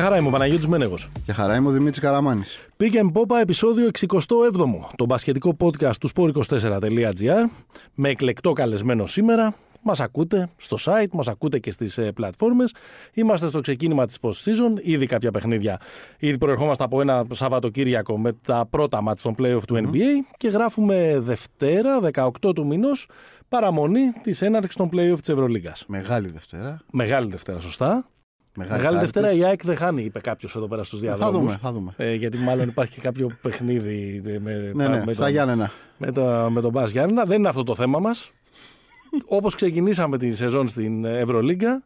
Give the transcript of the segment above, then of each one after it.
Γεια χαρά είμαι ο Παναγιώτης Μένεγος. Γεια χαρά είμαι ο Δημήτρης Καραμάνης. Pick and Popa επεισόδιο 67ο, το μπασκετικό podcast του sport24.gr με εκλεκτό καλεσμένο σήμερα. Μας ακούτε στο site, μας ακούτε και στις ε, πλατφόρμες. Είμαστε στο ξεκίνημα της post-season, ήδη κάποια παιχνίδια. Ήδη προερχόμαστε από ένα Σαββατοκύριακο με τα πρώτα μάτς των play-off του NBA και γράφουμε Δευτέρα, 18 του μηνός, παραμονή της έναρξης των play-off της Ευρωλίγκας. Μεγάλη Δευτέρα. Μεγάλη Δευτέρα, σωστά. Μεγάλη, Μεγάλη χάριτος. Δευτέρα η ΑΕΚ δεν χάνει, είπε κάποιος εδώ πέρα στους Θα διαδρόμους. δούμε, θα δούμε. Ε, γιατί μάλλον υπάρχει και κάποιο παιχνίδι ε, με, ναι, ναι, με, στα τον, Γιάννενα. με, το, με τον Μπας Γιάννενα. Δεν είναι αυτό το θέμα μας. Όπως ξεκινήσαμε τη σεζόν στην Ευρωλίγκα,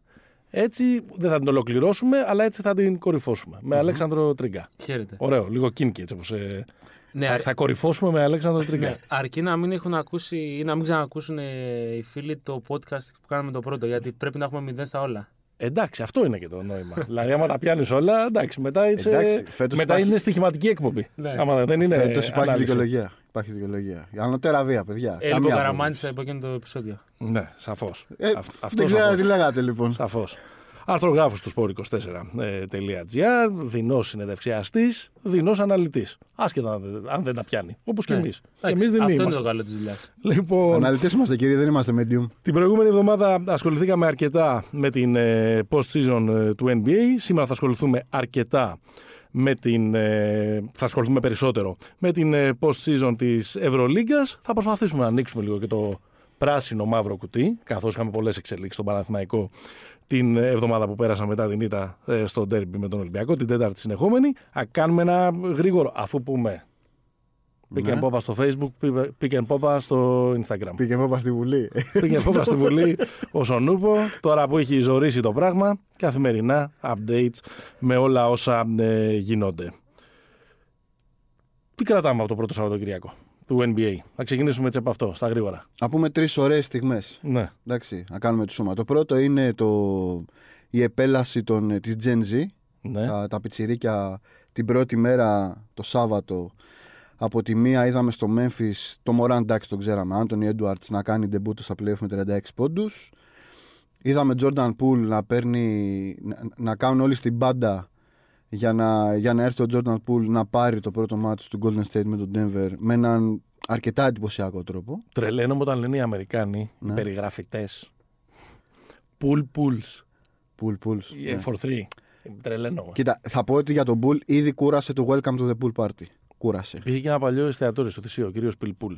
έτσι δεν θα την ολοκληρώσουμε, αλλά έτσι θα την κορυφώσουμε. Με Αλέξανδρο Τρίγκα. Χαίρετε. Ωραίο, λίγο κίνκι έτσι όπως, ε, Ναι, θα, αρ- θα κορυφώσουμε με Αλέξανδρο Τρίγκα. ναι, αρκεί να μην έχουν ακούσει ή να μην ξανακούσουν ε, οι φίλοι το podcast που κάναμε το πρώτο. Γιατί πρέπει να έχουμε μηδέν στα όλα. Εντάξει, αυτό είναι και το νόημα. δηλαδή, άμα τα πιάνεις όλα, εντάξει, μετά, είσαι, Εντάξει, φέτος μετά υπάρχει- είναι στοιχηματική εκπομπή. Ναι. Άμα δεν είναι. Φέτος υπάρχει ανάλυση. δικαιολογία. Υπάρχει δικαιολογία. Η ανωτέρα βία, παιδιά. Ε, λοιπόν, Καμία Καραμάνη από εκείνο το επεισόδιο. Ναι, σαφώς. Ε, δεν ξέρω τι λέγατε λοιπόν. Σαφώς. Αρθρογράφος του sport24.gr, δεινός συνεντευξιαστή, δεινός αναλυτής. Άσχετα αν δεν- αν δεν τα πιάνει. Όπως και Ναι. εμείς. Και Εντάξει, εμείς δεν Αυτό είναι είμαστε. το καλό της δουλειάς. Λοιπόν, Αναλυτές είμαστε κύριοι, δεν είμαστε medium. την προηγούμενη εβδομάδα ασχοληθήκαμε αρκετά με την ε, post-season ε, του NBA. Σήμερα θα ασχοληθούμε αρκετά με την. ε, θα ασχοληθούμε περισσότερο με την ε, post-season της Ευρωλίγκας. Θα προσπαθήσουμε να ανοίξουμε λίγο και το πράσινο μαύρο κουτί, καθώς είχαμε πολλές εξελίξεις στον Παναθηναϊκό την εβδομάδα που πέρασα μετά την ήττα ε, στο ντέρμπι με τον Ολυμπιακό, την τέταρτη συνεχόμενη. Α, κάνουμε ένα γρήγορο, αφού πούμε Pick Ναι. and Popa στο Facebook, Pick and Popa στο Instagram. Πήγε πόπα στη Βουλή. Πήγε φόβα στη Βουλή ο Σονούπο. Τώρα που έχει ζωρίσει το πράγμα, καθημερινά updates με όλα όσα ε, γίνονται. Τι κρατάμε από το πρώτο Σαββατοκυριακό; Του NBA. Θα ξεκινήσουμε έτσι από αυτό, στα γρήγορα. Να πούμε τρεις ωραίες στιγμές. Ναι. Εντάξει, να κάνουμε το σώμα. Το πρώτο είναι το, η επέλαση των, ε, της Gen Z. ναι. Τα, τα πιτσιρίκια την πρώτη μέρα το Σάββατο από τη μία είδαμε στο Memphis το Moran εντάξει τον ξέραμε Άντωνι Edwards να κάνει ντεμπούτο στα playoff με 36 πόντους είδαμε Jordan Poole να παίρνει να, να κάνουν όλοι στην μπάντα για να, για να έρθει ο Jordan Poole να πάρει το πρώτο μάτι του Golden State με τον Denver με έναν αρκετά εντυπωσιακό τρόπο Τρελαίνομαι όταν λένε οι Αμερικάνοι, οι Ναι. περιγραφητές. Pool pools. Poole Pools ε, ναι. For three. Τρελαίνομαι. Κοίτα θα πω ότι για τον Poole ήδη κούρασε το Welcome to the Pool Party κούρασε Πήγε και ένα παλιό εστιατόριο στο Θησίο, ο κύριος Πιλπούλ.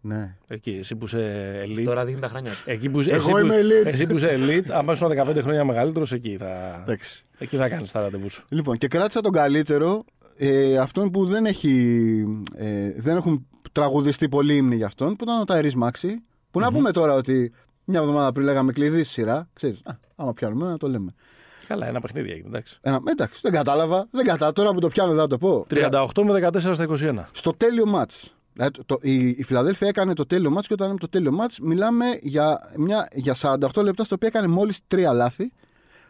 Ναι. Εκεί, εσύ που είσαι elite. Τώρα δείχνει τα χρόνια του. Εκεί που, είσαι- Εγώ εσύ, που, είμαι elite. εσύ που είσαι elite, άμα ήσουν 15 χρόνια μεγαλύτερος, εκεί θα, εντάξει εκεί θα κάνεις τα ραντεβούς σου. Λοιπόν, και κράτησα τον καλύτερο, ε, αυτόν που δεν, έχει, ε, δεν έχουν τραγουδιστεί πολύ ύμνοι για αυτόν, που ήταν ο Ταϊρής Μάξι. Που να πούμε τώρα ότι μια εβδομάδα πριν λέγαμε κλειδί στη σειρά. Ξέρεις, α, άμα πιάνουμε να το λέμε. Καλά, ένα παιχνίδι έγινε, εντάξει. Ένα, εντάξει, δεν κατάλαβα. Δεν κατάλαβα. Τώρα που το πιάνω δεν θα το πω. 38 με 14 στα 21. Στο τέλειο μάτς. Δηλαδή, το, το- η, η Φιλαδέλφια έκανε το τέλειο μάτς και όταν λέμε το τέλειο μάτς μιλάμε για, μια, για 48 λεπτά στο οποίο έκανε μόλις τρία λάθη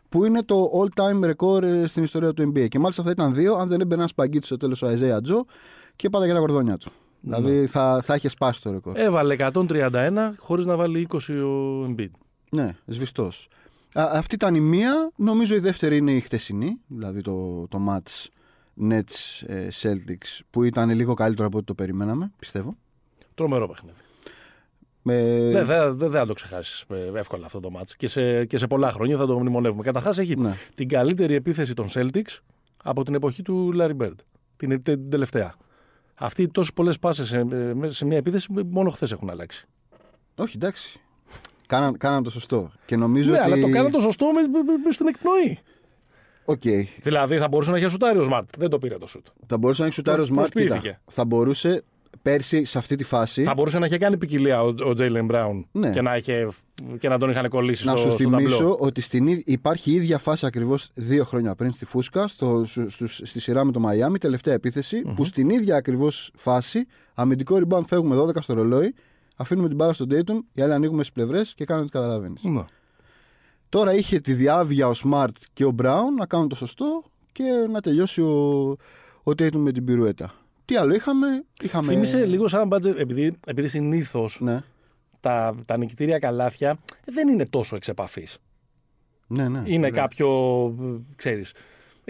που είναι το all time record ε, στην ιστορία του NBA. Και μάλιστα θα ήταν δύο αν δεν έμπαινε ένα σπαγκίτι στο τέλος ο Αιζέα Τζο και πάντα για τα κορδόνια του. Δηλαδή θα, θα είχε σπάσει το ρεκόρ. Έβαλε 131 χωρίς να βάλει 20 ο Embiid. Ναι, σβηστός. Α, αυτή ήταν η μία. Νομίζω η δεύτερη είναι η χτεσινή, δηλαδή το, το match Nets ε, Celtics που ήταν λίγο καλύτερο από ό,τι το περιμέναμε, πιστεύω. Τρομερό παιχνίδι. Με... Δεν δεν- δεν θα το ξεχάσεις εύκολα αυτό το μάτς. Και σε, και σε πολλά χρόνια θα το μνημονεύουμε. Καταρχάς έχει Ναι. την καλύτερη επίθεση των Celtics από την εποχή του Larry Bird. Την, την τελευταία. Αυτοί τόσες πολλές πάσες σε, σε μια επίθεση μόνο χθες έχουν αλλάξει. Όχι, εντάξει. Κάναν, κάναν το σωστό. Και νομίζω Ναι, ότι... αλλά το κάναν το σωστό με, με- με- στην εκπνοή. Οκ. Δηλαδή θα μπορούσε να έχει σουτάρει ο Σμαρτ. Δεν το πήρε το σουτ. Θα μπορούσε να έχει σουτάρει ο Πώς- Smart. πώς κοίτα, πήθηκε; Θα μπορούσε πέρσι σε αυτή τη φάση. Θα μπορούσε να είχε κάνει ποικιλία ο Τζέιλεν Μπράουν Ναι. και, να είχε, και να τον είχαν κολλήσει να στο, σου στο ταμπλό. θυμίσω ότι στην, ίδ- υπάρχει η ίδια φάση ακριβώς δύο χρόνια πριν στη Φούσκα, στο, στου- στους- στη σειρά με το Μαϊάμι, τελευταία επίθεση, που στην ίδια ακριβώς φάση, αμυντικό rebound φεύγουμε 12 στο ρολόι, αφήνουμε την μπάλα στον Dayton, οι άλλοι ανοίγουμε στις πλευρές και κάνουν ό,τι καταλαβαίνεις. Ναι. Τώρα είχε τη διάβια ο Smart και ο Brown να κάνουν το σωστό και να τελειώσει ο, ο Tatum με την πυρουέτα. Τι άλλο είχαμε, είχαμε... Θύμισε λίγο σαν μπάτζε, επειδή, επειδή συνήθως Ναι, τα, τα νικητήρια καλάθια δεν είναι τόσο εξ επαφής. ναι, ναι. Είναι Ωραία. κάποιο, ξέρεις.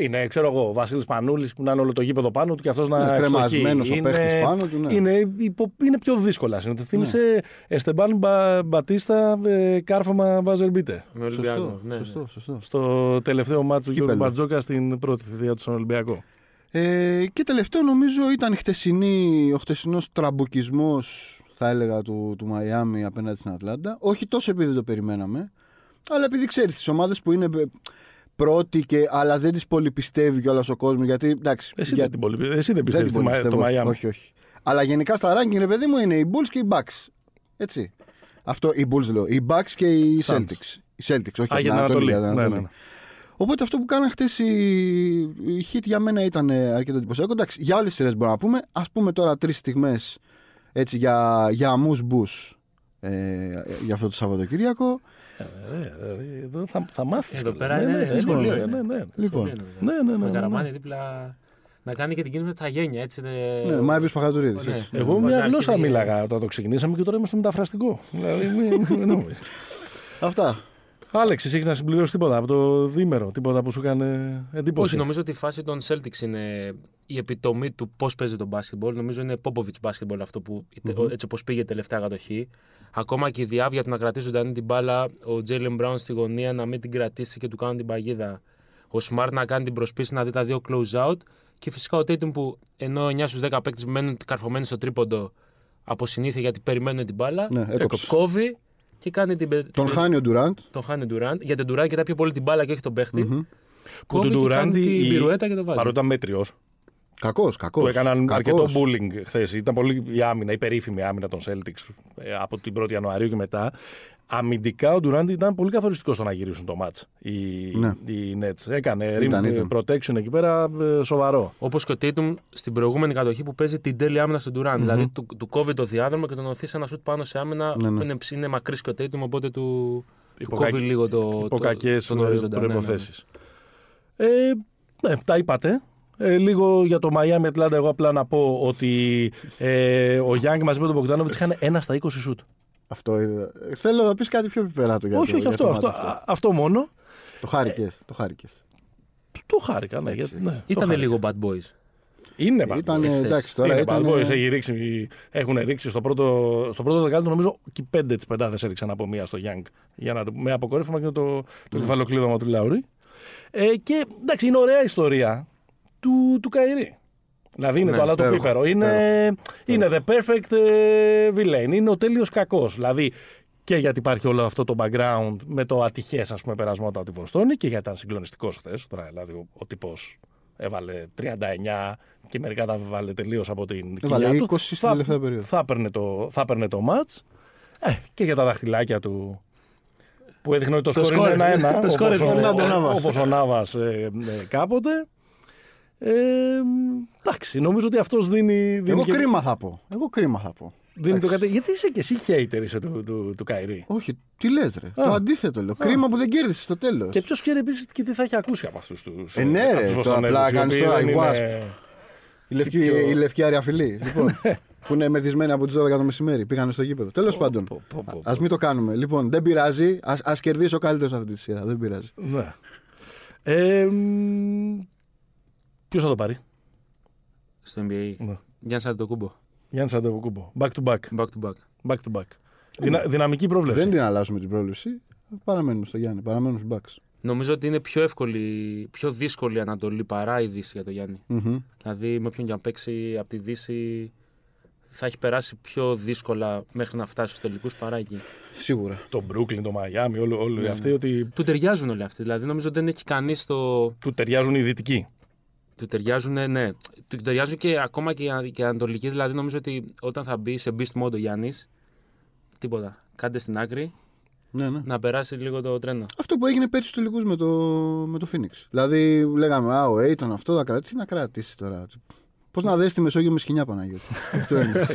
Είναι, ξέρω εγώ, ο Βασίλης Πανούλης που να είναι όλο το γήπεδο πάνω του και αυτός να Είναι ευστοχεί. κρεμασμένος ο Είναι- παίχτης πάνω του, ναι. Είναι, υπο- είναι πιο δύσκολα. Είναι. Θύμισε Εστεμπάν Μπα- Μπατίστα ε, κάρφωμα Βάζερμπίτε. Με Ολυμπιακό. Σωστό, Ναι, ναι. σωστό, σωστό. Στο τελευταίο μάτσο του Γιώργου Κύπελλο. Μπαρτζόκα στην πρώτη θητεία του στον Ολυμπιακό. Ε, και τελευταίο νομίζω ήταν η χτεσινή, ο χτεσινός τραμπουκισμός θα έλεγα του, του Μαϊάμι απέναντι στην Ατλάντα. Όχι τόσο επειδή το περιμέναμε, αλλά επειδή ξέρεις τις ομάδες που είναι ε, πρώτοι και, αλλά δεν τις πολύ πιστεύει κιόλας ο κόσμος γιατί εντάξει, Εσύ, για- δεν, την πολύ, εσύ δεν δεν πιστεύεις την το, πολύ το πιστεύω, Μαϊάμι. όχι, όχι. Αλλά γενικά στα ranking, ρε παιδί μου, είναι οι Bulls και οι Bucks. Έτσι. Αυτό, οι Bulls λέω. Οι Bucks και οι Suns. Celtics. Οι Celtics, όχι Α, από για την την Ανατολή. για την Ναι, ναι, Ανατολή. ναι. Οπότε αυτό που κάναν χθε οι, οι Heat για μένα ήταν ε, αρκετά εντυπωσιακό. Εντάξει, για όλες τις σειρές μπορούμε να πούμε. Α πούμε τώρα τρεις στιγμές για, για αμούς μπούς ε, για αυτό το Σαββατοκύριακο. Ε, ε, εδώ θα, θα μάθεις. Εδώ κιόλας. πέρα Ναι, είναι ναι, σχολείο. ναι, είναι. ναι, ναι. Λοιπόν, Σχολείο είναι, Ναι, ναι, ναι, Με ναι, Καραμάνι ναι. δίπλα να κάνει και την κίνηση με τα γένια. Έτσι είναι... Ναι, Μάιβιος Παχατουρίδης. Ναι. έτσι. Εγώ Ναι, μια αρχή γλώσσα δεν μίλαγα όταν το ξεκινήσαμε και τώρα είμαι στο μεταφραστικό. δηλαδή, μην, μην νομίζεις. Αυτά. Άλεξ, εσύ έχεις να συμπληρώσεις τίποτα από το δίμερο, τίποτα που σου έκανε εντύπωση; Όχι, νομίζω ότι η φάση των Celtics είναι η επιτομή του πώς παίζει το μπάσκετμπολ. Νομίζω είναι Popovich basketball αυτό που έτσι όπως πήγε τελευταία κατοχή. Ακόμα και η διάβια του να κρατήσει ζωντανή την μπάλα, ο Τζέιλεν Μπράουν στη γωνία να μην την κρατήσει και του κάνουν την παγίδα. Ο Smart να κάνει την προσπίση να δει τα δύο close out. Και φυσικά ο Tatum που ενώ 9 στους 10 παίκτες μένουν καρφωμένοι στο τρίποντο από συνήθεια γιατί περιμένουν την μπάλα, Ναι, έκοψε. κόβει και κάνει την. πε- Τον χάνει ο Ντουράντ. τον χάνει Durant. Για τον Durant κοιτάει πιο πολύ την μπάλα και όχι τον παίχτη. που Κόβει του και κάνει Ντουράντι, την η- πυρουέτα και το βάζει. παρότι ήταν μέτριος, Κακός, κακός. του έκαναν αρκετό bullying χθες. Ήταν πολύ η άμυνα, η περίφημη άμυνα των Celtics ε, από την 1η Ιανουαρίου και μετά. Αμυντικά ο Ντουράντι ήταν πολύ καθοριστικός στο να γυρίσουν το match. Οι, Ναι. οι Nets. Έκανε Ήταν, rim ήταν. protection εκεί πέρα ε, σοβαρό. Όπως και ο Tatum στην προηγούμενη κατοχή που παίζει την τέλεια άμυνα στον Durant. Δηλαδή του, του κόβει το διάδρομο και τον οθείς σε ένα σουτ πάνω σε άμυνα Ναι, ναι. που είναι, είναι μακρύς και ο Tatum, οπότε του, του Υπό κόβει κακ- λίγο το, υπό το, κακές τον ορίζοντα. Ναι, ναι, ναι. προϋποθέσεις. Ε, ναι, τα είπατε. Ε, λίγο για το Miami Atlanta, εγώ απλά να πω ότι ε, ο Γιάνγκ μαζί με τον Μπογκδάνοβιτ είχαν ένα στα 20 σουτ. Αυτό είναι. Ε, Θέλω να πεις κάτι πιο πιπεράτο για όχι, το, όχι για αυτό, το αυτό, μάτς α- αυτό μόνο. Το χάρηκες, το χάρηκες. Το χάρηκα, ναι. γιατί- ναι, το Ήταν χάρηκα. λίγο bad boys. Είναι bad Ήταν, boys. ε, χθες. εντάξει, τώρα είναι ήταν... bad boys. Έχει ρίξει, έχουν ρίξει στο πρώτο, στο πρώτο δεκάλεπτο, νομίζω και οι πέντε της πεντάδες έριξαν από μία στο Young. Για να, το- με αποκορύφωμα και το, το κεφαλοκλείδωμα του Λαουρί. Ε, και εντάξει, είναι ωραία ιστορία του, του Καϊρή. Δηλαδή είναι Ναι, το αλάτο υπέροχο, πίπερο. Είναι, είναι the perfect ε, villain. Είναι ο τέλειος κακός. Δηλαδή και γιατί υπάρχει όλο αυτό το background με το ατυχές ας πούμε περασμό από τη Βοστόνη και γιατί ήταν συγκλονιστικός χθες. Δηλαδή ο, ο τύπος έβαλε 39 και μερικά τα βάλε τελείως από την Έβαλε κοιλιά 20 του. στην Θα- τελευταία περίοδο. Θα έπαιρνε το, θα έπαιρνε το match. Ε, και για τα δαχτυλάκια του που έδειχνε ότι το, Το σκορ είναι σκορ. ένα-ένα. Το σκορ όπως, είναι ο, ένα-ένα, ο- Νάβας. όπως ο Νάβας ε, ε, κάποτε. Ε, εντάξει, νομίζω ότι αυτός δίνει... δίνει Εγώ και- κρίμα θα πω. Εγώ κρίμα θα πω. Δίνει το κάτι. Γιατί είσαι και εσύ hater είσαι του, του, του Καϊρή; Όχι, τι λες, ρε. Το αντίθετο λέω. Κρίμα που δεν κέρδισες στο τέλος. Και ποιος ξέρει επίσης και τι θα έχει ακούσει από αυτούς του. Ε, ναι, ρε, τώρα απλά κάνεις τώρα η Wasp. Η λευκή, πιο- η λευκή αριαφιλή. Λοιπόν, που είναι μεθυσμένη από τις 12 το μεσημέρι. Πήγανε στο γήπεδο. Τέλος πάντων. πω, πω, πω, Α μην το κάνουμε. Λοιπόν, δεν πειράζει. Α κερδίσει ο καλύτερος αυτή τη σειρά. Δεν πειράζει. Ναι. Ε, Ποιος θα το πάρει, Στο NBA. Ναι. Γιάννης το κούμπο. Γιάννης Αντεβοκούμπο. Back to back. Back to back. Back to back. Δυνα, δυναμική πρόβλεψη. Δεν την αλλάζουμε την πρόβλεψη. Παραμένουμε στο Γιάννη. Παραμένουμε στους Bucks. Νομίζω ότι είναι πιο εύκολη, πιο δύσκολη η Ανατολή παρά η Δύση για τον Γιάννη. Μμμ. Δηλαδή, με όποιον και αν παίξει από τη Δύση θα έχει περάσει πιο δύσκολα μέχρι να φτάσει στους τελικούς παρά εκεί. Σίγουρα. Το Brooklyn, το Miami, όλοι, όλοι Ναι, αυτοί ότι Του ταιριάζουν όλοι αυτοί. Δηλαδή, νομίζω ότι δεν έχει κανείς το. του ταιριάζουν οι δυτικοί. Του ταιριάζουν, ναι. Του ταιριάζουν και ακόμα και, οι- και οι Ανατολικοί. Δηλαδή, νομίζω ότι όταν θα μπει σε beast mode ο Γιάννης, τίποτα. Κάντε στην άκρη Ναι, ναι. να περάσει λίγο το τρένο. Αυτό που έγινε πέρσι στους τελικού με το, με το Phoenix. Δηλαδή, λέγαμε, Α, ο Aiton αυτό θα κρατήσει. Τι να κρατήσει τώρα. Πώς να δέσει τη Μεσόγειο με σκηνιά Παναγιώτη. αυτό είναι.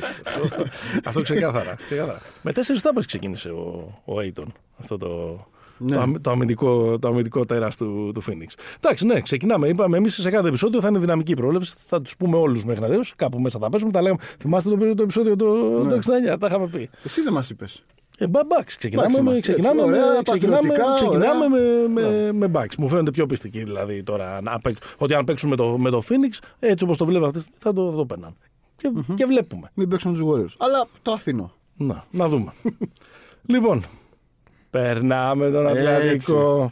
Αυτό ξεκάθαρα. ξεκάθαρα. Με τέσσερις τάπε ξεκίνησε ο, ο Aiton. Αυτό το, Ναι. το, αμυ- το αμυντικό, το αμυντικό τέρας του, του Phoenix. Εντάξει, ναι, ξεκινάμε. Είπαμε εμείς σε κάθε επεισόδιο θα είναι δυναμική πρόβλεψη. Θα τους πούμε όλους μέχρι να τέλο. Κάπου μέσα θα πέσουμε. Τα λέγαμε. Θυμάστε το, το επεισόδιο το, Ναι. το 69, τα είχαμε πει. Εσύ δεν μας είπες. Ε, μπα- Bucks. Ξεκινάμε, Bucks με, είμαστε, ξεκινάμε, έτσι, ωραία, με, ξεκινάμε, πατριωτικά, ξεκινάμε ωραία. με, με, με Bucks. Μου φαίνονται πιο πιστικοί δηλαδή τώρα. Να παίξ- ότι αν παίξουν με το, με το Phoenix, έτσι όπως το βλέπω αυτή τη στιγμή, θα το, θα το παίρναν. Και, και βλέπουμε. Μην παίξουν τους Warriors. Αλλά το αφήνω. Να, να δούμε. λοιπόν, περνάμε τον Έτσι. Ατλαντικό.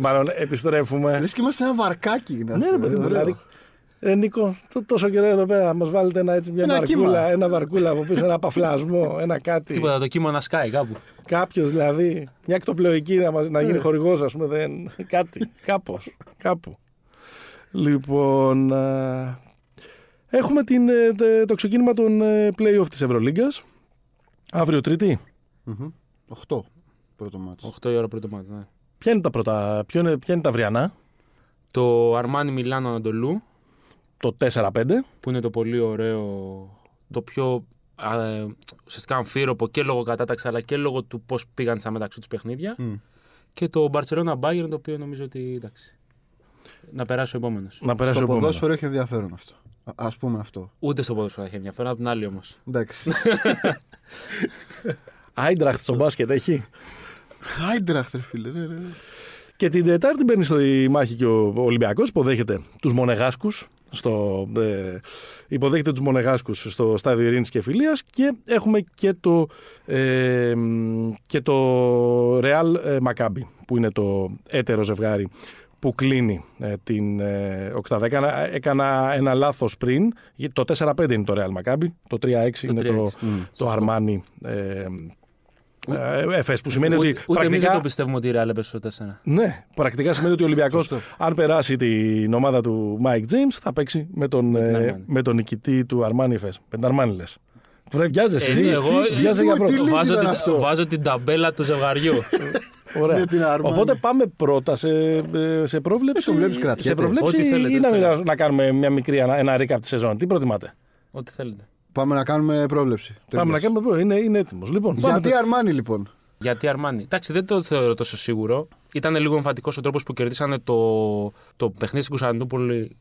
Μάλλον επιστρέφουμε. Λες και είμαστε ένα βαρκάκι. να Ναι, ρε πούμε, παιδί μου, ωραίο. δηλαδή. Ρε Νίκο, τό- τόσο καιρό εδώ πέρα μας βάλετε ένα, έτσι, μια Ένα βαρκούλα, κύμα. ένα βαρκούλα από πίσω, ένα παφλασμό, ένα κάτι. Τίποτα, το κύμα να σκάει κάπου. Κάποιος δηλαδή, μια εκτοπλοϊκή να, μας, να γίνει χορηγός, ας πούμε, δεν. Κάτι, κάπως. Κάπου. Λοιπόν. α, έχουμε την, ε, τε- το ξεκίνημα των ε, playoff της Ευρωλίγκας. Αύριο Τρίτη. Μμμ. Οχτώ πρώτο μάτσο. 8 η ώρα πρώτο μάτι. Ναι. Ποια είναι τα πρώτα, ποιο είναι, ποια είναι τα αυριανά. Το Αρμάνι Μιλάνο Ανατολού, Το 4-5. που είναι το πολύ ωραίο, το πιο α, ε, ουσιαστικά αμφίροπο και λόγω κατάταξης αλλά και λόγω του πώς πήγαν στα μεταξύ τους παιχνίδια. Μμ. Και το Barcelona Bayern, το οποίο νομίζω ότι εντάξει. Να περάσει ο επόμενος. Να περάσει Στο ο επόμενος. ποδόσφαιρο έχει ενδιαφέρον αυτό. Α πούμε αυτό. Ούτε στο ποδόσφαιρο θα έχει ενδιαφέρον, απ' την άλλη όμως. Εντάξει. Άιντραχτ στο μπάσκετ έχει. Άιντραχτ, ρε φίλε. ρε, ρε. Και την Τετάρτη μπαίνει στη μάχη και ο Ολυμπιακός. Υποδέχεται τους Μονεγάσκους. Στο, ε, υποδέχεται τους Μονεγάσκους στο στάδιο Ειρήνης και Φιλίας και έχουμε και το, ε, μ, και το Real ε, Maccabi που είναι το έτερο ζευγάρι που κλείνει ε, την ε, οκτάδα. Έκανα, έκανα ένα λάθος πριν. γιατί Το 4-5 είναι το Real Maccabi, το 3-6 είναι 3-6. το, Μμ. το Armani ε, ε, FS που σημαίνει ότι Ούτε, ούτε εμείς δεν πρακτικά το πιστεύουμε ότι η Real έπεσε στο 4. ναι, πρακτικά σημαίνει ότι ο Ολυμπιακός, Σωστό. αν περάσει την ομάδα του Mike James, θα παίξει με τον, την ε, Armani. με τον νικητή του Armani Fest. Με την Armani λες. Βρε, βιάζεσαι. Ε, εσύ. εγώ- Βιάζεσαι τι- για τι πρώτο. λέει Βάζω, ήταν την, αυτό; βάζω την ταμπέλα του ζευγαριού. Ωραία. Με την Armani. Οπότε πάμε πρώτα σε, ε, σε πρόβλεψη. Ε, το βλέπεις κρατιέται. σε πρόβλεψη Ό,τι θέλετε, ή ό,τι να, θέλετε. μοιράσω- να κάνουμε μια μικρή, ένα, ένα recap της σεζόν. Τι προτιμάτε; Ό,τι θέλετε. Πάμε να κάνουμε πρόβλεψη. Πάμε να Τέλος. κάνουμε πρόβλεψη. Είναι, είναι έτοιμος. Λοιπόν, πάμε Γιατί Αρμάνι λοιπόν; Γιατί Αρμάνι. Εντάξει, δεν το θεωρώ τόσο σίγουρο. Ήταν λίγο εμφαντικός ο τρόπος που κερδίσανε το, το παιχνίδι στην Κωνσταντινούπολη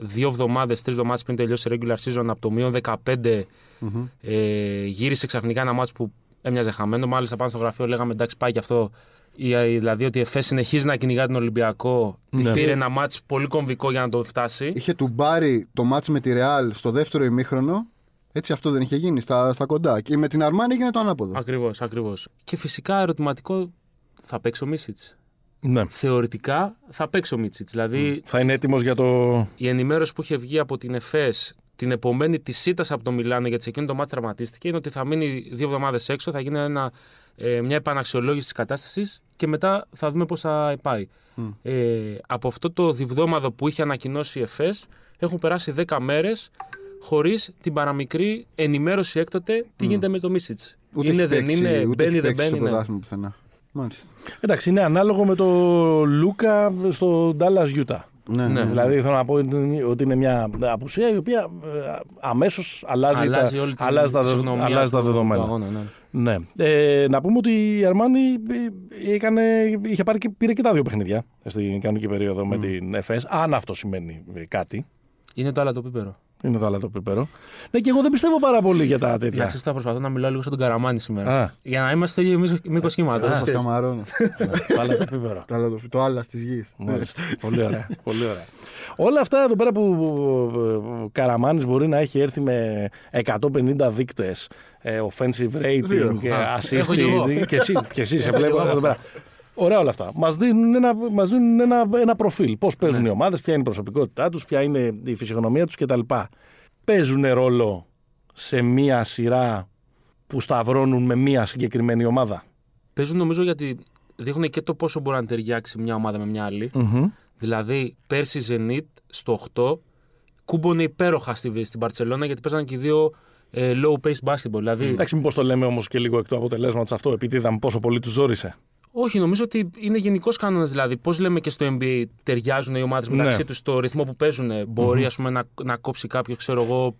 δύο εβδομάδες, τρεις εβδομάδες πριν τελειώσει η regular season από το μείον 15. Μμμ. Ε, γύρισε ξαφνικά ένα μάτσο που έμοιαζε χαμένο. Μάλιστα πάνω στο γραφείο λέγαμε εντάξει πάει και αυτό. Η- Δηλαδή ότι η ΕΦΕ συνεχίζει να κυνηγά τον Ολυμπιακό. Ναι. Πήρε ένα μάτς πολύ κομβικό για να το φτάσει. Είχε του μπάρει το μάτς με τη Ρεάλ στο δεύτερο ημίχρονο. Έτσι αυτό δεν είχε γίνει στα, στα κοντά. Και με την Αρμάνι έγινε το ανάποδο. Ακριβώς, ακριβώς. Και φυσικά ερωτηματικό θα παίξει ο Μίσιτς. Ναι. Θεωρητικά θα παίξει ο Μίτσιτ. Δηλαδή Θα είναι έτοιμος για το. η ενημέρωση που είχε βγει από την ΕΦΕΣ την επομένη της ΣΥΤΑ από το Μιλάνο, γιατί σε εκείνο το μάτι τραυματίστηκε, είναι ότι θα μείνει δύο εβδομάδες έξω, θα γίνει ένα, ε, μια επαναξιολόγηση της κατάστασης και μετά θα δούμε πώς θα πάει. Μμ. Ε, από αυτό το διβδόμαδο που είχε ανακοινώσει η ΕΦΕΣ, έχουν περάσει 10 μέρες χωρίς την παραμικρή ενημέρωση έκτοτε τι γίνεται με το Μίσιτς. Ούτε Είναι, έχει δεν παίξει- είναι, ούτε μπαίνει, έχει δεν παίξει στο μπαίνει. ναι. πρωτάθλημα πουθενά. Μάλιστα. Εντάξει, είναι ανάλογο με το Λούκα στο Dallas Utah. Ναι, Ναι. ναι. Δηλαδή θέλω να πω ότι είναι μια απουσία η οποία αμέσως αλλάζει, Αλλάζει τα, όλη την αλλάζει τα, δεδο- φυσιογνωμία αλλάζει τα του- του δεδομένα. αγώνα, ναι. Ναι. Ε, να πούμε ότι η Αρμάνι ε, έκανε, είχε πάρει και, πήρε και τα δύο παιχνίδια στην κανονική περίοδο με την ΕΦΕΣ. Αν αυτό σημαίνει ε, κάτι. Είναι το άλλο το πίπερο. Είναι το άλλο το πίπερο. Ναι, και εγώ δεν πιστεύω πάρα πολύ για τα Για τέτοια. ξέρεις, θα προσπαθώ να μιλάω λίγο σαν τον Καραμάνη σήμερα. Α, Για να είμαστε ίδιο μήκος κύματο. Δεν σας καμαρώνω. το άλλο το πίπερο. Το άλλο- Το άλλο τη γης. Μάλιστα. πολύ ωραία. Πολύ ωραία. Όλα αυτά εδώ πέρα που ο Καραμάνης μπορεί να έχει έρθει με 150 δείκτες ε, offensive rating, Δύο. ε, Α, assist έχω κι εγώ. και εσύ, και εσύ σε Έχω βλέπω κι εγώ εδώ πέρα. Ωραία όλα αυτά. Μας δίνουν ένα, μας δίνουν ένα, ένα προφίλ. Πώς παίζουν οι ομάδες, ποια είναι η προσωπικότητά τους, ποια είναι η φυσιογνωμία τους κτλ. Παίζουν ρόλο σε μία σειρά που σταυρώνουν με μία συγκεκριμένη ομάδα; Παίζουν νομίζω γιατί δείχνουν και το πόσο μπορεί να ταιριάξει μια ομάδα με μια άλλη. Μμμ. Δηλαδή, πέρσι η Zenit στο 8 κούμπονε υπέροχα στη, στην Παρσελώνα γιατί παίζανε και οι δύο ε, low pace basketball. Δηλαδή, Εντάξει, μήπως το λέμε όμως και λίγο εκ του αποτελέσματος αυτό, επειδή είδαμε πόσο πολύ τους ζόρισε. Όχι, νομίζω ότι είναι γενικός κανόνας. Δηλαδή, πώς λέμε και στο NBA ταιριάζουν οι ομάδες μεταξύ Ναι. τους στο ρυθμό που παίζουν. Μπορεί ας πούμε, να, να κόψει κάποιο, ξέρω εγώ.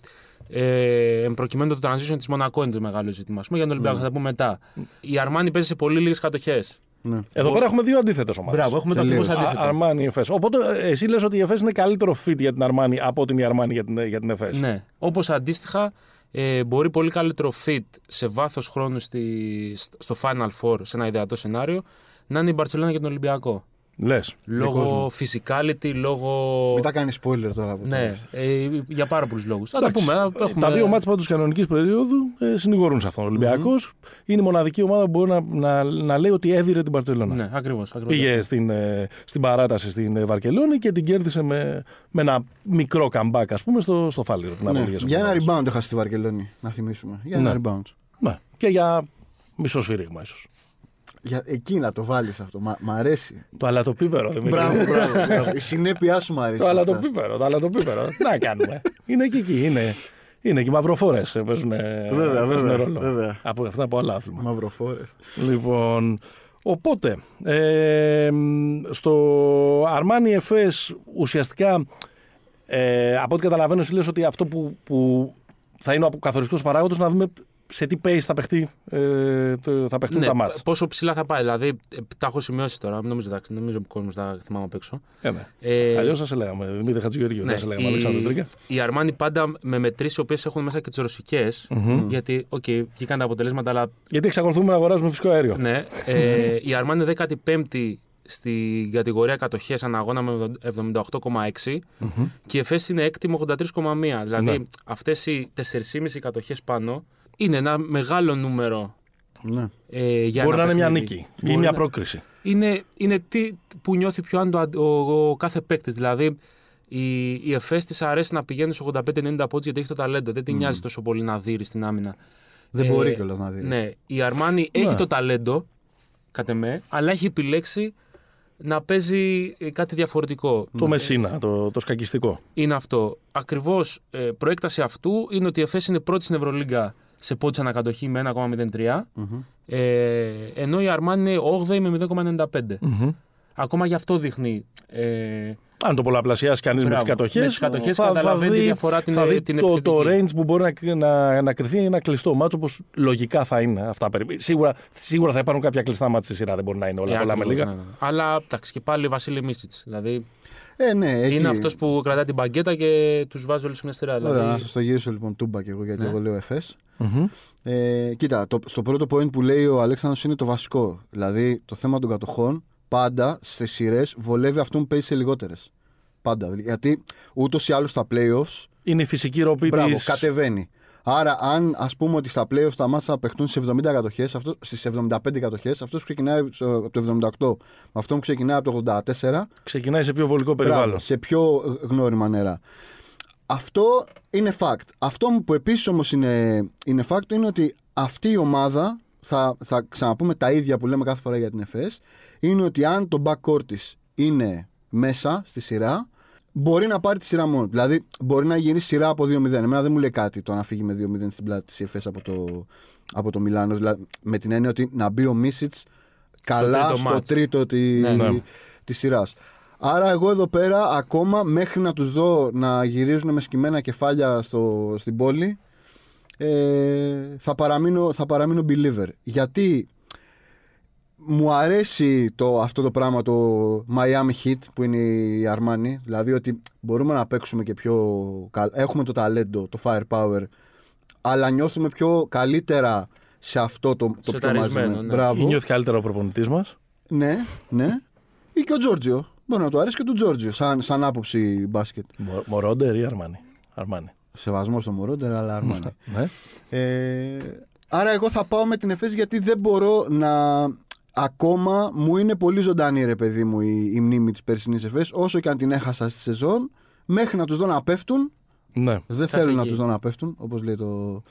Ε, εν προκειμένου το transition της Μονακό είναι το μεγάλο ζήτημα. Ας πούμε, για τον Ολυμπιακό θα τα πούμε μετά. Η Αρμάνι παίζει σε πολύ λίγες κατοχές. Ναι. Εδώ Ο- πέρα έχουμε δύο αντίθετε ομάδες. Μπράβο, έχουμε το Τελείως. ακριβώ αντίθετο. Αρμάνι Εφές. Οπότε ε, εσύ λες ότι η Εφές είναι καλύτερο fit για την Αρμάνι από την η Αρμάνι για την, για την Εφές. Ναι. Όπως αντίστοιχα ε, μπορεί πολύ καλύτερο fit σε βάθος χρόνου στη, στο Final Four, σε ένα ιδεατό σενάριο, να είναι η Μπαρσελόνα για τον Ολυμπιακό. Λες. Λόγω physicality, λόγω. Μην τα κάνεις spoiler τώρα. Που ναι, ε, για πάρα πολλούς λόγους. Θα τα πούμε. Έχουμε... Τα δύο μάτια πάντως κανονικής περίοδου ε, συνηγορούν σε αυτόν. Ο Ολυμπιακός mm-hmm. είναι η μοναδική ομάδα που μπορεί να, να, να λέει ότι έδιρε την Παρσελόνα. Ναι, ακριβώς. Πήγε στην, ε, στην παράταση στην ε, Βαρκελόνη και την κέρδισε με, με ένα μικρό καμπάκ, ας πούμε, στο, στο Φάλιρο. Ναι. Για ένα rebound έχασε στη Βαρκελόνη, να θυμίσουμε. Για ένα ναι. rebound. Ναι. Και για μισό σφύριγμα, ίσως. Για εκεί να το βάλεις αυτό. Μ' μ' αρέσει. Το αλατοπίπερο. Δεν Μπράβο, μπράβο. Η συνέπειά σου μου αρέσει. Το αλατοπίπερο. Το αλατοπίπερο. Τι να κάνουμε. Είναι και εκεί. Είναι, είναι και οι μαυροφόροι παίζουν, βέβαια, βέβαια, ρόλο. Βέβαια. Από αυτά από άλλα άθλημα. Μαυροφόρες. Λοιπόν, οπότε ε, στο Αρμάνι Εφές ουσιαστικά ε, από ό,τι καταλαβαίνω εσύ λες ότι αυτό που, που θα είναι ο καθοριστικός παράγοντας να δούμε σε τι pace θα, παιχτεί, ε, το, θα παιχτούν ναι, τα μάτς; Πόσο ψηλά θα πάει. Δηλαδή, ε, τα έχω σημειώσει τώρα. Νομίζω, εντάξει, νομίζω ότι ο κόσμος θα θυμάμαι απ' έξω. Ε, ναι. ε, Αλλιώς σας λέγαμε. Δημήτρη Χατζηγεωργίου. Ναι, θα σε λέγαμε. Αλέξανδρο Τρίκα. Η Αρμάνι πάντα με μετρήσεις, οι οποίες έχουν μέσα και τις ρωσικές. Mm-hmm. Γιατί, οκ, okay, βγήκαν τα αποτελέσματα, αλλά. Γιατί εξακολουθούμε να αγοράζουμε φυσικό αέριο. Ναι. Ε, η Αρμάνι 15η στην κατηγορία κατοχές αναγώνα με 78,6 mm-hmm. και η Εφέση είναι έκτη με 83,1. Δηλαδή ναι. αυτές οι 4,5 κατοχές πάνω είναι ένα μεγάλο νούμερο. Ναι. Ε, για Μπορεί να είναι μια νίκη ή μια πρόκριση. Είναι, είναι τι που νιώθει πιο άντο ο, ο, κάθε παίκτης. Δηλαδή, η, η ΕΦΕΣ της αρέσει να πηγαίνει στου 85-90 πόντους γιατί έχει το ταλέντο. Δεν την mm. νοιάζει τόσο πολύ να δει στην άμυνα. Δεν ε, μπορεί κιόλας να δει. Ναι. Η Αρμάνι ναι. έχει το ταλέντο, κατ' εμέ, αλλά έχει επιλέξει να παίζει ε, κάτι διαφορετικό. Το Μεσίνα, το, το σκακιστικό. Είναι αυτό. Ακριβώς ε, προέκταση αυτού είναι ότι η ΕΦΕΣ είναι πρώτη στην Ευρωλίγκα σε πόντους ανακατοχή με 1,03. Ε, ενώ η Αρμάνι είναι 8η με 0,95. Ακόμα γι' αυτό δείχνει. Ε, αν το πολλαπλασιάσει κανείς με τις κατοχές, θα, θα, δει, τη διαφορά την, θα δει την το, το range που μπορεί να, να, να κρυθεί ένα κλειστό μάτσο όπως λογικά θα είναι αυτά. Σίγουρα, σίγουρα θα υπάρχουν κάποια κλειστά μάτια στη σειρά, δεν μπορεί να είναι όλα πολλά με λίγα. Ναι, ναι. Αλλά εντάξει, και πάλι Βασίλη Μίσιτς. Δηλαδή ε, ναι, εκεί... Είναι αυτός που κρατάει την μπαγκέτα και τους βάζει όλους σε μια σειρά. Ωραία, δηλαδή... να σα το γυρίσω λοιπόν τούμπα και εγώ γιατί ναι. εγώ λέω εφές. Mm-hmm. Ε, κοίτα, το, στο πρώτο point που λέει ο Αλέξανδρος είναι το βασικό. Δηλαδή το θέμα των κατοχών πάντα στις σειρές βολεύει αυτόν που παίζει σε λιγότερες. Πάντα. Γιατί ούτως ή άλλως στα playoffs. Είναι η φυσική ροπή Μπράβο, της... κατεβαίνει. Άρα, αν ας πούμε ότι στα playoffs τα μάτσα παιχτούν σε 70 κατοχές, στις 75 κατοχές, αυτός που ξεκινάει από το 78 με αυτό που ξεκινάει από το 84. Ξεκινάει σε πιο βολικό περιβάλλον. Μπράβο, σε πιο γνώριμα νερά. Αυτό είναι fact. Αυτό που επίσης όμως είναι, είναι fact είναι ότι αυτή η ομάδα, θα, θα ξαναπούμε τα ίδια που λέμε κάθε φορά για την ΕΦΕΣ, είναι ότι αν το backcourt της είναι μέσα στη σειρά, μπορεί να πάρει τη σειρά μόνο. Δηλαδή, μπορεί να γίνει σειρά από 2-0. Εμένα δεν μου λέει κάτι το να φύγει με 2-0 στην πλάτη της ΕΦΕΣ από το, από το Μιλάνο. Δηλαδή, με την έννοια ότι να μπει ο Μίσιτς καλά στο τρίτο, στο τρίτο τη, ναι, ναι. της σειράς. Άρα εγώ εδώ πέρα ακόμα μέχρι να τους δω να γυρίζουν με σκυμμένα κεφάλια στο, στην πόλη ε, θα, παραμείνω, θα παραμείνω believer. Γιατί μου αρέσει το, αυτό το πράγμα το Miami Heat που είναι η Armani δηλαδή ότι μπορούμε να παίξουμε και πιο έχουμε το ταλέντο, το firepower αλλά νιώθουμε πιο καλύτερα σε αυτό το, το πιο μαζεμένο. Ναι. Μπράβο. Νιώθει καλύτερα ο προπονητής μας. Ναι, ναι. Ή και ο Τζόρτζιο. Μπορεί να του αρέσει και του Τζόρτζιο σαν, σαν άποψη μπάσκετ. Μορόντερ ή Αρμάνι. Αρμάνι. Σεβασμός στο Μορόντερ, αλλά Αρμάνι. ναι. ε, άρα εγώ θα πάω με την Εφέση γιατί δεν μπορώ να. Ακόμα μου είναι πολύ ζωντανή ρε παιδί μου η, η μνήμη της περσινής Εφές όσο και αν την έχασα στη σεζόν μέχρι να τους δω να πέφτουν ναι. δεν θέλω να τους δω να πέφτουν όπως λέει το,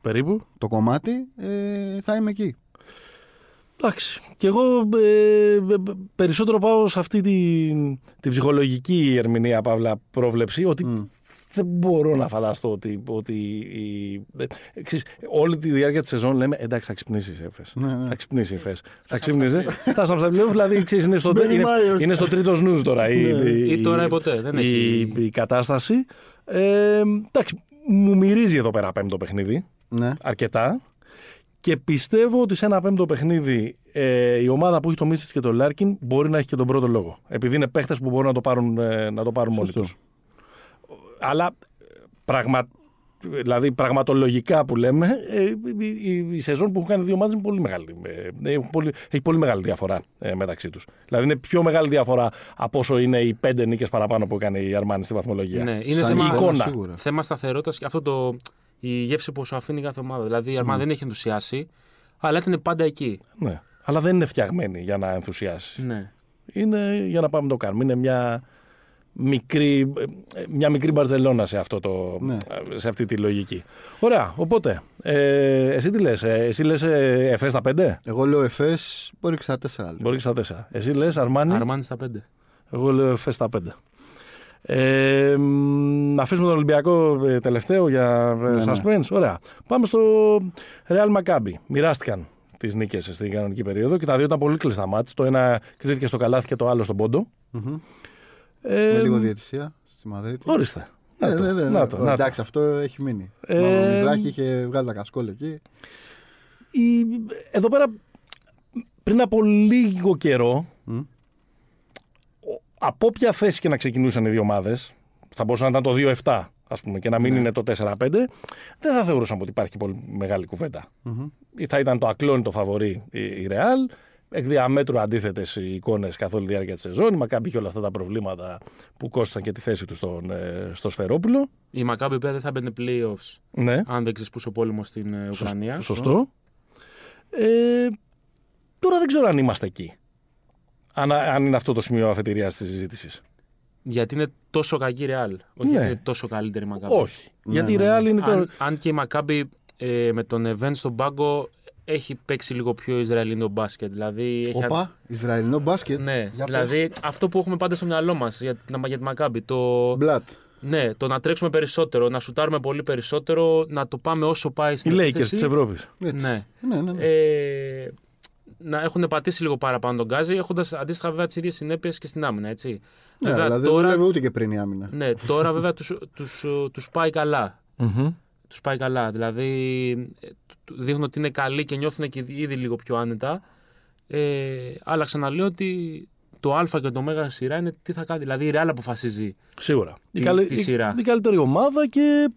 Περίπου. το κομμάτι ε, θα είμαι εκεί Εντάξει. Και εγώ ε, ε, περισσότερο πάω σε αυτή την, την ψυχολογική ερμηνεία, παύλα, πρόβλεψη, ότι δεν μπορώ να φανταστώ ότι, ότι η, ε, ξέρεις, όλη τη διάρκεια της σεζόν λέμε εντάξει θα ξυπνήσει η ΕΦΕΣ. Ναι, ναι. Θα ξυπνήσει η ΕΦΕΣ. θα ξυπνήσει. Φτάσαμε στα πλέον, δηλαδή ξέρεις, είναι, στο, είναι, είναι στο τρίτο νους τώρα. η, ναι. η, ή τώρα ή ποτέ. Δεν η, έχει... η κατάσταση. Ε, εντάξει, μου μυρίζει εδώ πέρα πέμπτο παιχνίδι. Ναι. Αρκετά. Και πιστεύω ότι σε ένα πέμπτο παιχνίδι ε, η ομάδα που έχει το Μίτσιτς και το Λάρκιν μπορεί να έχει και τον πρώτο λόγο. Επειδή είναι παίχτες που μπορούν να το πάρουν, ε, να το πάρουν μόνοι τους. Αλλά πραγμα... δηλαδή πραγματολογικά που λέμε, ε, η, η, η σεζόν που έχουν κάνει δύο ομάδε είναι πολύ μεγάλη. Ε, έχει, πολύ, έχει πολύ μεγάλη διαφορά ε, μεταξύ τους. Δηλαδή είναι πιο μεγάλη διαφορά από όσο είναι οι πέντε νίκες παραπάνω που έκανε η Αρμάνη στη βαθμολογία. Ναι, είναι Σαν θέμα, εικόνα, εικόνα. σίγουρα. θέμα σταθερότητας και αυτό το, η γεύση που σου αφήνει κάθε ομάδα. Δηλαδή η Αρμάνη δεν έχει ενθουσιάσει, αλλά ήταν πάντα εκεί. Ναι. Αλλά δεν είναι φτιαγμένη για να ενθουσιάσει. Ναι. Είναι για να πάμε να το κάνουμε. Είναι μια μικρή, ε, μια μικρή Μπαρσελόνα σε, αυτό το, Ναι. σε αυτή τη λογική. Ωραία, οπότε, ε, εσύ τι λες, ε, εσύ λες ε, Εφές στα 5, Εγώ λέω Εφές, μπορεί και στα 4. Λέω. μπορεί και στα 4. Εσύ λες Αρμάνι, Αρμάνι στα πέντε. εγώ λέω Εφές στα 5. Ε, μ, να αφήσουμε τον Ολυμπιακό ε, τελευταίο για ε, Ναι, ναι. suspense. Ωραία. Πάμε στο Real Maccabi. Μοιράστηκαν τις νίκες στην κανονική περίοδο και τα δύο ήταν πολύ κλειστά μάτς. Το ένα κρίθηκε στο καλάθι και το άλλο στον πόντο. Μμμ. Ε, Με λίγο διαιτησία στη Μαδρίτη. Ορίστε. Να Ναι, το, ναι, ναι, ναι. να το, να το. Εντάξει, αυτό έχει μείνει. Ε, Ο Μιζράχη είχε βγάλει τα κασκόλ εκεί. Η- Εδώ πέρα, πριν από λίγο καιρό, Μμ. ο- από όποια θέση και να ξεκινούσαν οι δύο ομάδες, θα μπορούσε να ήταν το 2-7, ας πούμε, και να μην Ναι. είναι το 4-5, δεν θα θεωρούσαν ότι υπάρχει πολύ μεγάλη κουβέντα. Μμμ. Ή θα ήταν το ακλόνητο φαβορή η η Real. Εκ διαμέτρου αντίθετες οι εικόνες καθ' όλη τη διάρκεια της σεζόν. Η Μακάμπη είχε όλα αυτά τα προβλήματα που κόστησαν και τη θέση του στον, ε, στο Σφερόπουλο. Η Μακάμπη βέβαια δεν θα μπαίνει playoffs Ναι, αν δεν ξεσπούσε ο πόλεμος στην ε, Ουκρανία. σωστό. Ε, τώρα δεν ξέρω αν είμαστε εκεί. Αν, αν είναι αυτό το σημείο αφετηρίας της συζήτησης. Γιατί είναι τόσο κακή η Real. Όχι Ναι. γιατί είναι τόσο καλύτερη η Μακάμπη. Όχι. Ναι, Γιατί η ναι, Real είναι το. Αν, αν και η Μακάμπη ε, με τον Event στον πάγκο έχει παίξει λίγο πιο Ισραηλινό μπάσκετ. Δηλαδή έχει Οπα, Ισραηλινό μπάσκετ. Ναι, Για δηλαδή αυτό που έχουμε πάντα στο μυαλό μας για, την- για τη Μακάμπη. Το, Μπλατ. ναι, το να τρέξουμε περισσότερο, να σουτάρουμε πολύ περισσότερο, να το πάμε όσο πάει Οι στην Lakers επίθεση. της Ευρώπης. Έτσι. Ναι. Ναι, ναι, ναι. Ε, να έχουν πατήσει λίγο παραπάνω τον γκάζι, έχοντας αντίστοιχα βέβαια τις ίδιες συνέπειες και στην άμυνα. Έτσι. ναι, Βέβαια, δηλαδή δεν τώρα, δούλευε ούτε και πριν η άμυνα. ναι, τώρα βέβαια τους, τους, τους πάει καλά. Τους πάει καλά. Δηλαδή ε, του- δείχνουν ότι είναι καλοί και νιώθουν και ήδη λίγο πιο άνετα. Ε, αλλά ξαναλέω ότι το Α και το Μέγα σειρά είναι τι θα κάνει. Δηλαδή η Real αποφασίζει. Σίγουρα. Τη- η, καλή- τη η- σειρά. η καλύτερη ομάδα και.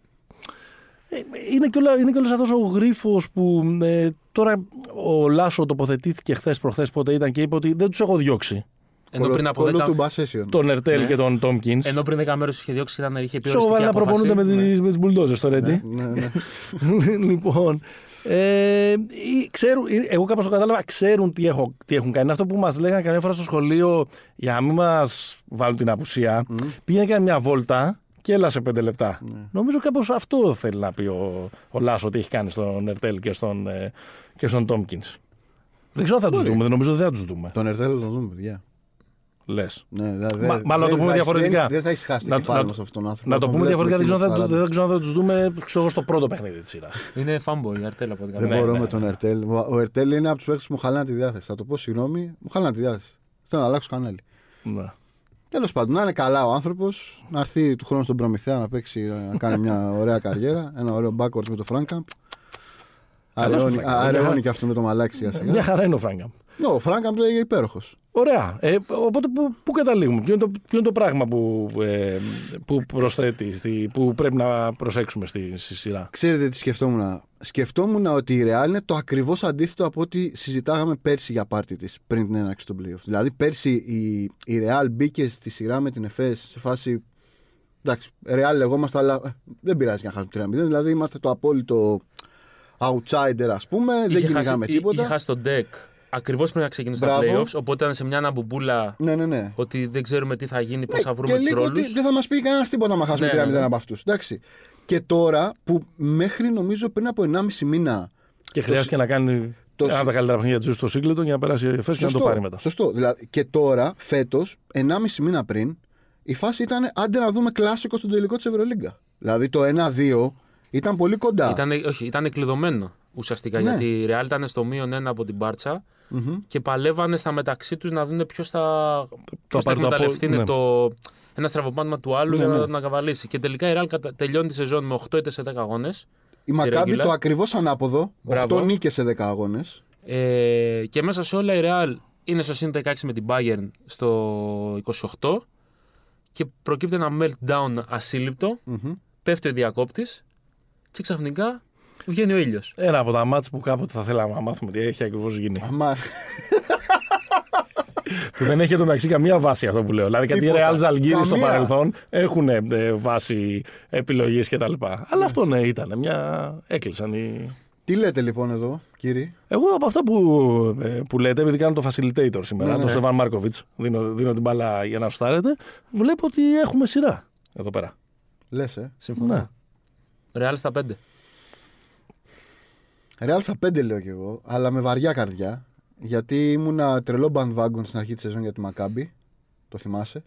ε, Είναι και, όλα, είναι και όλος αυτός ο γρίφος που ε, τώρα ο Λάσο τοποθετήθηκε χθες προχθές πότε ήταν και είπε ότι δεν τους έχω διώξει. Ενώ πριν από Κολο 10 του Μπασέσιον. Τον Ερτέλ Ναι. και τον Τόμκινς. Ενώ πριν 10 μέρες είχε διώξει, ήταν, είχε πει Τους έχω βάλει να οριστική προπονούνται με απόφαση. τις, με τις μπουλντόζες στο Ρέντι. Ναι, ναι. λοιπόν, ε, ή- ξέρουν, ε, εγώ κάπως το κατάλαβα, ξέρουν τι, έχω, τι έχουν κάνει. Είναι Αυτό που μας λέγανε καμιά φορά στο σχολείο για να μην μας βάλουν την απουσία. Μμ. Πήγαινε και μια βόλτα και έλα σε πέντε λεπτά. Ναι. Νομίζω κάπως αυτό θέλει να πει ο, ο Λάσο ότι έχει κάνει στον Ερτέλ και στον, ε, και στον Τόμκινς. Δεν ξέρω αν θα τους Μπορεί. δούμε, δεν νομίζω ότι δεν θα τους δούμε. Τον Ερτέλ θα τον δούμε, παιδιά. Λες. Ναι, δηλαδή, Μα- δεν- μάλλον να το δεν πούμε θα- διαφορετικά. Δεν, δεν θα έχεις χάσει το Να- κεφάλι να- μας αυτόν τον άνθρωπο. Να το Τον πούμε βλέπουμε διαφορετικά, δεν ξέρω, αν θα, εκείνο το δεν ξέρω αν θα τους δούμε ξέρω, εγώ, στο πρώτο παιχνίδι της σειράς. Είναι fanboy η Αρτέλ από ό,τι Δεν Ναι, καταλαβαίνω. μπορώ ναι, με ναι. τον Ερτέλ. Ο- Ο Ερτέλ είναι από τους παίκτες που μου χαλάνε τη διάθεση. Θα το πω συγγνώμη, μου χαλάνε τη διάθεση. Θέλω να αλλάξω κανάλι. Ναι. Τέλος πάντων, να είναι καλά ο άνθρωπος, να έρθει του χρόνου στον Προμηθέα να παίξει, να κάνει μια ωραία καριέρα. Ένα ωραίο backwards με το Φράγκαμπ. Καλός ο Αραιώνει, Φράγκαμπ. αραιώνει Μια- και αυτό με το μαλάκι σιγά Μια σιγά. χαρά είναι ο Φράγκαμπ. Ναι, ο Φράγκαμπ είναι υπέροχος. Ωραία. Ε, οπότε πού, πού καταλήγουμε, ποιο είναι, το, ποιο είναι το πράγμα που, ε, που προσθέτει, στη, που πρέπει να προσέξουμε στη, στη σειρά; Ξέρετε τι σκεφτόμουν. Σκεφτόμουν ότι η Real είναι το ακριβώς αντίθετο από ό,τι συζητάγαμε πέρσι για πάρτι της πριν την έναρξη των playoff. Δηλαδή, πέρσι η, η Real μπήκε στη σειρά με την ΕΦΕΣ σε φάση. Εντάξει, Real λεγόμαστε, αλλά ε, δεν πειράζει να χάσουμε 3-0. Δηλαδή, είμαστε το απόλυτο outsider, ας πούμε. δεν Είχε χάσει- κυνηγάμε εί- τίποτα. Είχε χάσει τον deck ακριβώς πριν να ξεκινήσουν τα Μπράβο. playoffs. Οπότε ήταν σε μια αναμπομπούλα Ναι, ναι, ναι. ότι δεν ξέρουμε τι θα γίνει, πώς Ναι, θα βρούμε και τους λίγο ρόλους. ότι δεν θα μας πει κανένας τίποτα να χάσουμε Ναι, 3-0 ναι, ναι. από αυτούς. Εντάξει. Και τώρα που μέχρι νομίζω πριν από 1,5 μήνα Και χρειάστηκε να κάνει το- ένα από τα καλύτερα παιχνίδια του στο Σίγκλετον για να περάσει η ΕΦΕΣ και να το πάρει μετά. Σωστό. Δηλαδή, και τώρα, φέτος, 1,5 μήνα πριν, η φάση ήταν άντε να δούμε κλάσικο στον τελικό της Ευρωλίγκα. Δηλαδή το 1-2 ήταν πολύ κοντά. Ήταν, όχι, ήταν κλειδωμένο ουσιαστικά Ναι. γιατί η Real ήταν στο μείον ένα από την Μπάρτσα Μμμ. και παλεύανε στα μεταξύ τους να δουν ποιος θα, ποιος θα πάρει το απο- εκμεταλλευτεί ναι. το, ένα στραβοπάτημα του άλλου Ναι, για να, ναι. να καβαλήσει. Και τελικά η Real κατα- τελειώνει τη σεζόν με 8 είτε σε 10 αγώνες. Η Μακάμπη regular. το ακριβώς ανάποδο. Μπράβο. 8 νίκες σε 10 αγώνες. Ε, και μέσα σε όλα η Real είναι στο συν 16 με την Bayern στο 28 και προκύπτει ένα meltdown ασύλληπτο. Πέφτει ο διακόπτης και ξαφνικά βγαίνει ο ήλιος. Ένα από τα μάτς που κάποτε θα θέλαμε να μάθουμε τι έχει ακριβώς γίνει. Αμά. που δεν έχει εντωμεταξύ καμία βάση αυτό που λέω. Δηλαδή κάτι Τίποτα. Real Zalgiris στο Καμία. παρελθόν έχουν ε, βάση επιλογή κτλ. Αλλά αυτό ναι, ήταν μια. Έκλεισαν οι. Τι λέτε λοιπόν εδώ, κύριε. Εγώ από αυτά που, ε, που λέτε, επειδή κάνω το facilitator σήμερα, Ναι, ναι. τον Στεφάν Μάρκοβιτς, δίνω, δίνω την μπάλα για να σουτάρετε, βλέπω ότι έχουμε σειρά εδώ πέρα. Λες, ε. Συμφωνώ. Ναι. Ρεάλ στα 5. Real στα 5 λέω κι εγώ, αλλά με βαριά καρδιά. Γιατί ήμουνα τρελό bandwagon στην αρχή της σεζόν για τη Μακάμπη. Το θυμάσαι.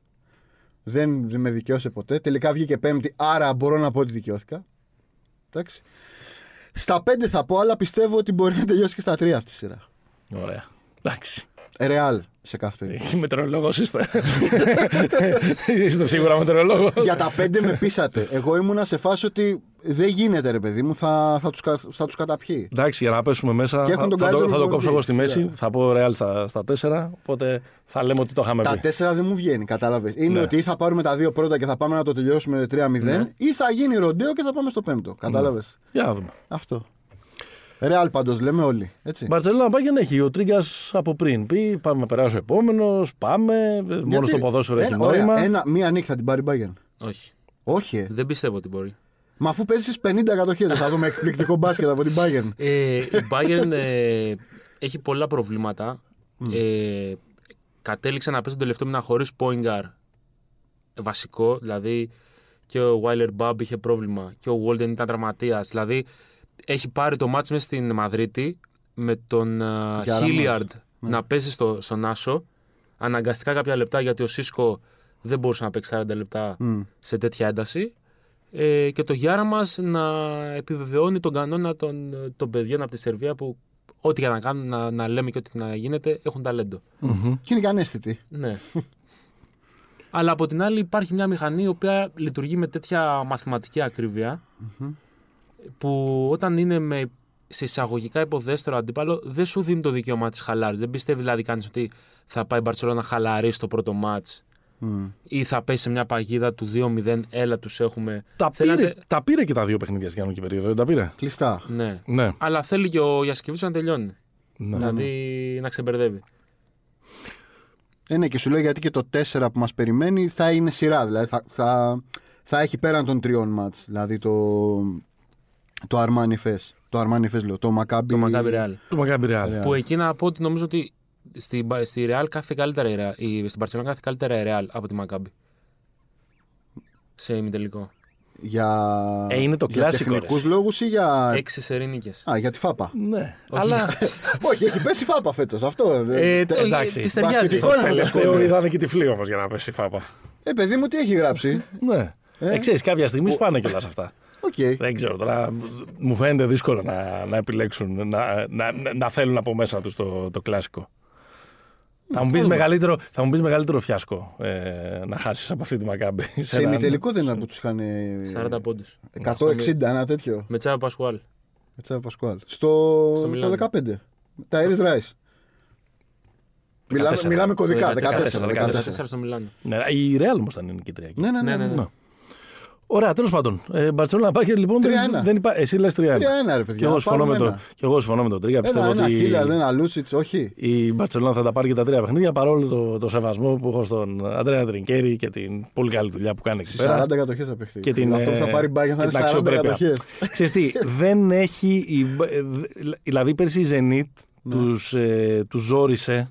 Δεν, δεν με δικαίωσε ποτέ. Τελικά βγήκε πέμπτη, άρα μπορώ να πω ότι δικαιώθηκα. Εντάξει. Στα 5 θα πω, αλλά πιστεύω ότι μπορεί να τελειώσει και στα 3 αυτή τη σειρά. Ωραία. Εντάξει. Real σε κάθε περίπτωση. Μετεωρολόγο είστε. είστε σίγουρα μετεωρολόγο. για τα 5 με πείσατε. Εγώ ήμουνα σε φάση ότι δεν γίνεται ρε παιδί μου, θα, θα, τους, κα- θα τους καταπιεί. Εντάξει, για να πέσουμε μέσα. Και έχουν τον θα, το, καλύτερο θα το κόψω εγώ προπονητή, στη μέση. σιγά. Θα πω Real στα, στα 4. Οπότε θα λέμε ότι το είχαμε Τα πει. τέσσερα δεν μου βγαίνει, κατάλαβες. Είναι Ναι. ότι ή θα πάρουμε τα δύο πρώτα και θα πάμε να το τελειώσουμε 3-0, ή θα γίνει ροντέο και θα πάμε στο πέμπτο. Κατάλαβες. Για να δούμε. Αυτό. Ρεάλ πάντως λέμε όλοι. Έτσι. Μπαρσελόνα πάει και να έχει ο Τρίγκας από πριν. Πει πάμε να περάσει ο επόμενος. Πάμε. Μόνο Γιατί- στο ποδόσφαιρο έχει ένα, ωραία, νόημα. Ένα, μία νίκη θα την πάρει η Bayern. Όχι. Όχι. ε. Δεν πιστεύω ότι μπορεί. Μα αφού παίζεις στι 50 κατοχέ, δεν θα δούμε εκπληκτικό μπάσκετ από την Bayern. Ε, η Bayern ε, έχει πολλά προβλήματα. Ε, κατέληξε να παίζει τον τελευταίο μήνα χωρίς Poingar βασικό. Δηλαδή και ο Weiler Bub είχε πρόβλημα και ο Walden ήταν τραυματίας. Δηλαδή έχει πάρει το μάτς μέσα στην Μαδρίτη με τον Για Χίλιαρντ Ράμος. να παίζει στο, στον Άσο. Αναγκαστικά κάποια λεπτά γιατί ο Σίσκο δεν μπορούσε να παίξει 40 λεπτά Μμ. σε τέτοια ένταση. Ε, και το Γιάρα μας να επιβεβαιώνει τον κανόνα των, των παιδιών από τη Σερβία που ό,τι και να κάνουν, να, να λέμε και ό,τι να γίνεται, έχουν ταλέντο. Μμμ. Και είναι και ανέστητη. Ναι. Αλλά από την άλλη υπάρχει μια μηχανή η οποία λειτουργεί με τέτοια μαθηματική ακρίβεια, που όταν είναι με σε εισαγωγικά υποδέστερο αντίπαλο δεν σου δίνει το δικαίωμα της χαλάρη. Δεν πιστεύει δηλαδή κανείς ότι θα πάει η Μπαρσελόνα να χαλαρίσει το πρώτο μάτς Μμ. ή θα πέσει σε μια παγίδα του 2-0, έλα τους έχουμε. Τα, Θέλατε- πήρε, τα πήρε και τα δύο παιχνίδια στην κανονική περίοδο, δεν τα πήρε; Κλειστά. Ναι. Ναι. Αλλά θέλει και ο Γιασκεβίτσιος να τελειώνει. ναι. Δηλαδή να ξεμπερδεύει. Ε, ναι, και σου λέω γιατί και το 4 που μας περιμένει θα είναι σειρά. Δηλαδή θα, θα, θα έχει πέραν των τριών μάτς. Δηλαδή το, το Armani Fes. Το Armani Fes λέω. Το Maccabi. Το Μακάμπι Ρεάλ. Του Μακάμπι Ρεάλ. Real. Που εκεί να πω ότι νομίζω ότι στη, Μπα- στη Real κάθε καλύτερα η Real, η, στην Barcelona κάθε καλύτερα η Real από τη Μακάμπι. Σε ημιτελικό. Για, Ε, είναι το για κλάσικο, τεχνικούς ρε. λόγους ή για... Έξι σερίνικες. Α, για τη Φάπα. Ναι. Αλλά Όχι, έχει πέσει η Φάπα φέτος. Αυτό. Ε, Τε- το- εντάξει. Της ταιριάζει. Μπασκετικό το είναι αυτό το τελευταίο σχόλιο. είδανε και τυφλή όμως για να πέσει η φάπα. Ε, παιδί μου, τι έχει γράψει; Ναι. Ε; Ε, ξέρεις, κάποια στιγμή σπάνε κιόλας αυτά. Οκ. Δεν ξέρω τώρα. Μου φαίνεται δύσκολο να, να επιλέξουν, να, να, να, να θέλουν από μέσα τους το, το κλασικό. Θα μου, πεις μεγαλύτερο, θα μου πεις μεγαλύτερο φιάσκο ε, να χάσεις από αυτή τη Μακάμπη. Σε ημιτελικό δεν είναι που τους είχαν. ε, 40 πόντους. 160, ένα τέτοιο. Με τσάβα Πασκουάλ. Έτσι, Πασκουάλ. Στο, Στο Μιλάνο. το 15. Τα Iris Rice. Μιλάμε, 14. μιλάμε κωδικά. 14, 14. 14. 14 στο Μιλάνο. Ναι, η Ρεάλ όμως ήταν νικητρία. εκεί. Ναι, ναι, ναι. Ναι, ναι. ναι. Ναι. Ωραία, τέλος πάντων. Ε, Μπαρσελόνα Μπάκερ λοιπόν. 3-1. Δεν, δεν υπά... Εσύ λες 3-1. 3-1 ρε Και παιδιά. εγώ να συμφωνώ, με πάρουμε το, ένα. και εγώ συμφωνώ με τον Τρίγκα. Πιστεύω Ένα, ένα ότι χίλια, ένα Λούτσιτς, όχι. η Μπαρσελόνα θα τα πάρει και τα τρία παιχνίδια παρόλο το, το σεβασμό που έχω στον Αντρέα Τρινκέρι και την πολύ καλή δουλειά που κάνει εκεί Στις πέρα. 40 κατοχές θα παιχτεί. Και την, Αυτό που θα ε, πάρει η Bayern θα και την είναι 40 αξιοπρέπεια. κατοχές. Ξέρεις τι, δεν έχει. η- ε, Δηλαδή πέρσι η Zenit Ναι. τους, ε, τους ζόρισε.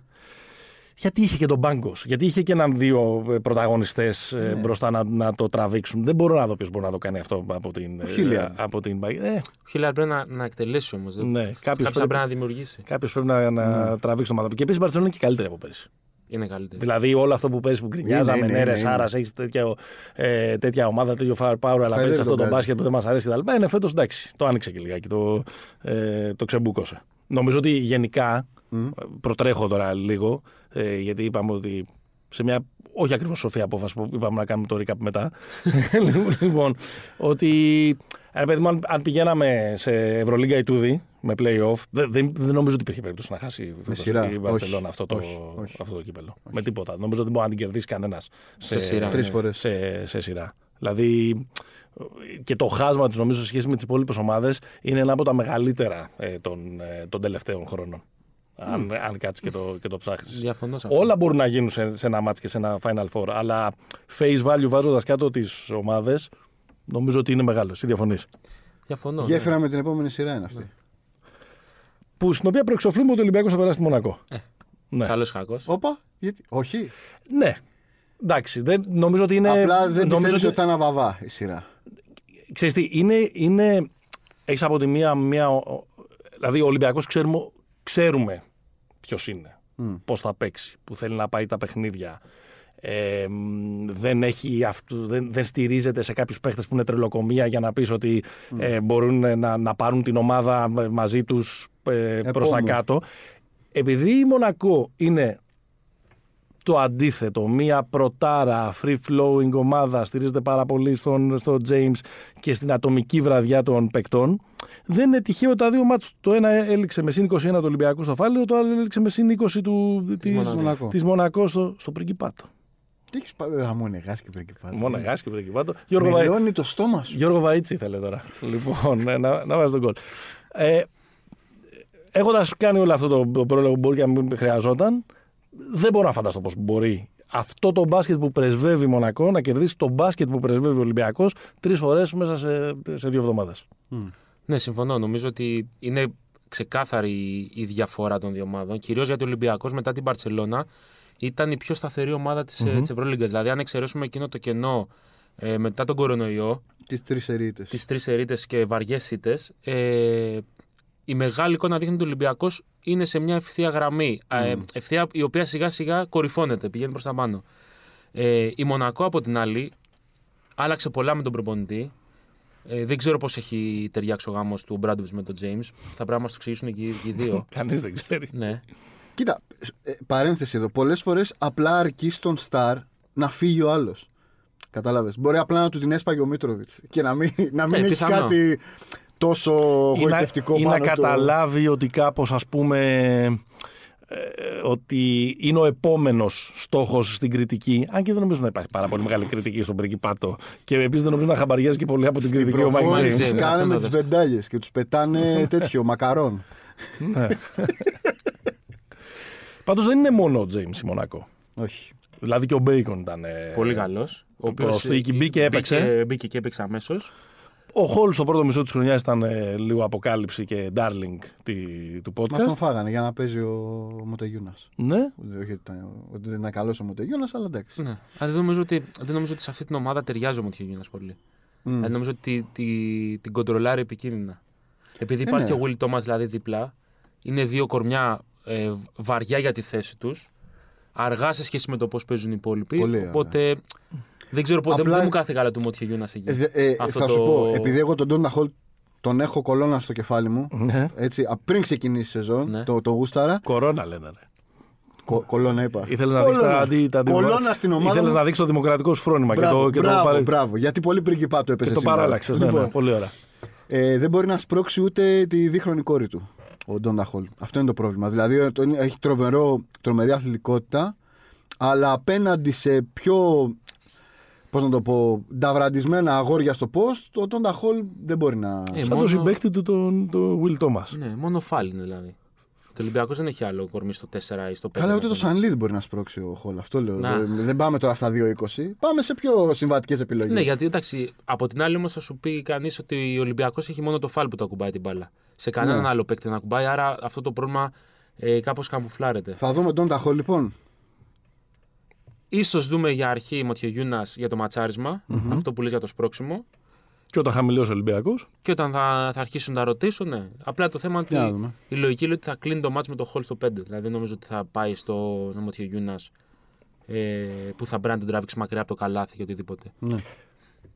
Γιατί είχε και τον Μπάγκος. Γιατί είχε και έναν δύο πρωταγωνιστές Ναι. μπροστά να, να το τραβήξουν. Δεν μπορώ να δω ποιος μπορεί να το κάνει αυτό από την. ε, Χίλιαρντ. από την Bayern. Ε, Ο Χιλιάρ πρέπει να, να εκτελέσει όμως. ναι, κάποιος Κάποιος πρέπει, πρέπει να δημιουργήσει. κάποιος πρέπει να, να Ναι. τραβήξει το μάτι. Και επίσης η Μπαρσελόνα είναι και καλύτερη από πέρσι. Είναι καλύτερη. Δηλαδή όλο αυτό που παίζεις που γκρινιάζαμε, Είναι, ναι, είναι, ρε είναι. Σάρας, έχεις τέτοια, ε, τέτοια ομάδα, τέτοιο firepower, αλλά Χαϊδεύει παίζεις τον αυτό το Γκάζι. μπάσκετ που δεν μας αρέσει κτλ. Είναι φέτος εντάξει, το άνοιξε και λιγάκι, το, ε, το ξεμπούκωσε. Νομίζω ότι γενικά, Μμ. προτρέχω τώρα λίγο, ε, γιατί είπαμε ότι σε μια όχι ακριβώς σοφή απόφαση που είπαμε να κάνουμε το recap μετά. λοιπόν, ότι ρε παιδί μου, αν, αν πηγαίναμε σε Ευρωλίγκα ή Τούδη με playoff, δεν, δεν, δεν νομίζω ότι υπήρχε περίπτωση να χάσει φέτος σειρά. η Όχι. Βαρσελόνα αυτό, το, Όχι. Όχι. αυτό το κύπελο. Με τίποτα. Νομίζω ότι μπορεί να την κερδίσει κανένας Σε σειρά. Τρεις φορές. σε, σε σειρά. Δηλαδή και το χάσμα του νομίζω σε σχέση με τις υπόλοιπες ομάδες είναι ένα από τα μεγαλύτερα ε, των, ε, των τελευταίων χρόνων. Αν, αν κάτσεις και το, και το ψάχνεις. Διαφωνώ σε αυτό. Όλα μπορούν να γίνουν σε, σε ένα μάτς και σε ένα Final Four. Αλλά face value βάζοντας κάτω τις ομάδες, νομίζω ότι είναι μεγάλο. Εσύ διαφωνείς; Διαφωνώ. ναι. Γέφυρα με την επόμενη σειρά είναι αυτή. Που στην οποία προεξοφλούμε ότι ο Ολυμπιακός θα περάσει στη Μονακό. Ε, ναι. Καλός χάκος. Όπα, γιατί. Όχι. ναι. Εντάξει, δεν, νομίζω ότι είναι. Απλά δεν νομίζω πιστεύεις ότι, ότι θα είναι βαβά η σειρά. Ξέρεις τι, είναι, είναι έχεις από τη μία, μία δηλαδή ο Ολυμπιακός ξέρουμε, ξέρουμε ποιος είναι, Μμ. πώς θα παίξει, που θέλει να πάει τα παιχνίδια. Ε, μ, δεν, έχει αυτού, δεν, δεν στηρίζεται σε κάποιους παίχτες που είναι τρελοκομεία για να πεις ότι ε, μπορούν ε, να, να πάρουν την ομάδα ε, μαζί τους ε, προς τα Επόμενο. κάτω. Επειδή η Μονακό είναι το αντίθετο. Μία πρωτάρα, free flowing ομάδα, στηρίζεται πάρα πολύ στον, στο James και στην ατομική βραδιά των παικτών. Δεν είναι τυχαίο τα δύο μάτς. Το ένα έληξε με συν 21 του Ολυμπιακού στο Φάληρο, το άλλο έληξε με συν 20 του, της, Μονακό. Μονακό. της Μονακό στο, στο Πριγκιπάτο. Τι έχεις πάει. Α, μόνο γάσκει πριν και πάντα. Μόνο γás και Πριγκιπάτο. Γιώργο, Βα... Μελώνει το στόμα σου. Γιώργο Βαΐτσι ήθελε τώρα. λοιπόν, ε, να, να βάζει τον κόλ. Ε, Έχοντας κάνει όλο αυτό το, το πρόλογο που μπορεί και να μην χρειαζόταν, δεν μπορώ να φανταστώ πώς μπορεί αυτό το μπάσκετ που πρεσβεύει η Μονακό να κερδίσει το μπάσκετ που πρεσβεύει ο Ολυμπιακός τρεις φορές μέσα σε, σε δύο εβδομάδες. Μμ. Ναι, συμφωνώ. Νομίζω ότι είναι ξεκάθαρη η διαφορά των δύο ομάδων. Κυρίως γιατί ο Ολυμπιακός μετά την Παρσελώνα ήταν η πιο σταθερή ομάδα της mm Ευρωλίγκας. Δηλαδή, αν εξαιρέσουμε εκείνο το κενό ε, μετά τον κορονοϊό, Τις τρεις ερείτε. τις τρεις ερείτε και βαριές ήττες, ε, η μεγάλη εικόνα δείχνει ότι ο Ολυμπιακός είναι σε μια ευθεία γραμμή. Ε, ευθεία η οποία σιγά σιγά κορυφώνεται, πηγαίνει προς τα πάνω. Ε, η Μονακό από την άλλη άλλαξε πολλά με τον προπονητή. Ε, δεν ξέρω πώς έχει ταιριάξει ο γάμος του Μπράντοβιτς με τον James. Θα πρέπει να μας το εξηγήσουν και οι, και οι δύο. Κανείς δεν ξέρει. ναι. Κοίτα, ε, παρένθεση εδώ. Πολλές φορές απλά αρκεί στον Σταρ να φύγει ο άλλος. Κατάλαβες. Μπορεί απλά να του την έσπαγε ο Μίτροβιτ και να μην, να μην Ε, έχει πιθανό. κάτι τόσο Ή να, γοητευτικό ή να πάνω του. καταλάβει ότι κάπως ας πούμε ε, ότι είναι ο επόμενος στόχος στην κριτική. Αν και δεν νομίζω να υπάρχει πάρα πολύ μεγάλη κριτική στον Πριγκιπάτο. Και επίσης δεν νομίζω να χαμπαριάζει και πολύ από την κριτική ο Μάικ Προπόνηση Τζέιμς. James. κάνουν Αυτό με είναι τι το βεντάλιες και τους πετάνε τέτοιο μακαρόν. Ναι. Πάντως δεν είναι μόνο ο Τζέιμς η Μονακό. Όχι. Δηλαδή και ο Μπέικον ήταν. ε, Πολύ καλός. ο προσθήκη μπήκε, έπαιξε. Μπήκε, μπήκε και έπαιξε αμέσως. Ο Χόλ στο πρώτο μισό της χρονιάς ήταν ε, λίγο αποκάλυψη και darling τη, του Μας τον podcast. φάγανε για να παίζει ο Μοτεγιούνας. Ναι. Όχι ότι, ήταν- ότι δεν ήταν καλός ο Μοτεγιούνας, αλλά εντάξει. Ναι. Αλλά δεν νομίζω, ότι, δεν νομίζω ότι σε αυτή την ομάδα ταιριάζει ο Μοντιογίνας πολύ. Μμ. Δηλαδή νομίζω ότι τη, τη- την κοντρολάρει επικίνδυνα. Επειδή Ε, υπάρχει ναι. ο Will Thomas δηλαδή δίπλα, είναι δύο κορμιά ε, βαριά για τη θέση τους, αργά σε σχέση με το πώς παίζουν οι υπόλοιποι. Πολύ αργά. οπότε δεν ξέρω πότε. Απλά- Δεν μου κάθε καλά του Μοντιογίνα εκεί. Ε, δε- ε, Αυτό θα σου το- πω, επειδή εγώ τον Ντόντα Χολ τον έχω κολόνα στο κεφάλι μου, ναι. έτσι, α, πριν ξεκινήσει η σεζόν, Ναι. το, το γούσταρα. Κορώνα λένε. Ρε. Κο, κολόνα είπα. Ήθελες να δείξεις τα αντι. τα αντι- Κολόνα στην ομάδα. Ήθελες μου. να δείξεις το δημοκρατικό σου φρόνημα και Μπράβο, το, και το, μπράβο, παρε- μπράβο, γιατί πολύ πριγκιπάτο και έπεσε το σήμερα. παράλλαξες. Ναι, Λοιπόν, ναι, πολύ ωραία. ε, δεν μπορεί να σπρώξει ούτε τη δίχρονη κόρη του, ο Ντόντα Χολ. Αυτό είναι το πρόβλημα. Δηλαδή ε, το- έχει τρομερό, τρομερή αθλητικότητα, αλλά απέναντι σε πιο πώς να το πω, νταβραντισμένα αγόρια στο post, ο Ντόντα Χολ δεν μπορεί να. Ε, Σαν μόνο- το συμπέκτη του τον τον Will Thomas. Ναι, μόνο φάλ είναι δηλαδή. Το Ολυμπιακός δεν έχει άλλο κορμί στο 4 ή στο 5. Καλά, ούτε το Σανλί δεν μπορεί να σπρώξει ο Χολ. Αυτό λέω. Να. Δεν, δεν πάμε τώρα στα 2-20. Πάμε σε πιο συμβατικές επιλογές. Ναι, γιατί εντάξει, από την άλλη όμως θα σου πει κανείς ότι ο Ολυμπιακός έχει μόνο το φάλ που το ακουμπάει την μπάλα. Σε κανέναν Ναι. άλλο παίκτη να ακουμπάει, άρα αυτό το πρόβλημα ε, κάπως καμπουφλάρεται. Θα δούμε τον Ταχό λοιπόν. Ίσως δούμε για αρχή Μοτιογιούνα για το ματσαρισμα αυτό που λες για το σπρώξιμο. Και όταν χαμηλός ο Ολυμπιακός. Και όταν θα, θα αρχίσουν να ρωτήσουν, ναι. Απλά το θέμα είναι Για να ότι δούμε. η λογική λέει ότι θα κλείνει το μάτς με το Hall στο 5. Δηλαδή δεν νομίζω ότι θα πάει στο Μοτιογιούνα ε, που θα πρέπει να τον τράβηξει μακριά από το καλάθι και οτιδήποτε. Ναι.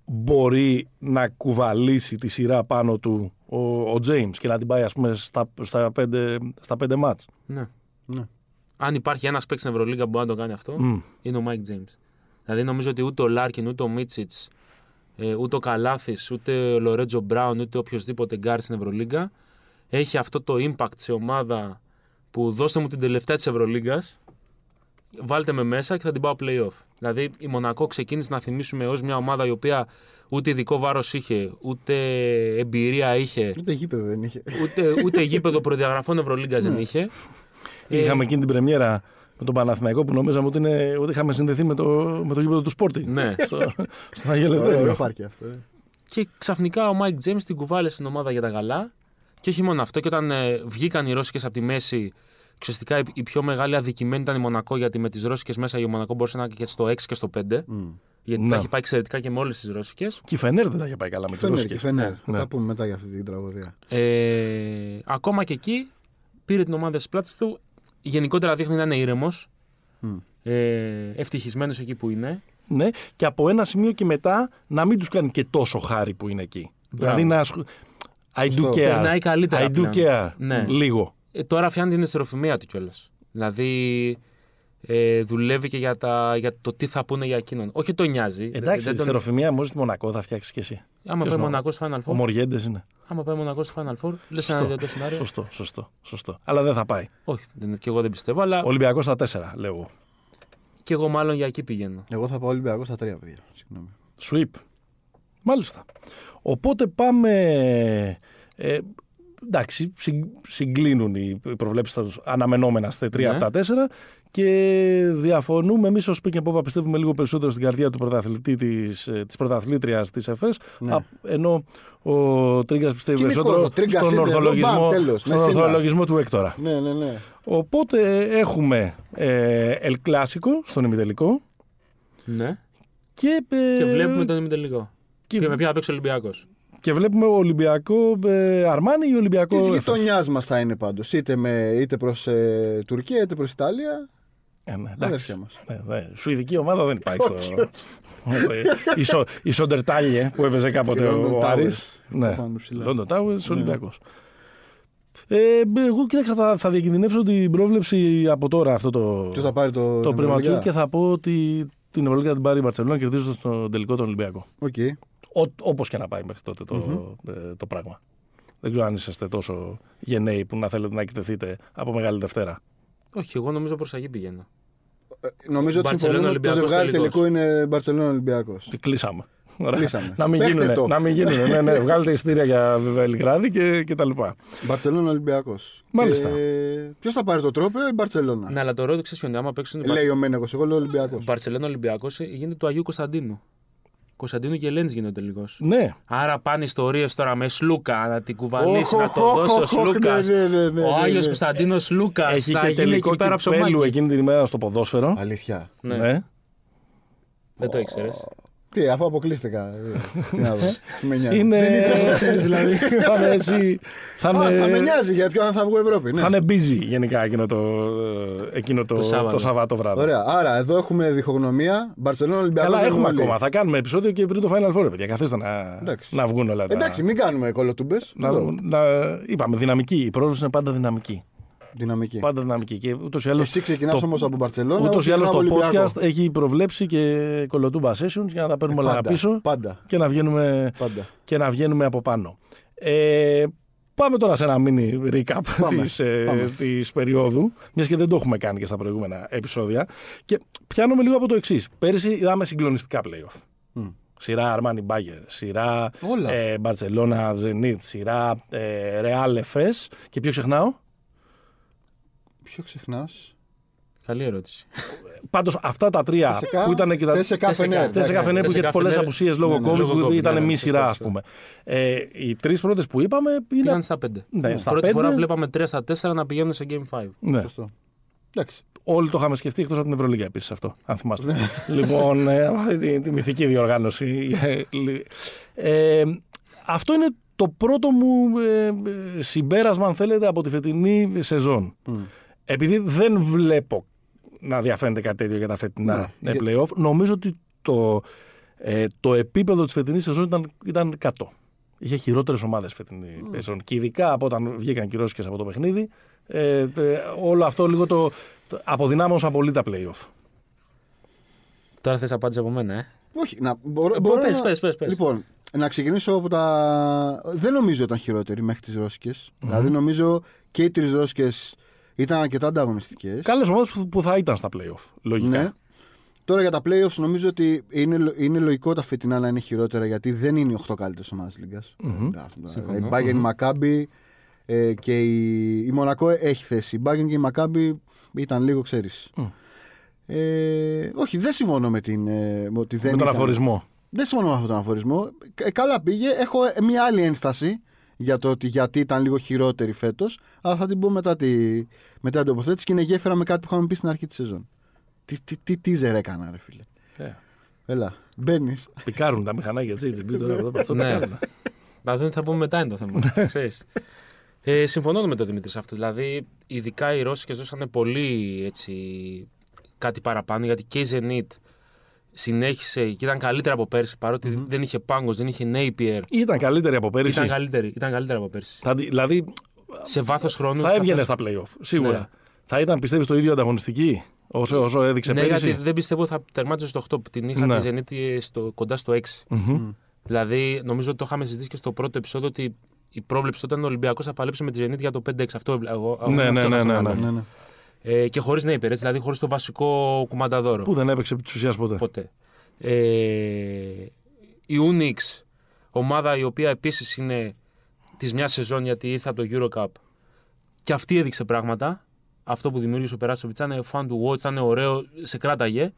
Μπορεί να κουβαλήσει τη σειρά πάνω του ο, ο James και να την πάει ας πούμε στα, στα, πέντε, στα πέντε μάτς. Ναι. Ναι. Αν υπάρχει ένας παίκτης στην Ευρωλίγκα που μπορεί να το κάνει αυτό, Μμ. είναι ο Μάικ James. Δηλαδή νομίζω ότι ούτε ο Λάρκιν, ούτε ο Μίτσιτς, ε, ούτε ο Καλάθης, ούτε ο Λορέντζο Μπράουν, ούτε οποιοδήποτε γκάρ στην Ευρωλίγκα έχει αυτό το impact σε ομάδα που δώστε μου την τελευταία της Ευρωλίγκας βάλτε με μέσα και θα την πάω playoff. Δηλαδή η Μονακό ξεκίνησε να θυμίσουμε ως μια ομάδα η οποία ούτε ειδικό βάρος είχε, ούτε εμπειρία είχε, Ούτε γήπεδο δεν είχε. ούτε, ούτε γήπεδο προδιαγραφών Ευρωλίγκας δεν είχε. Ε, Είχαμε εκείνη την πρεμιέρα με τον Παναθηναϊκό που νομίζαμε ότι, είναι, ότι είχαμε συνδεθεί με το, με το γήπεδο του Sporting. Ναι. Στο, στον Αγία Ωραίο Ελευθέριο. πάρκι αυτό. ε. Και ξαφνικά ο Μάικ Τζέιμ την κουβάλε στην ομάδα για τα γαλά. Και όχι μόνο αυτό, και όταν ε, βγήκαν οι Ρώσικες από τη μέση, ουσιαστικά η, η πιο μεγάλη αδικημένη ήταν η Μονακό, γιατί με τις Ρώσικες μέσα η Μονακό μπορούσε να είναι και στο 6 και στο 5. Μμ. Γιατί Ναι. τα έχει πάει εξαιρετικά και με όλες τις Ρώσικες. Και η Φενέρ δεν τα είχε πάει καλά με τις Φενέρ, Ρώσικες. και Φενέρ. Ναι. Θα τα πούμε μετά για αυτή την τραγωδία. Ε, ακόμα και εκεί πήρε την ομάδα στις πλάτες του. Γενικότερα δείχνει να είναι ήρεμος. Μμ. Ε, Ευτυχισμένος εκεί που είναι. Ναι, και από ένα σημείο και μετά να μην τους κάνει και τόσο χάρη που είναι εκεί. Μπράβο. Δηλαδή να. ασχ- I do Σωστό. care. Περνάει καλύτερα I do πλέον. care. Ναι. Λίγο. Ε, τώρα φτιάχνει την ιστεροφημία του κιόλας. Δηλαδή ε, δουλεύει και για, τα, για το τι θα πούνε για εκείνον. Όχι το νοιάζει. Εντάξει, Δεν τη τον- στεροφημία μόλις στη Μονακό θα φτιάξεις κι εσύ. Άμα Ποιος πάει να- Μονακός στο Final Ο Four. Μοριέντε είναι. Άμα πάει Μονακός στο Final Four, λες ένα Σωστό. ιδιαίτερο σενάριο. Σωστό, σωστό, σωστό. Αλλά δεν θα πάει. Όχι, δεν, και εγώ δεν πιστεύω, αλλά Ολυμπιακός στα 4, λέω εγώ. και εγώ μάλλον για εκεί πηγαίνω. Εγώ θα πάω Ολυμπιακός στα τρία, παιδιά. Συγγνώμη. Sweep. Μάλιστα. Οπότε πάμε. Ε, εντάξει, συγκ- συγκλίνουν οι προβλέψεις τους αναμενόμενα στα τρία Ναι. από τα τέσσερα και διαφωνούμε εμείς ω Pick and Pop πιστεύουμε λίγο περισσότερο στην καρδιά του πρωταθλητή της, ε, της πρωταθλήτριας της ΕΦΕΣ Ναι. α, ενώ ο Τρίγκας πιστεύει Κοινικό, περισσότερο ο Τρίγκας στον, ήρθε εδώ, ορθολογισμό, μπαμ, τέλος, στον Μεσίνα. ορθολογισμό του Έκτορα. Ναι, ναι, ναι. Οπότε έχουμε ε, El Clásico στον ημιτελικό Ναι. και, ε, Και βλέπουμε τον ημιτελικό. και, Και με ποια θα παίξει ο Ολυμπιακός. Και βλέπουμε Ολυμπιακό ε, Αρμάνι ή Ολυμπιακό Της Εφές. γειτονιάς μας θα είναι πάντως. Είτε, με- είτε προς Τουρκία είτε προς Ιταλία. Ε, ναι, εντάξει. Αδέρφια μας. Ναι, ναι. Σουηδική ομάδα δεν υπάρχει στο. η, Σο, η Σόντερταλιε που έπαιζε κάποτε London ο Towers. Άρης. Ναι. Πάνω ψηλά. London Towers, Ολυμπιακός. Ε, εγώ κοίταξα, θα, θα διακινδυνεύσω την πρόβλεψη από τώρα αυτό το, Ποιο θα πάρει το. το την πρεματσούρ Ευρωλίγα; και θα πω ότι την Ευρωλίγα την πάρει η Μπαρσελόνα κερδίζοντας τον τελικό τον Ολυμπιακό. Οκ. Όπως και να πάει μέχρι τότε το, ε, το πράγμα. Δεν ξέρω αν είσαστε τόσο γενναίοι που να θέλετε να εκτεθείτε από Μεγάλη Δευτέρα. Όχι, εγώ νομίζω προς εκεί πηγαίνω. Ε, Νομίζω ότι Μπαρτσελόνα, συμφωνούμε ότι το Ολυμπιακός ζευγάρι τελικός. τελικό είναι Μπαρσελόνα Ολυμπιακός. Τι κλείσαμε. Ωραία. Κλείσαμε. να μην Παίχτε γίνουνε, το. να μην γίνουνε, ναι, ναι. Βγάλετε ειστήρια για Βελιγράδι και, και τα λοιπά. Μπαρσελόνα Ολυμπιακός. Μάλιστα. Ποιος θα πάρει το τρόπαιο, η Μπαρσελόνα. Ναι, αλλά το ρόλο ξέρεις ποιο είναι. Άμα παίξουν Λέει ο Μένεγος, εγώ λέω Ολυμπιακός. Μπαρσελόνα Ολυμπιακός γίνεται του Αγίου Κωνσταντίνου. Κωνσταντίνου και Λέντ γίνεται τελικός. Ναι. Άρα πάνε ιστορίες τώρα με Σλούκα να την κουβαλήσει, Οχ, να το οχ, δώσει ο οχ, οχ, Σλούκας. ναι, ναι, ναι, ναι, Ο ναι, Άγιος ναι. Κωνσταντίνο Λούκα. Έχει θα και γίνει τελικό εκεί πέρα κυπέλου ψωμάκι. εκείνη την ημέρα στο ποδόσφαιρο. Αλήθεια. Ναι. Ναι. Δεν το ήξερες. Τι, αφού αποκλείστηκα. ε, Τι να δω. Τι με νοιάζει. Είναι... Δεν ήθελα να ξέρεις, δηλαδή. θα είναι έτσι... Θα Α, Θα με είναι, νοιάζει για ποιον θα βγω Ευρώπη. ναι. θα είναι busy γενικά εκείνο το, ε, εκείνο το, Το Σάββατο. το Σαββάτο βράδυ. Ωραία. Άρα εδώ έχουμε διχογνωμία. Μπαρσελόνα Ολυμπιακό. Καλά, έχουμε ακόμα. Θα κάνουμε επεισόδιο και πριν το Final Four, παιδιά. Καθίστε να, Εντάξει. να βγουν όλα τα. Εντάξει, μην κάνουμε κολοτούμπες. να, να, είπαμε, δυναμική. Η πρόβληση είναι πάντα δυναμική. Δυναμική. Πάντα δυναμική. Και ούτως ή άλλως Εσύ ξεκινάς το- όμως από Μπαρσελόνα. Ούτως ή άλλως το Ολυμπιακός. podcast έχει προβλέψει και κολοτούμπα sessions για να τα παίρνουμε όλα Πάντα, πίσω Πάντα. και να, βγαίνουμε, Πάντα. και να βγαίνουμε από πάνω. Ε, πάμε τώρα σε ένα mini recap Πάμε, της, ε, πάμε. της περίοδου, μιας και δεν το έχουμε κάνει και στα προηγούμενα επεισόδια. Και πιάνουμε λίγο από το εξής. Πέρυσι είδαμε συγκλονιστικά playoff. Μμ. Σειρά Armani Bagger, σειρά Όλα. ε, Barcelona Zenit, σειρά ε, Real FS και ποιο ξεχνάω. Ποιο ξεχνάς. Καλή ερώτηση. Πάντως αυτά τα τρία Τέσσερα που ήταν και τα. Τέσσερα Φενέρ. Τέσσερα καφενέ που είχε τις Τέσσερα πολλές Φενέρ. απουσίες λόγω Ναι, ναι, COVID λόγω που COVID, ήταν ναι, ναι, μη σωστό, σειρά, ας σωστό. πούμε. Ε, οι τρεις πρώτες που είπαμε είναι. Πήγαν στα 5. Ναι, στα Πρώτη πέντε. φορά βλέπαμε 3 στα 4 να πηγαίνουν σε Game 5. Ναι. Σωστό. Εντάξει. Όλοι το είχαμε σκεφτεί εκτός από την Ευρωλίγα επίσης αυτό, αν θυμάστε. Ναι. λοιπόν, ε, αυτή τη, τη μυθική διοργάνωση. Ε, αυτό είναι το πρώτο μου ε, ε, συμπέρασμα, αν θέλετε, από τη φετινή σεζόν. Μμ. Επειδή δεν βλέπω να διαφαίνεται κάτι τέτοιο για τα φετινά Ναι. ε, play-off, νομίζω ότι το, ε, το επίπεδο της φετινής σεζόν ήταν, ήταν κάτω. Είχε χειρότερες ομάδες φετινή σεζόν. Και ειδικά από όταν βγήκαν και οι Ρώσικες από το παιχνίδι, ε, ε, όλο αυτό λίγο το, το αποδυνάμωσαν πολύ τα play-off. Τώρα θες απάντηση από μένα, ε; Όχι, να, μπορώ, Ε, μπορώ πες, να... πες, πες, πες. Λοιπόν, να ξεκινήσω από τα. Δεν νομίζω ήταν χειρότερη μέχρι τις ρωσικε Δηλαδή, νομίζω και οι τρεις Ρώσικες Ήταν αρκετά ανταγωνιστικές. Καλές ομάδες που, που θα ήταν στα playoff. Λογικά. Ναι. Τώρα για τα playoffs νομίζω ότι είναι, είναι λογικό τα φετινά να είναι χειρότερα γιατί δεν είναι οι 8 καλύτερες ομάδες της Λίγκας. Συμφωνώ. Η Bayern, η Maccabi ε, και η, η Μονακό έχει θέση. Η Bayern και η Maccabi ήταν λίγο, ξέρεις. Μμ. Ε, όχι, δεν συμφωνώ με την. Ε, με ότι δεν Με τον ήταν- αφορισμό. Δεν συμφωνώ με αυτόν τον αφορισμό. Ε, καλά πήγε. Έχω ε, μια άλλη ένσταση για το ότι γιατί ήταν λίγο χειρότερη φέτος. Αλλά θα την πω μετά, τη, μετά την τοποθέτηση και είναι γέφυρα με κάτι που είχαμε πει στην αρχή της σεζόν. Τι, τι, τι, teaser έκανα, ρε φίλε. Ε, Έλα, μπαίνεις. πικάρουν τα μηχανάκια τη HGB τώρα. εδώ, αυτό το Ναι. κάνουν. Να δούμε τι θα πούμε μετά είναι το θέμα. ξέρεις. Ε, συμφωνώ με τον Δημήτρη σε αυτό. Δηλαδή, ειδικά οι Ρώσικες δώσανε πολύ έτσι, κάτι παραπάνω γιατί και η Zenit συνέχισε και ήταν καλύτερα από πέρσι παρότι δεν είχε Πάγκος, δεν είχε Napier. Ήταν καλύτερη από πέρυσι. Ήταν καλύτερη, ήταν καλύτερη από πέρσι. Θα, τη- δηλαδή Σε βάθος χρόνου. θα έβγαινε στα playoff. Σίγουρα. Ναι. Θα ήταν, πιστεύεις, το ίδιο ανταγωνιστική όσο, όσο έδειξε Ναι, πέρυσι; γιατί δεν πιστεύω ότι θα τερμάτιζε στο 8. Την είχα Ναι. τη Zenit στο, κοντά στο 6. Μμμ. Δηλαδή, νομίζω ότι το είχαμε συζητήσει και στο πρώτο επεισόδιο ότι η πρόβλεψη τότε ήταν ο Ολυμπιακός θα παλέψει με τη Zenit για το 5-6. Αυτό έβλε- εγώ. εγώ Ναι, αυτό ναι, είχα ναι, στο ναι, μυαλό ναι. Μου. Ναι, ναι. Ε, και χωρίς Napier, έτσι, δηλαδή χωρίς το βασικό κουμανταδόρο. Που δεν έπαιξε επί της ουσίας ποτέ. Ποτέ. Ε, η Unix, ομάδα η οποία επίσης είναι της μιας σεζόν γιατί ήρθε από το Eurocup και αυτή έδειξε πράγματα. Αυτό που δημιούργησε ο Περάσοβιτς ήταν fun to watch, ήταν ωραίο, σε κράταγε.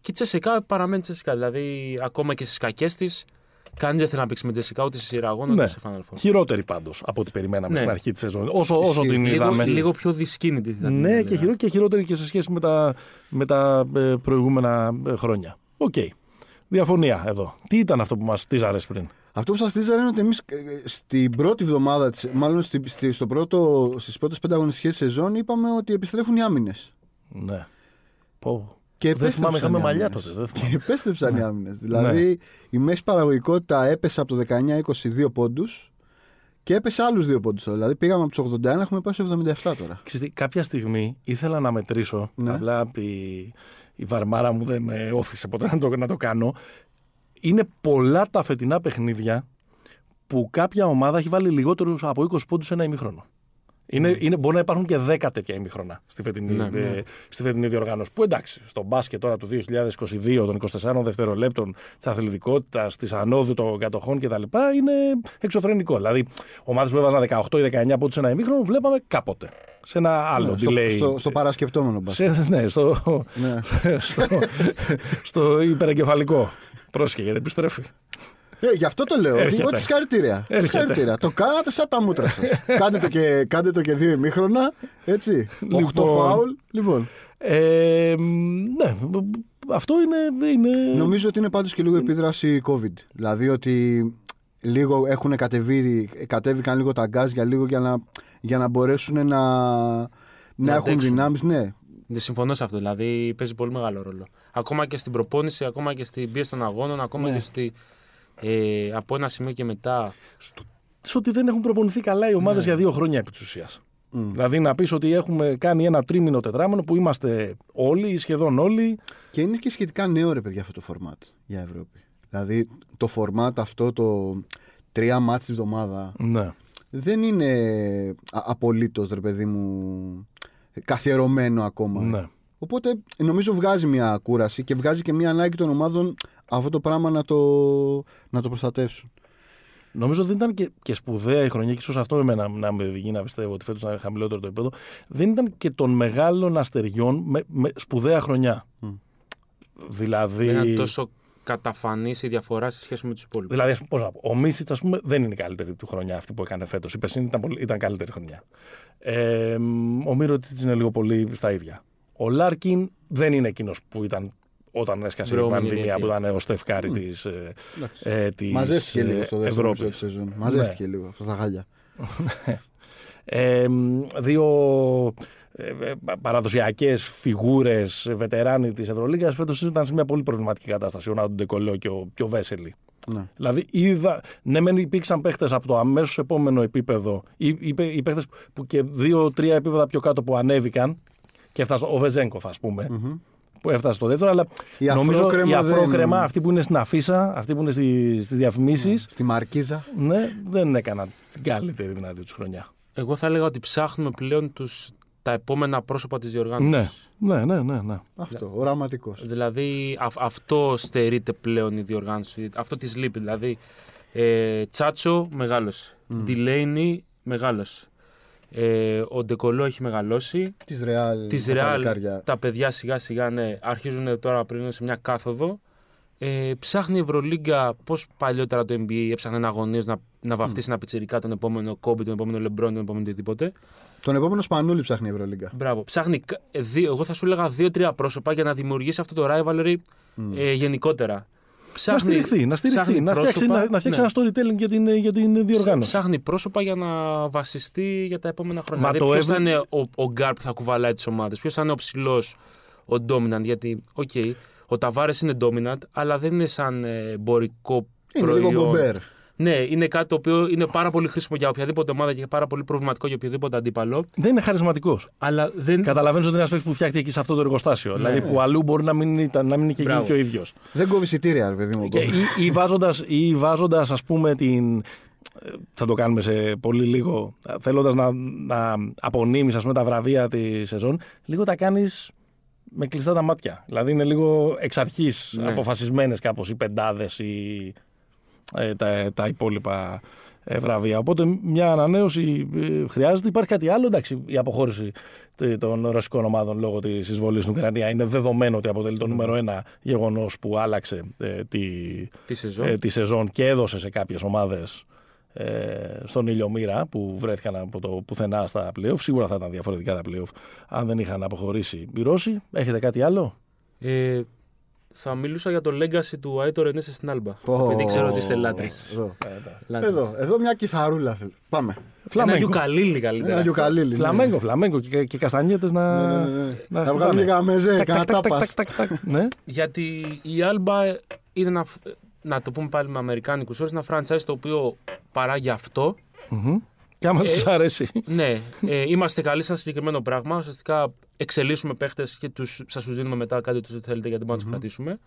Και η ΤΣΣΚΑ παραμένει ΤΣΣΚΑ. Δηλαδή, ακόμα και στις κακές της, κανείς δεν θέλει να παίξει με ΤΣΣΚΑ ούτε σε ημιτελικό ούτε Ναι. σε Final Four. Χειρότερη πάντως από ό,τι περιμέναμε Ναι. στην αρχή της σεζόν. Όσο, όσο Ισχύει. την Λίγο, είδαμε. λίγο πιο δυσκίνητη. θα την Ναι, έλεγα. και, χειρό, και χειρότερη και σε σχέση με τα, με τα ε, προηγούμενα ε, χρόνια. Οκ. Διαφωνία εδώ. Τι ήταν αυτό που μας τίζαρε πριν; Αυτό που σας τίζαρα είναι ότι εμείς στην πρώτη εβδομάδα, της, μάλλον στη, στη, στο πρώτο, στις πρώτες πέντε αγωνιστικές σεζόν, είπαμε ότι επιστρέφουν οι άμυνες. Ναι. Πω. Και Δεν θυμάμαι, είχαμε οι μαλλιά άμυνες. τότε. Δεν Και θυμάμαι. επέστρεψαν οι άμυνες. Δηλαδή η μέση παραγωγικότητα έπεσε από το 19-22 πόντους και έπεσε άλλους δύο πόντους. τώρα. Δηλαδή πήγαμε από τους 81, έχουμε πάει στους 77 τώρα. Ξέρεις τι, κάποια στιγμή ήθελα να μετρήσω. Ναι. Απλά η, η βαρμάρα μου δεν με όθησε ποτέ να το, να το κάνω. Είναι πολλά τα φετινά παιχνίδια που κάποια ομάδα έχει βάλει λιγότερους από 20 πόντους σε ένα ημίχρονο. Είναι, είναι, μπορεί να υπάρχουν και 10 τέτοια ημίχρονα στη φετινή, Ναι, ε, ναι. στη φετινή διοργάνωση. Που εντάξει, στο μπάσκετ τώρα του 2022, των 24 δευτερολέπτων, της αθλητικότητας, της ανόδου των κατοχών κτλ. είναι εξωφρενικό. Δηλαδή, ομάδες που έβαζαν 18 ή 19 πόντους σε ένα ημίχρονο, βλέπαμε κάποτε. Σε ένα άλλο Ναι, στο, delay. στο, στο παρασκεπτόμενο μπάσκετ. σε, ναι, στο, Ναι. στο, στο υπερεγκεφαλικό. Πρόσεχε γιατί επιστρέφει. Ε, γι' αυτό το λέω. Έρχεται. Ότι συγχαρητήρια. Έρχεται. Συγχαρητήρια. Το κάνατε σαν τα μούτρα σας. κάντε, το και, κάντε το και δύο ημίχρονα. Έτσι. Λοιπόν. Οχτώ φάουλ. Λοιπόν. Ε, ναι, αυτό είναι. είναι... Νομίζω ότι είναι πάντως και λίγο επίδραση COVID. Δηλαδή ότι λίγο έχουν κατεβεί, κατέβηκαν λίγο τα γκάζ για λίγο για να, για να μπορέσουν να, να, Να έχουν αντέξουν. δυνάμεις. Ναι. Δεν συμφωνώ σε αυτό. Δηλαδή παίζει πολύ μεγάλο ρόλο. Ακόμα και στην προπόνηση, ακόμα και στην πίεση των αγώνων, ακόμα Ναι. και στη. Ε, από ένα σημείο και μετά. στο, στο ότι δεν έχουν προπονηθεί καλά οι ομάδες Ναι. για δύο χρόνια επί της ουσίας. Μμ. Δηλαδή να πεις ότι έχουμε κάνει ένα τρίμηνο τετράμινο που είμαστε όλοι, ή σχεδόν όλοι. Και είναι και σχετικά νέο ρε παιδιά αυτό το φορμάτ για Ευρώπη. Δηλαδή το φορμάτ αυτό το τρία μάτς τη εβδομάδα Ναι. δεν είναι απολύτως ρε παιδί μου καθιερωμένο ακόμα. ναι. Οπότε νομίζω βγάζει μια κούραση και βγάζει και μια ανάγκη των ομάδων αυτό το πράγμα να το, να το προστατεύσουν. Νομίζω ότι δεν ήταν και, και σπουδαία η χρονιά, και ίσως αυτό εμένα να με οδηγεί να πιστεύω ότι φέτος ήταν χαμηλότερο το επίπεδο. Δεν ήταν και των μεγάλων αστεριών με, με σπουδαία χρονιά. Μμ. Δηλαδή. Δεν ήταν τόσο καταφανής η διαφορά σε σχέση με τους υπόλοιπους. Δηλαδή, ας- πώς να πω, ο Μίτσιτς, ας πούμε, δεν είναι η καλύτερη του χρονιά αυτή που έκανε φέτος. Η περσίνη ήταν, πολύ- ήταν καλύτερη χρονιά. Ε, μ, ο Μίρο είναι λίγο πολύ στα ίδια. Ο Λάρκιν δεν είναι εκείνος που ήταν όταν έσκασε η Βρώμικη πανδημία διετία. που ήταν ο Στεφ Κάρι της ε, Εντάξει. ε, της, Μαζεύτηκε ε, λίγο στο δεύτερο Ευρώπης. μισό της σεζόν. Μαζεύτηκε λίγο αυτά τα χάλια. Ε, μ, δύο ε, ε, παραδοσιακές φιγούρες βετεράνοι της Ευρωλίγκα φέτος ήταν σε μια πολύ προβληματική κατάσταση. Ο Νάντο Ντεκολό και ο, και ο Βέσελη. Ναι. Δηλαδή, είδα, ναι, μεν υπήρξαν παίχτες από το αμέσως επόμενο επίπεδο, ή, ή, οι παίχτες που και δύο-τρία επίπεδα πιο κάτω που ανέβηκαν και έφτασε ο Βεζέγκοφ, ας πούμε, Μμμ. που έφτασε στο δεύτερο, αλλά Η νομίζω αφρόκρεμα η αφρόκρεμα, δεν- αυτή που είναι στην αφίσα, αυτή που είναι στις διαφημίσεις, Στη Μαρκίζα. ναι, δεν έκαναν την καλύτερη δυνατή τους χρονιά. Εγώ θα έλεγα ότι ψάχνουμε πλέον τους τα επόμενα πρόσωπα της διοργάνωσης. Ναι, ναι, ναι, ναι. ναι. Αυτό, οραματικός. Δηλαδή α, αυτό στερείται πλέον η διοργάνωση. Αυτό της λείπει. Δηλαδή ε, Τσάτσο μεγάλος. Ντιλέινι μεγάλος. Ε, ο Ντεκολό έχει μεγαλώσει. Της Ρεάλ. Της Ρεάλ τα παιδιά σιγά σιγά ναι, αρχίζουν τώρα πριν σε μια κάθοδο. Ε, ψάχνει η Ευρωλίγκα πώς παλιότερα το NBA έψαχνε να αγωνίζει να, να βαφτίσει ένα πιτσυρικά τον επόμενο Κόμπι, τον επόμενο Λεμπρόν, τον επόμενο οτιδήποτε. Τον επόμενο Σπανούλη ψάχνει η Ευρωλίγκα. Μπράβο. Ψάχνει, ε, δύο, εγώ θα σου έλεγα δύο-τρία πρόσωπα για να δημιουργήσει αυτό το rivalry ε, γενικότερα. Ψάχνει, να στηριχθεί, να, στηριχθεί, να φτιάξει, να, να φτιάξει ναι. ένα storytelling για την, για την διοργάνωση. Ψάχνει πρόσωπα για να βασιστεί για τα επόμενα χρόνια. δηλαδή, ποιος θα είναι ο, ο γκάρ που θα κουβαλάει τις ομάδες, ποιος θα είναι ο ψηλός, ο dominant. Γιατί, οκέι, okay, ο Ταβάρες είναι dominant, αλλά δεν είναι σαν ε, εμπορικό είναι προϊόν. λίγο bomber. Ναι, είναι κάτι το οποίο είναι πάρα πολύ χρήσιμο για οποιαδήποτε ομάδα και πάρα πολύ προβληματικό για οποιοδήποτε αντίπαλο. Δεν είναι χαρισματικός. Αλλά δεν... Καταλαβαίνει ότι είναι ένας που φτιάχτηκε εκεί σε αυτό το εργοστάσιο. Ναι. Δηλαδή που αλλού μπορεί να μην, ήταν, να μην είναι και εκεί και ο ίδιος. Δεν κόβει εισιτήρια, ρε παιδί μου. Και, ή, ή βάζοντας, ας πούμε, την. Θα το κάνουμε σε πολύ λίγο. Θέλοντας να, να απονείμεις τα βραβεία της σεζόν, λίγο τα κάνεις με κλειστά τα μάτια. Δηλαδή είναι λίγο εξ αρχής ναι. αποφασισμένες κάπως οι πεντάδες ή ε, τα, τα υπόλοιπα ε, βραβεία. Οπότε μια ανανέωση ε, χρειάζεται. Υπάρχει κάτι άλλο. Εντάξει, η αποχώρηση των ρωσικών ομάδων λόγω της εισβολής στην Ουκρανία είναι δεδομένο ότι αποτελεί το νούμερο ένα γεγονός που άλλαξε τη, τη, σεζόν. τη σεζόν και έδωσε σε κάποιες ομάδες ε, στον ήλιο μοίρα που βρέθηκαν από το πουθενά στα playoff. Σίγουρα θα ήταν διαφορετικά τα playoff αν δεν είχαν αποχωρήσει οι Ρώσοι. Έχετε κάτι άλλο; Ε, θα μιλούσα για το legacy του Άιτο Ρενέσε στην Άλμπα. Oh, επειδή ξέρω ότι είστε λάτε. Εδώ. εδώ, εδώ μια κιθαρούλα. Πάμε. Φλαμέγκο. Ένα γιουκαλίλι καλύτερα. Ένα γιουκαλίλι. Ναι. Φλαμέγκο, φλαμέγκο και, και καστανιέτες να. Ναι, ναι, ναι. Να, να βγάλουν λίγα μεζέ, ναι. Γιατί η Άλμπα είναι ένα να το πούμε πάλι με αμερικάνικους όρους, ένα franchise το οποίο παράγει αυτό. Mm-hmm. Και άμα ε, σας αρέσει. Ναι, ε, είμαστε καλοί σε ένα συγκεκριμένο πράγμα. Ουσιαστικά εξελίσσουμε παίχτες και τους, σας τους δίνουμε μετά κάτι που θέλετε γιατί μπορούμε να τους κρατήσουμε.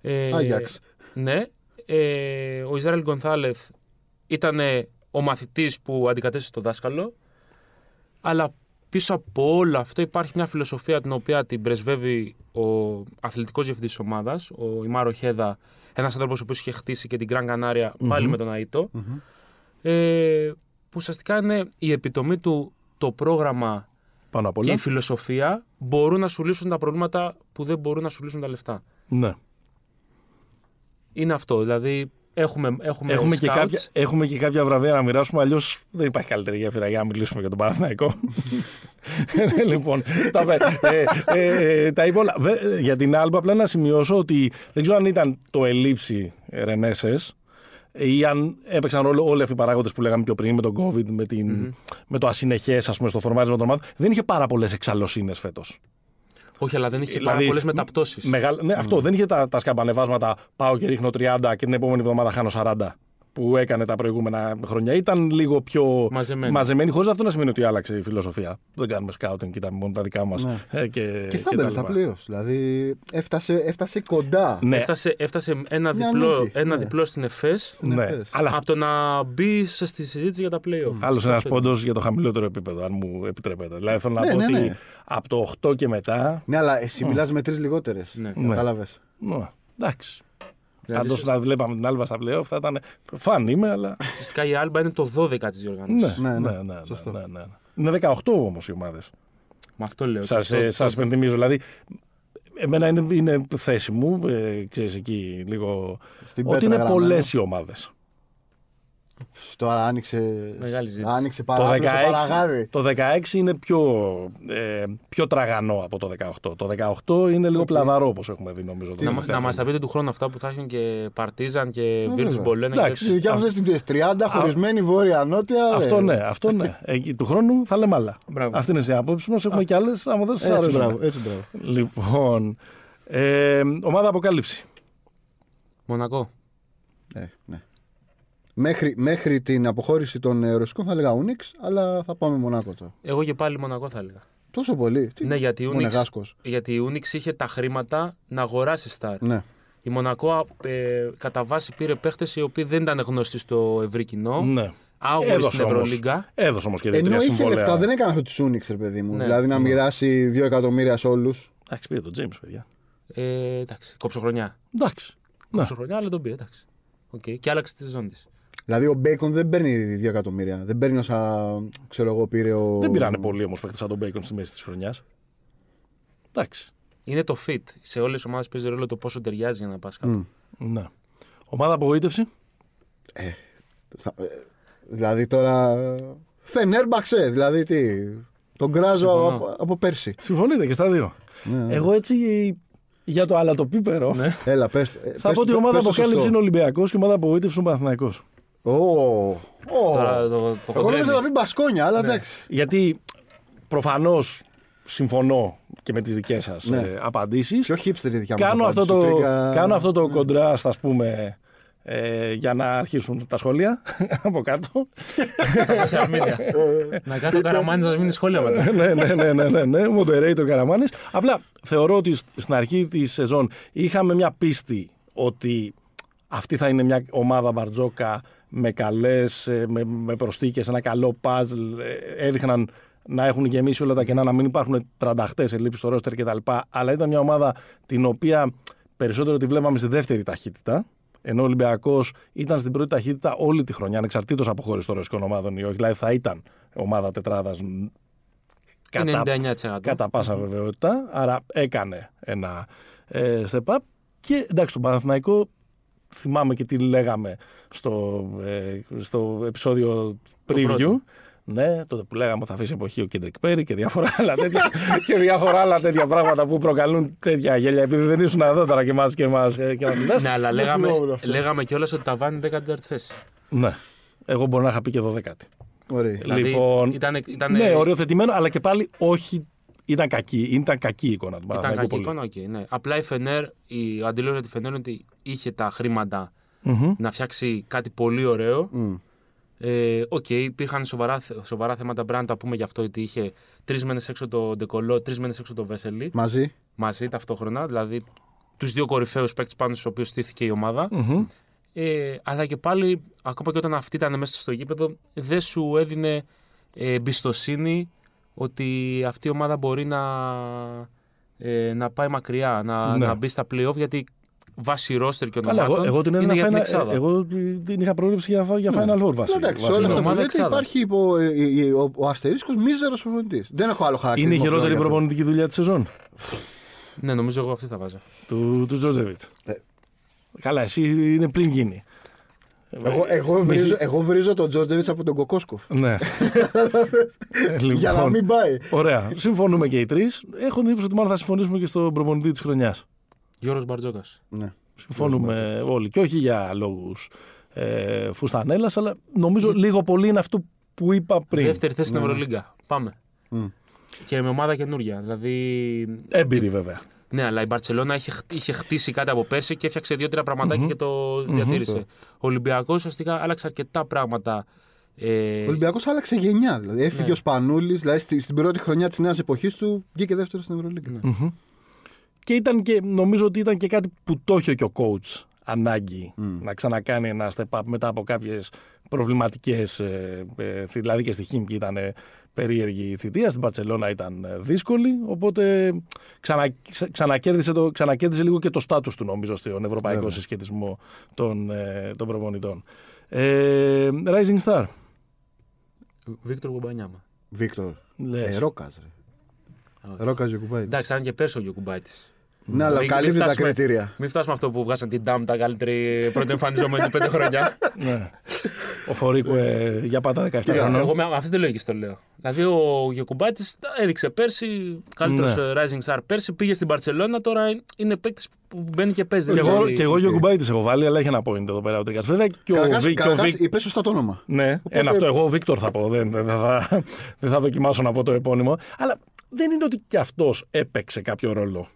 Ε, Άγιαξ. Ναι. Ε, ο Ισραήλ Γκονθάλεθ ήταν ο μαθητής που αντικατέστησε τον δάσκαλο. Αλλά πίσω από όλο αυτό υπάρχει μια φιλοσοφία την οποία την πρεσβεύει ο αθλητικός διευθυντής της ομάδας, ο Ιμάρο Χέδα, ένας άνθρωπος που είχε χτίσει και την Γκραν καναρια πάλι με τον αιτο Ε, που ουσιαστικά είναι η επιτομή του το πρόγραμμα Πάνω και η φιλοσοφία μπορούν να σου λύσουν τα προβλήματα που δεν μπορούν να σου λύσουν τα λεφτά. Ναι. Είναι αυτό. Δηλαδή Έχουμε, έχουμε, έχουμε, και κάποια, έχουμε και κάποια βραβεία να μοιράσουμε, αλλιώς δεν υπάρχει καλύτερη γέφυρα για να μιλήσουμε για τον Παναθηναϊκό. λοιπόν, τα, ε, ε, ε, τα είπα όλα. Για την Άλμπα, απλά να σημειώσω ότι δεν ξέρω αν ήταν το ελήψη Ρενέσε ή αν έπαιξαν ρόλο όλοι αυτοί οι παράγοντες που λέγαμε πιο πριν με τον COVID, με, την, mm-hmm. με το ασυνεχές, στο φορμάρισμα των ομάδων. Δεν είχε πάρα πολλές εξαλωσίνες φέτος. Όχι, αλλά δεν είχε δηλαδή, πάρα πολλές μεταπτώσεις. Ναι, αυτό δεν είχε τα, τα σκαμπανεβάσματα. Πάω και ρίχνω 30 και την επόμενη εβδομάδα χάνω 40 που έκανε τα προηγούμενα χρόνια. Ήταν λίγο πιο μαζεμένη, μαζεμένη χωρίς αυτό να σημαίνει ότι άλλαξε η φιλοσοφία. Δεν κάνουμε σκάουτινγκ, κοιτάμε μόνο τα δικά μας. Ναι. Ε, και, και θα μπαίνει στα Δηλαδή έφτασε, έφτασε κοντά. Ναι. Έφτασε, έφτασε ένα, διπλό, ένα ναι. διπλό στην ΕΦΕΣ. Ναι. Αλλά... Από το να μπει στη συζήτηση για τα playoff. Άλλος ένας πόντος για το χαμηλότερο επίπεδο, αν μου επιτρέπετε. Δηλαδή θέλω να ναι, πω ναι, ότι ναι. από το 8 και μετά. Ναι, αλλά εσύ μιλάς με τρεις λιγότερες. Κατάλαβες. Εντάξει. Δηλαδή, Πάντως να βλέπαμε την Άλμπα στα playoff θα ήταν. Φαν είμαι, αλλά. Φυσικά η Άλμπα είναι το 12 της διοργάνωσης. Ναι, ναι, ναι. ναι, ναι, ναι, ναι, Είναι 18 όμως οι ομάδες. Με αυτό λέω. Σας ε, πενθυμίζω. Δηλαδή, εμένα είναι, είναι θέση μου, ε, ξέρεις εκεί λίγο. Στην ότι είναι πολλές οι ομάδες. Τώρα άνοιξε, Μεγάλη άνοιξε το 16, το 16 είναι πιο, ε, πιο τραγανό από το 18. Το 18 είναι λίγο okay. πλαδαρό όπως έχουμε δει νομίζω. Να, να μας τα πείτε του χρόνου αυτά που θα έχουν και Παρτίζαν και Βίρτου Μπολένα. Εντάξει, και αυτές τις 30 χωρισμένη βόρεια-νότια. Αυτό ναι, αυτό ναι. Εκεί, του χρόνου θα λέμε άλλα. Αυτή είναι η άποψη μας. Έχουμε και άλλες άμα δεν σας αρέσουν. Έτσι, μπράβο. Λοιπόν, ε, ομάδα αποκάλυψη. Μονακό. Ε, ναι. Μέχρι, μέχρι την αποχώρηση των ε, ρωσικών θα έλεγα Ούνιξ, αλλά θα πάμε Μονάκο τώρα. Εγώ και πάλι Μονακό θα έλεγα. Τόσο πολύ. Τι... Ναι, γιατί η, Unix, γιατί η Unix είχε τα χρήματα να αγοράσει Σταρ. Ναι. Η Μονακό ε, κατά βάση πήρε παίχτες οι οποίοι δεν ήταν γνωστοί στο ευρύ κοινό. Ναι. άγουρη Έδωσε στην όμως. Ευρωλίγκα. Έδωσε όμως και Ενώ δύο-τρία είχε συμβόλαια. λεφτά, δεν έκανε αυτό της Σούνιξ, ρε παιδί μου. Ναι. Δηλαδή να μοιράσει 2 εκατομμύρια σε όλους. Εντάξει, πήρε τον James, παιδιά. Ε, εντάξει, κόψω χρονιά. Εντάξει. Ναι. Κόψω χρονιά, αλλά τον πήρε. Εντάξει. Okay. Και άλλαξε τη σεζόν της. Δηλαδή ο Μπέικον δεν παίρνει 2 εκατομμύρια. Δεν παίρνει όσα ξέρω εγώ πήρε ο. Δεν πήρανε πολύ όμως παίχτες σαν τον Bacon στη μέση της χρονιάς. Εντάξει. Είναι το fit. Σε όλες τις ομάδες παίζει ρόλο το πόσο ταιριάζει για να πας κάπου. Μμ. Ναι. Ομάδα απογοήτευση; Θα- ε, Δηλαδή τώρα. Φενέρμπαξε, δηλαδή τι. Τον κράζω Συμφωνώ. από, από πέρσι. Συμφωνείτε και στα δύο. Ναι. Εγώ έτσι για το αλατοπίπερο. Ναι. Έλα, πες, ε, Θα πες- πω ότι η ομάδα πες το αποκάλυψη σωστό. είναι Ολυμπιακός και η ομάδα απογοήτευσης είναι Παναθυναϊκό. Ω, ω. Τώρα το, το Εγώ χοντρένει. νόμιζα να πει Μπασκόνια, αλλά Ναι. εντάξει. Γιατί προφανώς συμφωνώ και με τις δικές σας Ναι. ε, απαντήσεις. Πιο hipster η δικιά μου. Κάνω, αυτό απάντηση, το, σου τρίγκα- κάνω αυτό το κοντράστ, ας πούμε, ε, για να αρχίσουν τα σχόλια από κάτω. Στα social media. να κάθει ο Καραμάνης να μείνει σχόλια μετά. ναι, ναι, ναι, ναι, ναι, ναι, moderator Καραμάνης. Απλά θεωρώ ότι σ- στην αρχή της σεζόν είχαμε μια πίστη ότι αυτή θα είναι μια ομάδα μπαρτζόκα με καλές, ε, με, με προστίκες, ένα καλό puzzle. ε, Έδειχναν να έχουν γεμίσει όλα τα κενά, να μην υπάρχουν τρανταχτές ελλείψεις στο ρόστερ κτλ. Αλλά ήταν μια ομάδα την οποία περισσότερο τη βλέπαμε στη δεύτερη ταχύτητα. Ενώ ο Ολυμπιακός ήταν στην πρώτη ταχύτητα όλη τη χρονιά, ανεξαρτήτως από χώρες των ρωσικών ομάδων ή όχι. Δηλαδή θα ήταν ομάδα τετράδας κατά, 99%. κατά πάσα βεβαιότητα. Άρα έκανε ένα ε, step up. Και εντάξει, τον Παναθηναϊκό θυμάμαι και τι λέγαμε στο, ε, στο επεισόδιο preview. πρώτο. Ναι, τότε που λέγαμε ότι θα αφήσει εποχή ο Κέντρικ Πέρι και διάφορα άλλα τέτοια, και διάφορα άλλα τέτοια πράγματα που προκαλούν τέτοια γέλια επειδή δεν ήσουν εδώ τώρα και μας και μας ε, και μας μιλάς. Ναι, αλλά λέγαμε, θυμόμουν αυτό. λέγαμε κιόλας ότι τερμάτισε 14η θέση. Ναι. Εγώ μπορώ να είχα πει και 12η. Ωραία. Δηλαδή, Λοιπόν, ήταν, ήταν, Ναι, οριοθετημένο, αλλά και πάλι όχι. Ήταν κακή, ήταν κακή η εικόνα του Ήταν Παναθηναϊκού κακή πολύ. εικόνα, οκ, ναι. Απλά η Φενέρ, η, ο αντίλογο για τη Φενέρ είναι ότι είχε τα χρήματα Μμμ. να φτιάξει κάτι πολύ ωραίο. Μμ. Ε, Οκ, υπήρχαν σοβαρά, θε- σοβαρά θέματα. Πρέπει να τα πούμε γι' αυτό, ότι είχε τρεις μήνες έξω το Ντεκολό, τρεις μήνες έξω το Βέσελι Μαζί. μαζί ταυτόχρονα. Δηλαδή τους δύο κορυφαίους παίκτες πάνω στους οποίους στήθηκε η ομάδα. Μμμ. Ε, αλλά και πάλι, ακόμα και όταν αυτή ήταν μέσα στο γήπεδο, δεν σου έδινε ε, εμπιστοσύνη ότι αυτή η ομάδα μπορεί να, ε, να πάει μακριά, να, Ναι. να μπει στα playoff, γιατί βάσει ρόστερ και Καλά, ονομάτων εγώ, εγώ την είναι έδινα για την final, εξάδα. εγώ την είχα προβλέψει για, για Final Four βασικά. Εντάξει, βασικά. όλα αυτά που ομάδα λέτε εξάδας. υπάρχει υπο, ε, ε, ε, ο, ο αστερίσκος μίζερος προπονητής. Δεν έχω άλλο χαρακτήρα. Είναι η χειρότερη προπονητική δουλειά της σεζόν Ναι, νομίζω εγώ αυτή θα βάζα. του, του Τζόζεβιτ. Ε. Καλά, εσύ είναι πριν γίνει. Εγώ, εγώ, βρίζω, εγώ βρίζω τον Τζόρτζεβιτ από τον Κοκόσκοφ. Ναι. Ε, λοιπόν, Για να μην πάει. Ωραία. Συμφωνούμε και οι τρεις. Έχω την εντύπωση ότι μάλλον θα συμφωνήσουμε και στον προπονητή της χρονιάς. Γιώργος Μπαρτζόκας. Ναι. Συμφωνούμε όλοι. Και όχι για λόγους ε, φουστανέλας, αλλά νομίζω λίγο πολύ είναι αυτό που είπα πριν. Δεύτερη θέση στην Ναι, ναι. Ευρωλίγκα. Πάμε. Μμ. Και με ομάδα καινούρια. Δηλαδή. Έμπειρη βέβαια. Ναι, αλλά η Μπαρσελόνα είχε, χ- είχε χτίσει κάτι από πέρσι και έφτιαξε δύο-τρία πραγματάκια και το διατήρησε. Ο Ολυμπιακός ουσιαστικά άλλαξε αρκετά πράγματα. Ε, Ο Ολυμπιακός άλλαξε γενιά. Δηλαδή. Έφυγε Ναι. ο Σπανούλης, δηλαδή στη- στην πρώτη χρονιά της νέας εποχής του βγήκε δεύτερος στην Ευρωλίγκα. Ναι. Και, ήταν και νομίζω ότι ήταν και κάτι που το είχε και ο coach ανάγκη Μμ. να ξανακάνει ένα step up μετά από κάποιες προβληματικές. Ε, ε, θη- δηλαδή και στη Χίμκι ήταν ε, περίεργη η θητεία, στην Παρσελώνα ήταν ε, δύσκολη. Οπότε ξανα, ξα- ξανακέρδισε, το, ξανακέρδισε λίγο και το στάτους του νομίζω στον ευρωπαϊκό Βέβαια. συσχετισμό των, ε, των προπονητών. Ε, Rising Star. Βίκτορ Κουμπανιάμα. Βίκτορ. Λες. Ε, Ρόκας. Ρόκας Γιωκουμπάη. Εντάξει, ήταν και πέρσι ο Γιωκουμπάτη. Ναι, αλλά Μην- καλύπτει μην τα φτάσουμε- κριτήρια. Μην φτάσουμε αυτό που βγάσαν την Ντάμ τα καλύτερη πρώτη εμφανιζόμενη πέντε χρόνια. ναι. Ο Φορίκου ε, για πάντα 17 Κοίτα, χρονών. Εγώ με αυτή τη λογική το λέω. Δηλαδή ο Γιακουμπάτης έδειξε πέρσι, καλύτερος Ναι. Rising Star πέρσι, πήγε στην Παρσελώνα, τώρα είναι παίκτης που μπαίνει και παίζει. Και Δεν εγώ, ξέρει- και εγώ Γιώργο Μπάιτη έχω βάλει, αλλά έχει ένα point εδώ πέρα ο Τρίκας. Βέβαια και ο, Καταρχάς, Βι- και ο καταρχάς, Βι- είπε σωστά το όνομα. Ναι, ένα αυτό. Εγώ ο Βίκτορ θα πω. Δεν, δεν, θα, δεν θα δοκιμάσω να πω το επώνυμο. Αλλά δεν είναι ότι και αυτός έπαιξε κάποιο ρόλο.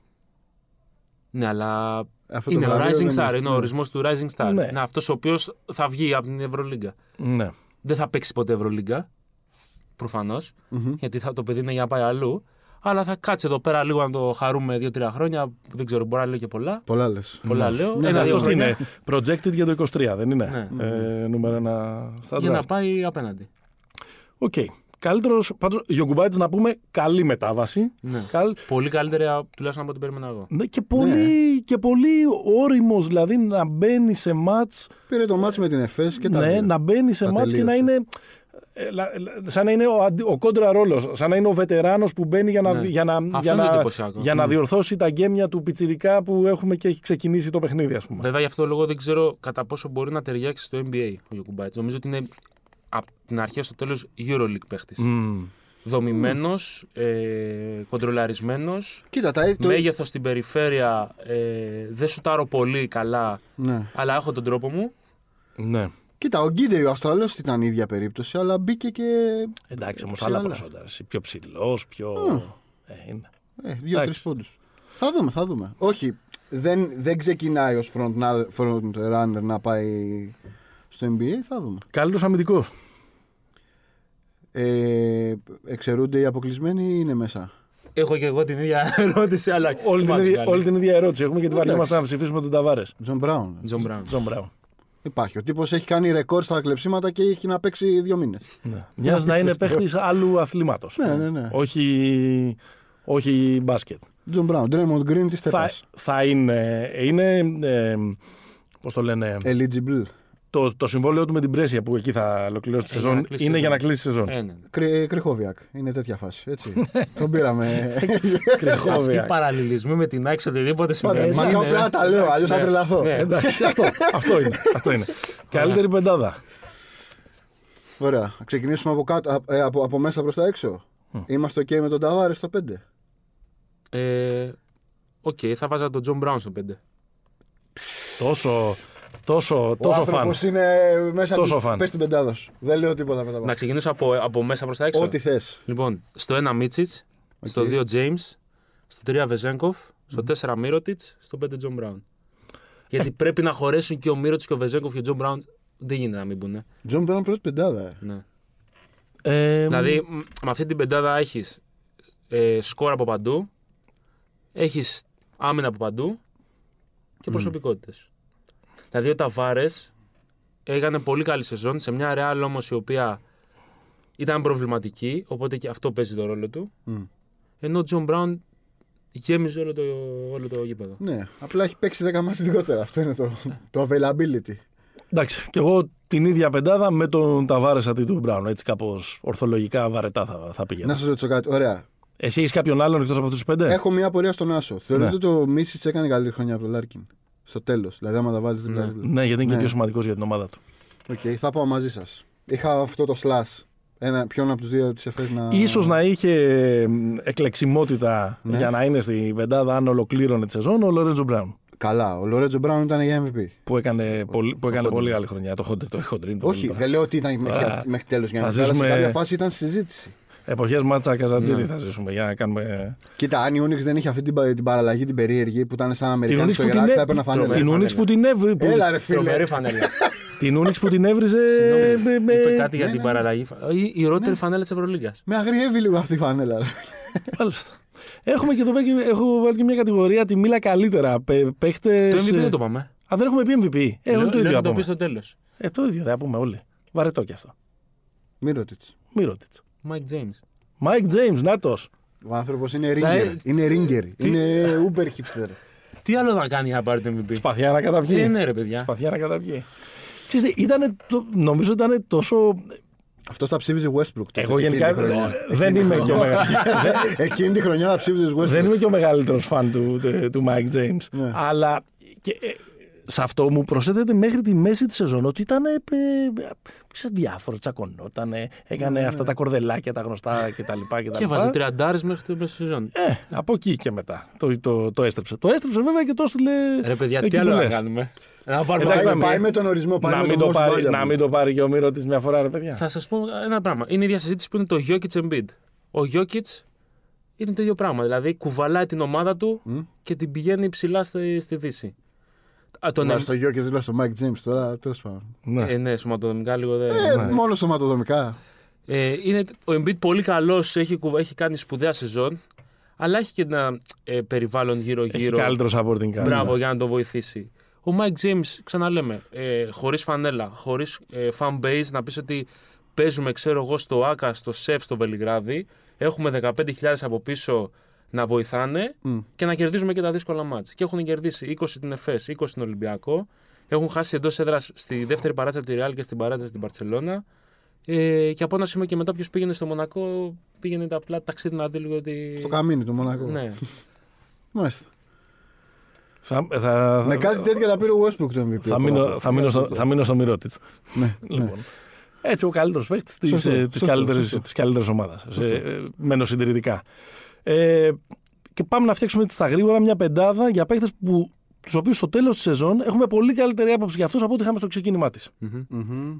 Ναι, αλλά Αυτό το είναι ο βραβείο Rising δεν Star, έχει. είναι ο Ναι. ορισμός του Rising Star. Ναι. Είναι αυτός ο οποίος θα βγει από την Ευρωλίγκα. Ναι. Δεν θα παίξει ποτέ Ευρωλίγκα. Προφανώς. Μμμ. Γιατί θα, το παιδί είναι για να πάει αλλού. Αλλά θα κάτσει εδώ πέρα λίγο να το χαρούμε 2-3 χρόνια. που Δεν ξέρω, μπορεί να λέω και πολλά. Πολλά λες. Πολλά λέω. Ναι, Ένα-δύο Αυτό τι χρόνια είναι. Projected για το 23, δεν είναι; Ε, νούμερο ένα στα Για draft. να πάει απέναντι. Οκ. Καλύτερος, πάντως, Γιοκουμπάιτις να πούμε καλή μετάβαση. Ναι. Καλ... Πολύ καλύτερα τουλάχιστον από ό,τι περίμενα εγώ. Ναι, και πολύ, και πολύ όριμος, δηλαδή να μπαίνει σε μάτς, Πήρε το μάτς με την ΕΦΕΣ και τα ναι, δύο. να μπαίνει σε Τα μάτς και να τελείωσε. είναι ε, λα- λα- σαν να είναι ο, αντι- ο κόντρα ρόλος, σαν να είναι ο βετεράνος που μπαίνει για να, Ναι. για να, Αυτό για είναι να, εντυπωσιακό. για να διορθώσει τα γκέμια του πιτσιρικά που έχουμε και έχει ξεκινήσει το παιχνίδι, ας πούμε. Βέβαια, γι' αυτό το λόγο δεν ξέρω κατά πόσο μπορεί να ταιριάξει στο NBA ο Γιωκουμπάιτ. Νομίζω ότι είναι από την αρχή στο τέλος Euroleague παίχτης. Μμμ. Δομημένος, ε, κοντρολαρισμένος, Κοίτα, τα, το... μέγεθος στην περιφέρεια. Ε, δεν σουτάρω πολύ καλά, ναι. αλλά έχω τον τρόπο μου. Ναι. Κοίτα, ο Γκίντερ ο Αυστραλός ήταν η ίδια περίπτωση, αλλά μπήκε και. Εντάξει, όμως Σε άλλα άλλα. προσόντα. εσύ, Πιο ψηλός, πιο... Ε, είναι. Ε, δύο-τρεις Εντάξει. πόντους. Θα δούμε, θα δούμε. Όχι, δεν, δεν ξεκινάει ως front, front runner να πάει στο NBA, θα δούμε. Καλύτερος αμυντικός. Ε, εξαιρούνται οι αποκλεισμένοι ή είναι μέσα; Έχω και εγώ την ίδια ερώτηση, αλλά. Όλη την, μάτς ίδια, βγάλει. όλη την ίδια ερώτηση. Έχουμε και τη βαριόμαστε Εντάξει. να ψηφίσουμε τον Ταβάρες. Τζον Μπράουν. Τζον Μπράουν. Τζον Μπράουν. Υπάρχει. Ο τύπος έχει κάνει ρεκόρ στα κλεψίματα και έχει να παίξει δύο μήνες. Ναι. Μοιάζει να είναι παίχτης άλλου αθλήματος. Ναι, ναι, ναι. Όχι, όχι μπάσκετ. Τζον Μπράουν, Ντρέμοντ Γκριν τη Θα, Τέπα. θα είναι. είναι ε, Πώς το λένε. Eligible. Το, το συμβόλαιο του με την Πρέσια που εκεί θα ολοκληρώσει τη Ε, για σεζόν να κλείσει είναι τη για να σεζόν. κλείσει τη σεζόν. Ε, ναι. Κρυ, Κρυχόβιακ. Είναι τέτοια φάση. Έτσι. Τον πήραμε. Αυτοί οι παραλληλισμοί με τα όσα, οτιδήποτε Μα συμβαίνει. μα είναι- κάπου να τα λέω, αλλιώς θα ναι. τρελαθώ. Ναι. Εντάξει, αυτό, αυτό είναι. Αυτό είναι. Καλύτερη πεντάδα. Ωραία. Θα ξεκινήσουμε από, κάτω, α- ε, από, από μέσα προς τα έξω. Είμαστε OK με τον Ταβάρες στο 5. Ε, Οκ, θα 'βαζα τον Τζον Μπράουν στο 5. Τόσο, τόσο, Ο τόσο φαν. άνθρωπος είναι μέσα Τόσο του. φαν. Πες την πεντάδα σου. Δεν λέω τίποτα μετά. Να ξεκινήσω από, από μέσα προς τα έξω. Ό,τι θες. Λοιπόν, στο 1 Μίτσιτς, στο 2 James, στο 3 Βεζένκοφ, στο 4 Μίροτιτς, στο 5 Τζον Μπράουν. Γιατί πρέπει να χωρέσουν και ο Μίροτιτς και ο Βεζένκοφ και ο Τζον Μπράουν. Δεν γίνεται να μην μπουν. Τζον Μπράουν πρώτη πεντάδα. ε. Ναι. Ε, Δηλαδή, μ, με αυτή την πεντάδα έχεις ε, σκορ από παντού, έχεις άμυνα από παντού και προσωπικότητες. Δηλαδή, ο Ταβάρες έκανε πολύ καλή σεζόν σε μια Real όμως η οποία ήταν προβληματική, οπότε και αυτό παίζει το ρόλο του. Μμ. Ενώ ο Τζον Μπράουν γέμιζε όλο το, όλο το γήπεδο. Ναι, απλά έχει παίξει 10 μάτς λιγότερα. Αυτό είναι το, το availability. Εντάξει, και εγώ την ίδια πεντάδα με τον Ταβάρες αντί του Μπράουν. Έτσι κάπως ορθολογικά βαρετά θα, θα πήγαινα. Να σας ρωτήσω κάτι. Ωραία. Εσύ έχεις κάποιον άλλον εκτός από αυτούς τους πέντε; Έχω μια απορία στον άσο. Θεωρείτε Ναι. ότι ο Μίτσιτς έκανε καλύτερη χρονιά από τον Λάρκιν; Στο τέλος. Δηλαδή, άμα τα βάλεις, δεν τα Ναι, γιατί είναι και Ναι. πιο σημαντικός για την ομάδα του. Οκ, θα πάω μαζί σας. Είχα αυτό το slash. Ένα, ποιον από τους δύο τη ΕΦΕΣ να. Ίσως να είχε μ, εκλεξιμότητα Ναι. για να είναι στην πεντάδα αν ολοκλήρωνε τη σεζόν ο Λορέντζο Μπράουν. Καλά, ο Λορέτζο Μπράουν ήταν για MVP. Που έκανε, πολύ, που έκανε Χόντριν. πολύ καλή χρονιά. Το Χόντριν, το Χόντριν. το Όχι, τώρα. δεν λέω ότι ήταν μέχρι, Τώρα μέχρι τέλος για θα να αλλά σε ζήσουμε- κάποια φάση ήταν συζήτηση. Εποχές μάτσα Καζατζίδη Ναι. θα ζήσουμε για να κάνουμε. Κοίτα, αν η Ούνιξ δεν είχε αυτή την, πα- την παραλλαγή την περίεργη που ήταν σαν Την Αμερικάνοι Ούνιξ στο που την, Ιράκ, έ- θα έπαιρνα φανέλα. την Ούνιξ που την έβρι- που- Έλα ρε φίλε. Τρομερή φανέλα. την Ούνιξ που την έβριζε. Συγγνώμη, ε, με- Είπε κάτι για ναι, την ναι, ναι. παραλλαγή. Η ιερότερη φανέλα της Ευρωλίγα. Με αγριεύει λίγο αυτή η φανέλα. ρε. Μάλιστα. Έχουμε και εδώ πέρα, και- έχω βάλει και μια κατηγορία τη μίλα καλύτερα. Παίχτες. Το MVP δεν το πάμε. Α, δεν έχουμε πει MVP. Ε, όλοι το ίδιο Λέω θα να το πούμε. πεις στο τέλος. Ε, το ίδιο θα πούμε όλοι. Βαρετό κι αυτό. Μίροτιτς. Μίροτιτς. Mike James. Μάικ Τζέιμς, νάτος. Ο άνθρωπος είναι ringer. Είναι ringer. Είναι uber hipster. Τι άλλο να κάνει για να πάρει το MVP. Σπαθιά να καταπιεί. Τι είναι ρε παιδιά. Σπαθιά να καταπιεί. Ξέρετε, ήτανε το, νομίζω ήταν τόσο. Αυτός τα ψήφιζε Westbrook. τότε, Εγώ εκείνη γενικά τη χρονιά. δεν είμαι και ο μεγα- Εκείνη τη χρονιά τα ψήφιζες Westbrook. δεν είμαι και ο μεγαλύτερος φαν του, του, του Mike James. Ναι. Αλλά και, ε, σε αυτό μου προσθέτεται μέχρι τη μέση της σεζόν ότι ήταν. Ε, ε, διάφορο, τσακωνόταν, έκανε αυτά τα κορδελάκια τα γνωστά κτλ. Και έβαζε τριαντάρε μέχρι το μέσο σεζόν. Ε, από εκεί και μετά το, το, το έστρεψε. Το έστρεψε βέβαια και το έστειλε. Ρε παιδιά, εκεί τι που άλλο να λες. κάνουμε. Να πάρουμε Εντάξει, Πάει, να πάει μην- με τον ορισμό. Πάει Να με μην, τον το most πάρει, valuable. να μην το πάρει και ο Μύρο της μια φορά, ρε παιδιά. Θα σας πω ένα πράγμα. Είναι η ίδια συζήτηση που είναι το Jokic Embiid. Ο Jokic είναι το ίδιο πράγμα. Δηλαδή κουβαλάει την ομάδα του Μμ. και την πηγαίνει ψηλά στη, στη Δύση. Α, τον Βάζει το γιο και δίπλα στο Mike James τώρα. Τέλος πάντων. Ναι. Ε, ναι, σωματοδομικά λίγο δεν. Ε, Μόνο σωματοδομικά. Ε, είναι, ο Embiid πολύ καλός, έχει, κουβα- έχει κάνει σπουδαία σεζόν. αλλά έχει και ένα ε, περιβάλλον Έχει γύρω-γύρω. καλύτερο supporting cast. Μπράβο, για να το βοηθήσει. Ο Mike James, ξαναλέμε, ε, χωρίς φανέλα, χωρίς ε, fan base, να πεις ότι παίζουμε, ξέρω εγώ, στο ΑΚΑ, στο ΣΕΦ, στο Βελιγράδι. Έχουμε 15.000 από πίσω να βοηθάνε Μμ. και να κερδίζουμε και τα δύσκολα μάτς. Και έχουν κερδίσει 20 την ΕΦΕΣ, 20 την Ολυμπιακό. Έχουν χάσει εντός έδρας στη δεύτερη παράτσα από τη Ρεάλ και στην παράτσα στην Παρσελώνα. Ε, και από ένα σημείο και μετά, ποιος πήγαινε στο Μονακό, πήγαινε τα απλά ταξίδι να δει λίγο ότι. Στο καμίνι του Μονακό. Ναι. Μάλιστα. Θα, θα, Με κάτι τέτοιο θα πήρε ο Westbrook το MVP. θα, μείνω, θα, μείνω στο, θα μείνω στο Μυρότιτς. Ναι, Λοιπόν. ναι. Έτσι ο καλύτερος παίκτης της Σωστό, σωστό, καλύτερη σωστό. ομάδας. Μένω συντηρητικά. Ε, και πάμε να φτιάξουμε έτσι στα γρήγορα μια πεντάδα για παίκτες που τους οποίους στο τέλος της σεζόν έχουμε πολύ καλύτερη άποψη για αυτούς από ό,τι είχαμε στο ξεκίνημά της. Μμμ. Μμμ.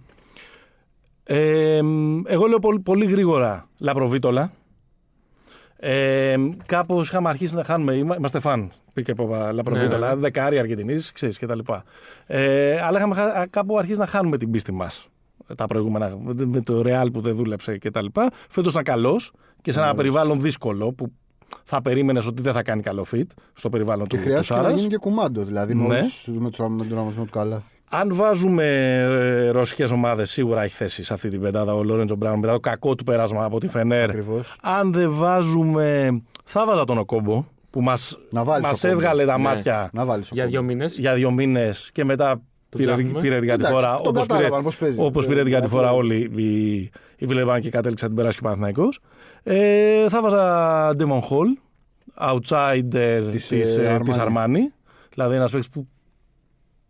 Ε, εγώ λέω πολύ, πολύ γρήγορα Λαπροβίτολα. Ε, Κάπως είχαμε αρχίσει να χάνουμε. Είμα- Είμαστε φαν. Πήγε από Λαπροβίτολα. Ναι, ναι. Δεκάρι Αργεντινής, ξέρεις κτλ. Ε, αλλά είχαμε χα- κάπου αρχίσει να χάνουμε την πίστη μας. Τα προηγούμενα. Με το Real που δεν δούλεψε κτλ. Φέτος ήταν καλός και σε ένα Ναι. περιβάλλον δύσκολο που θα περίμενες ότι δεν θα κάνει καλό fit στο περιβάλλον Και του, του χρειάστηκε να Σάρας. γίνει και κουμάντο. Δηλαδή Ναι. με, όλους- με, το, με τον τραυματισμό του καλάθι. Αν βάζουμε ε, ρωσικές ομάδες, σίγουρα έχει θέση σε αυτή την πεντάδα ο Λόρεντζο Μπράουν μετά το κακό του πέρασμα από τη Φενέρ. Ακριβώς. Αν δεν βάζουμε. Θα βάζα τον Οκόμπο που μα Να βάλεις μας Οκόμπο. έβγαλε τα Ναι. μάτια Να βάλεις. Για δύο μήνες. για δύο μήνες και μετά πήρε, ψάχνουμε. πήρε την κατηφορά. τον Όπως πήρε, κατάλαβαν πώς παίζει. όπως πήρε την Ε, κατηφορά αυτό- όλοι οι, οι Βιλεμπάν και κατέληξε να την περάσει και ο Παναθηναϊκός. Ε, θα βάζα Devon Hall, outsider Της, της, ε, ε, Armani. της Armani. Δηλαδή ένας παίκτης που.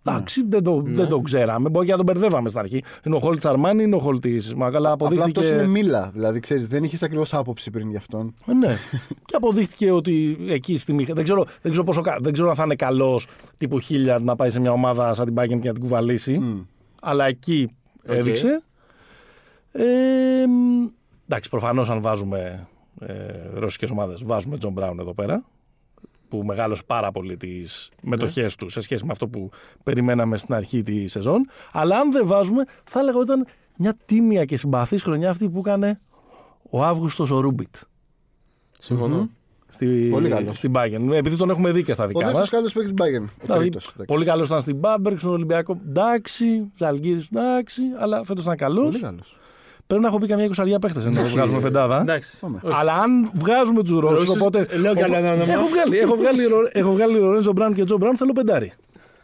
Εντάξει, δεν, το, δεν το ξέραμε. Μπορεί και να τον μπερδεύαμε στην αρχή. Είναι ο Χολ της Αρμάνι, είναι ο Χολ της Μακαλά. Απλά Αποδείχθηκε. αυτός είναι μίλα. Δηλαδή, ξέρεις, δεν είχες ακριβώς άποψη πριν γι' αυτόν. Ε, Ναι. και αποδείχθηκε ότι εκεί στη μηχανή. Δεν ξέρω, δεν ξέρω, πόσο, κα- δεν ξέρω αν θα είναι καλός τύπου Χίλιαρντ να πάει σε μια ομάδα σαν την Bayern και να την κουβαλήσει. Μμ. Αλλά εκεί Οκ. έδειξε. Ε, μ, εντάξει, προφανώς αν βάζουμε ε, ρωσικές ομάδες, βάζουμε Τζον Μπράουν εδώ πέρα. Που μεγάλωσε πάρα πολύ τις μετοχές του σε σχέση με αυτό που περιμέναμε στην αρχή τη σεζόν. Αλλά αν δεν βάζουμε, θα έλεγα ότι ήταν μια τίμια και συμπαθής χρονιά αυτή που έκανε ο Αύγουστος ο Ρούμπιτ. Συμφωνώ. Στη, Πολύ καλός. στην Bayern. Επειδή τον έχουμε δει και στα Ο δικά μας. δεύτερο καλύτερος παίκτης Bayern. Ο Δηλαδή, τρίτος, εντάξει. πολύ καλός ήταν στην Μπάμπεργκ, στον Ολυμπιακό. Εντάξει, Ζαλγκίρις, εντάξει, αλλά φέτος ήταν καλός. Πολύ καλός. Πρέπει να έχω πει καμιά εικοσαριά παίχτες ενώ βγάζουμε πεντάδα. Εντάξει. Πάμε. Όχι. Αλλά αν βγάζουμε τους Ρώσους, Ρώσους, οπότε. λέω κι άλλα οπό- όνομα. Έχω βγάλει, έχω βγάλει, Ρο- έχω βγάλει Λορέντζο Μπράουν και Τζο Μπράουν, θέλω πεντάρι.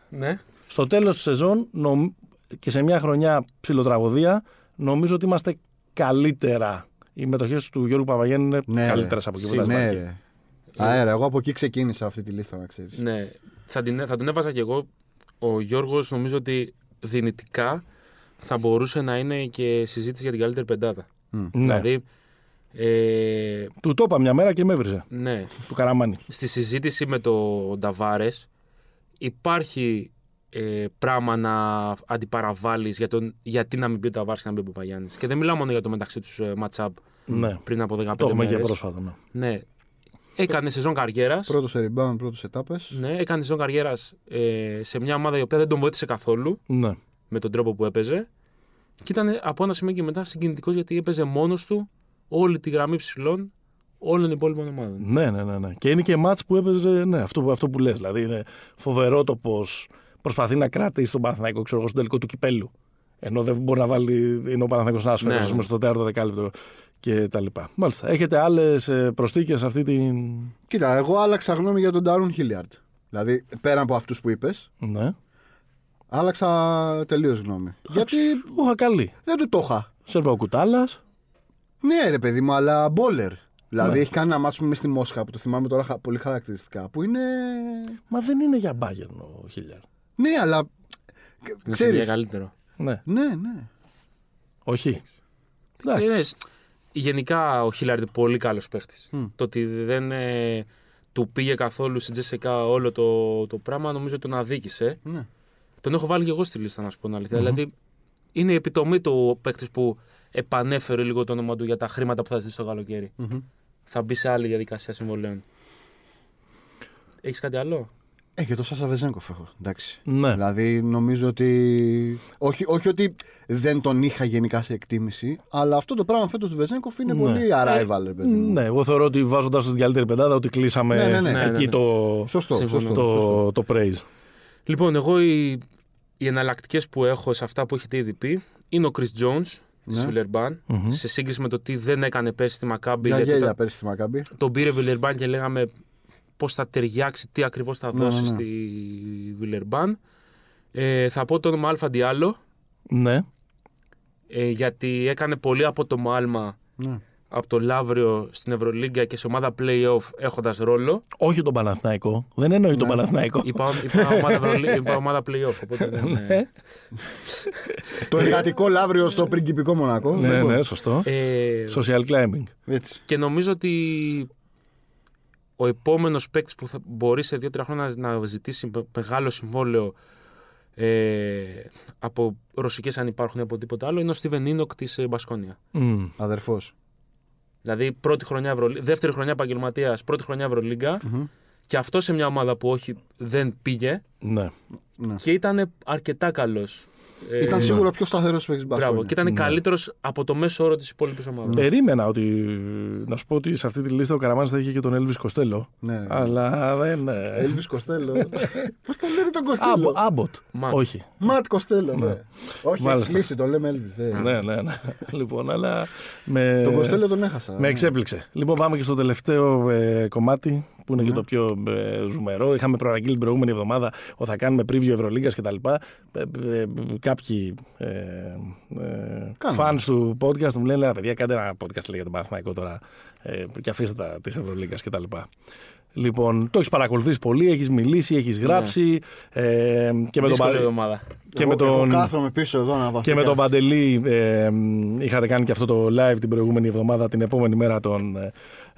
Ναι. Στο τέλος της σεζόν νομ- και σε μια χρονιά ψηλοτραγωδία, νομίζω ότι είμαστε καλύτερα. Οι μετοχές του Γιώργου Παπαγέννη είναι Ναι, καλύτερες ρε. από εκεί που Σι- ήταν στην Ναι, αρχή. ρε. Αέρα, εγώ από εκεί ξεκίνησα αυτή τη λίστα, να ξέρεις. ναι. Θα, την, θα τον έβαζα κι εγώ. Ο Γιώργος νομίζω ότι δυνητικά θα μπορούσε να είναι και συζήτηση για την καλύτερη πεντάδα. Ναι. Δηλαδή, ε, Του το είπα μια μέρα και με έβριζε. ναι, Του Καραμάνη. στη συζήτηση με τον Νταβάρες υπάρχει ε, πράγμα να αντιπαραβάλεις για τον, γιατί να μην πει ο Νταβάρες και να μην πει ο Παπαγιάννης. Και δεν μιλάω μόνο για το μεταξύ τους ε, match-up Ναι. πριν από 15 Το έχουμε και μέρες. πρόσφατα. Ναι. Ναι. Έκανε σεζόν καριέρας. Πρώτος σε rebound, πρώτος σε τάπε. Ναι, έκανε σεζόν καριέρας ε, σε μια ομάδα η οποία δεν τον βοήθησε καθόλου ναι. Με τον τρόπο που έπαιζε. Και ήταν από ένα σημείο και μετά συγκινητικός γιατί έπαιζε μόνος του όλη τη γραμμή ψηλών όλων των υπόλοιπων ομάδων. Ναι, ναι, ναι, ναι. Και είναι και μάτς που έπαιζε, ναι, αυτό, που- αυτό που λες. Δηλαδή είναι φοβερό το πώς προσπαθεί να κρατήσει τον Παναθηναϊκό, ξέρω εγώ, στο τελικό του κυπέλου. Ενώ δεν μπορεί να βάλει, είναι ο Παναθηναϊκός να άσφαιρος, Ναι. ας πούμε, στο τέταρτο δεκάλεπτο και τα λοιπά. Μάλιστα. Έχετε άλλες ε, προσθήκες σε αυτή την... Κοίτα, εγώ άλλαξα γνώμη για τον Ντάρουν Χίλιαρντ. Δηλαδή, πέρα από αυτούς που είπες, Ναι. Άλλαξα τελείως γνώμη. Γιατί Ο καλή. δεν του το είχα. Σέρβα ο Κουτάλας. Ναι, ρε παιδί μου, αλλά μπόλερ. Δηλαδή, Ναι. έχει κάνει ένα μάτσο με στη Μόσχα που το θυμάμαι τώρα χα- πολύ χαρακτηριστικά. Που είναι. Μα δεν είναι για μπάγερν ο Χίλιαρ. Ναι, αλλά. Είναι Ξέρει. για καλύτερο. Ναι. Ναι, ναι. Όχι. Εντάξει. Ε, ναι, σ- γενικά ο Χίλαρντ είναι πολύ καλός παίχτης. Μμ. Το ότι δεν ε, του πήγε καθόλου στην Τζέσσεκα όλο το, το πράγμα νομίζω ότι τον αδίκησε. ναι. Τον έχω βάλει και εγώ στη λίστα, να σου πω την αλήθεια. Δηλαδή είναι η επιτομή του παίκτη που επανέφερε λίγο το όνομα του για τα χρήματα που θα ζήσει το καλοκαίρι. Μμμ. Θα μπει σε άλλη διαδικασία συμβολέων. Έχεις κάτι άλλο; Ε, και το Σάσα Βεζέγκοφ έχω. Εντάξει. Ναι. Δηλαδή νομίζω ότι. Όχι, όχι ότι δεν τον είχα γενικά σε εκτίμηση, αλλά αυτό το πράγμα φέτος του Βεζέγκοφ είναι Ναι. πολύ arrival, ρε παιδί μου. Ναι, εγώ θεωρώ ότι βάζοντας την καλύτερη πεντάδα ότι κλείσαμε Ναι, ναι, ναι. Ναι, εκεί ναι, ναι. το, Σωστό, Συμφωνώ. σωστό, το, σωστό. το praise. Λοιπόν, εγώ οι, οι εναλλακτικές που έχω σε αυτά που έχετε ήδη πει είναι ο Chris Jones Ναι. τη Βιλερμπάν. Μμμ. Σε σύγκριση με το τι δεν έκανε πέρσι στη Μακάμπη. Για γιατί γέλια όταν πέρυσι στη Μακάμπη. τον πήρε Βιλερμπάν και λέγαμε πώς θα ταιριάξει, τι ακριβώς θα Ναι, δώσει ναι, ναι. στη Βιλερμπάν. Ε, θα πω το όνομα Αλφα Διάλο, Ναι. ε, γιατί έκανε πολύ απότομο άλμα Ναι. Από το Λαύριο στην Ευρωλίγκα και σε ομάδα playoff έχοντας ρόλο. Όχι τον Παναθηναϊκό. Δεν εννοεί τον Ναι. Παναθηναϊκό. Είπα, είπα, ομάδα, Ευρωλί- είπα ομάδα playoff. Οπότε δεν Ναι. είναι... Το εργατικό λαύριο στο πριγκιπικό Μονακό. Ναι, Λοιπόν, ναι, σωστό. Ε, Social climbing. Έτσι. Και νομίζω ότι ο επόμενος παίκτης που θα μπορεί σε 2-3 χρόνια να ζητήσει με- μεγάλο συμβόλαιο ε, από ρωσικές αν υπάρχουν ή από τίποτα άλλο είναι ο Στίβεν Ίνοκ της ε, Μπασκόνια. Μμ. Αδερφός. Δηλαδή πρώτη χρονιά Ευρωλί- δεύτερη χρονιά επαγγελματίας, πρώτη χρονιά Ευρωλίγκα και αυτό σε μια ομάδα που όχι δεν πήγε Ναι. Ναι. και ήταν αρκετά καλός. Ε, Ήταν σίγουρα ο πιο σταθερός παίκτης Μπράβο, και ήταν Ναι. καλύτερος από το μέσο όρο της υπόλοιπης ομάδας. Περίμενα ότι. Να σου πω ότι σε αυτή τη λίστα ο Καραμάνης θα είχε και τον Έλβις Κοστέλο. Ναι. Αλλά δεν. ε, Έλβις Κοστέλο. Πώς το λένε τον Κοστέλο. Άμπο- Άμποτ. Μάτ. Όχι. Ματ Κοστέλο. Ναι. Ναι. Όχι, Μάλιστα. έχει κλείσει, το λέμε Έλβη. Ναι, ναι, ναι. λοιπόν, αλλά. Με... Τον Κοστέλο τον έχασα. Με ναι. εξέπληξε. Λοιπόν, πάμε και στο τελευταίο ε, κομμάτι που είναι και Ναι. το πιο ε, ζουμερό. Είχαμε προαναγγείλει την προηγούμενη εβδομάδα ότι θα κάνουμε preview Ευρωλίγκας κτλ. Ε, ε, κάποιοι ε, ε, Κάνουμε. fans του podcast μου λένε: «Ρε παιδιά, κάντε ένα podcast λέει, για τον Παναθηναϊκό τώρα ε, και αφήστε τα της Ευρωλίγκας κτλ. Λοιπόν, το έχεις παρακολουθήσει πολύ, έχεις μιλήσει, έχεις γράψει. Ε, και με τον, Δύσκολη Πα- εβδομάδα. και Εγώ- με τον, Εγώ κάθομαι πίσω εδώ να και με τον Παντελή ε, μ, είχατε κάνει και αυτό το live την προηγούμενη εβδομάδα, την επόμενη μέρα των,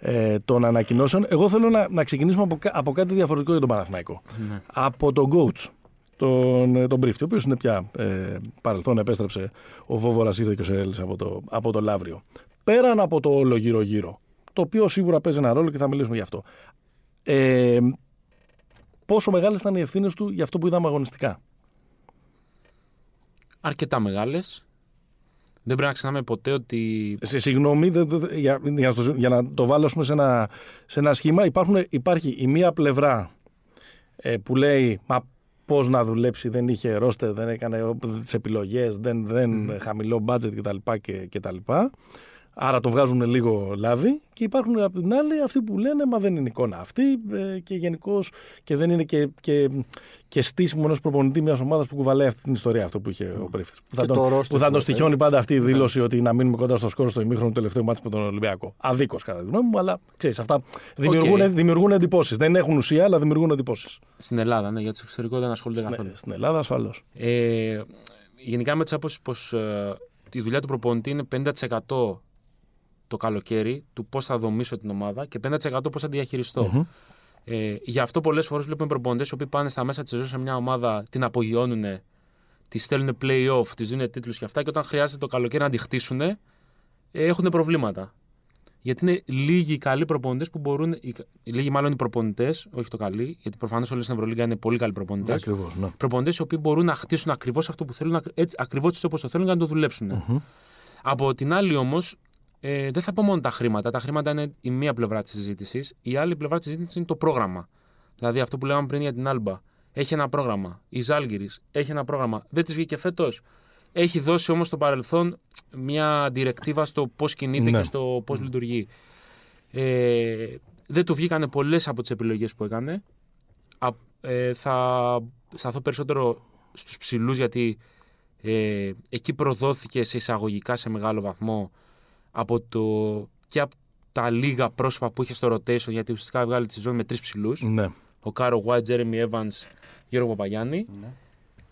ε, των ανακοινώσεων. Εγώ θέλω να, να ξεκινήσουμε από, κα- από κάτι διαφορετικό για τον Παναθηναϊκό. Ναι. Από τον coach, τον, ε, τον Μπρίφτη, ο οποίος είναι πια ε, παρελθόν, επέστρεψε ο Βόβορας ήρθε και ο Σερέλης από το, από το Λαύριο. Πέραν από το όλο γύρω-γύρω, το οποίο σίγουρα παίζει ένα ρόλο και θα μιλήσουμε γι' αυτό. Ε, πόσο μεγάλες ήταν οι ευθύνες του για αυτό που είδαμε αγωνιστικά; Αρκετά μεγάλες. Δεν πρέπει να ξεχνάμε ποτέ ότι. Σε συγγνώμη, δε- δε- δε- για, για, να το, για να το βάλω ας πούμε, σε, ένα, σε ένα σχήμα, υπάρχουν, υπάρχει η μία πλευρά ε, που λέει μα πώς να δουλέψει, δεν είχε ρόστερ, δεν έκανε τις επιλογές, δεν, δεν χαμηλό budget κτλ. Και, και τα λοιπά. Άρα το βγάζουν λίγο λάδι και υπάρχουν από την άλλη αυτοί που λένε μα δεν είναι εικόνα αυτή ε, και γενικώς και δεν είναι και, και, και στήσιμο ενός προπονητή μιας ομάδας που κουβαλάει αυτή την ιστορία αυτό που είχε ο Πρίφτη. Που θα Και τον, το roster που θα που τον στοιχιώνει πάντα αυτή η Ναι. δήλωση ότι να μείνουμε κοντά στο σκόρ στο ημίχρονο του τελευταίου μάτσο με τον Ολυμπιακό. Αδίκως κατά τη γνώμη μου, αλλά ξέρεις, αυτά δημιουργούν, δημιουργούν εντυπώσεις. Δεν έχουν ουσία, αλλά δημιουργούν εντυπώσεις. Στην Ελλάδα, ναι, για το εξωτερικό δεν ασχολούνται καθόλου. Στην, στην Ελλάδα ασφαλώς. Ε, γενικά με τις άποψη πως ε, η δουλειά του προπονητή είναι 50% το καλοκαίρι του πώς θα δομήσω την ομάδα και 50% πώς θα διαχειριστω Ε, γι' αυτό πολλές φορές βλέπουμε προπονητές οι οποίοι πάνε στα μέσα της ζωής σε μια ομάδα, την απογειώνουν, τη στέλνουν playoff, τη δίνουν τίτλους και αυτά και όταν χρειάζεται το καλοκαίρι να τη χτίσουν, ε, έχουν προβλήματα. Γιατί είναι λίγοι οι καλοί προπονητές που μπορούν. Οι, λίγοι μάλλον οι προπονητές, όχι το καλοί, γιατί προφανώς όλοι στην Ευρωλίγκα είναι πολύ καλοί προπονητές. Ακριβώς. Ναι. Προπονητές οι οποίοι μπορούν να χτίσουν ακριβώς αυτό που θέλουν, ακριβώς έτσι όπως το θέλουν και να το δουλέψουν. Από την άλλη όμως, ε, δεν θα πω μόνο τα χρήματα. Τα χρήματα είναι η μία πλευρά της συζήτησης. Η άλλη πλευρά της συζήτησης είναι το πρόγραμμα. Δηλαδή αυτό που λέγαμε πριν για την Άλμπα. Έχει ένα πρόγραμμα. Η Ζάλγκηρη έχει ένα πρόγραμμα. Δεν της βγήκε φέτος. Έχει δώσει όμως στο παρελθόν μια διρεκτίβα στο πώς κινείται Ναι. και στο πώς λειτουργεί. Ε, δεν του βγήκανε πολλές από τις επιλογές που έκανε. Α, ε, θα σταθώ περισσότερο στους ψηλούς γιατί ε, εκεί προδόθηκε σε εισαγωγικά σε μεγάλο βαθμό από το, και από τα λίγα πρόσωπα που είχε στο rotation γιατί ουσιαστικά βγάλει τη σεζόν με τρεις ψηλούς Ναι. ο Κάρο White, Τζέρεμι Evans, Γιώργο Παπαγιάννη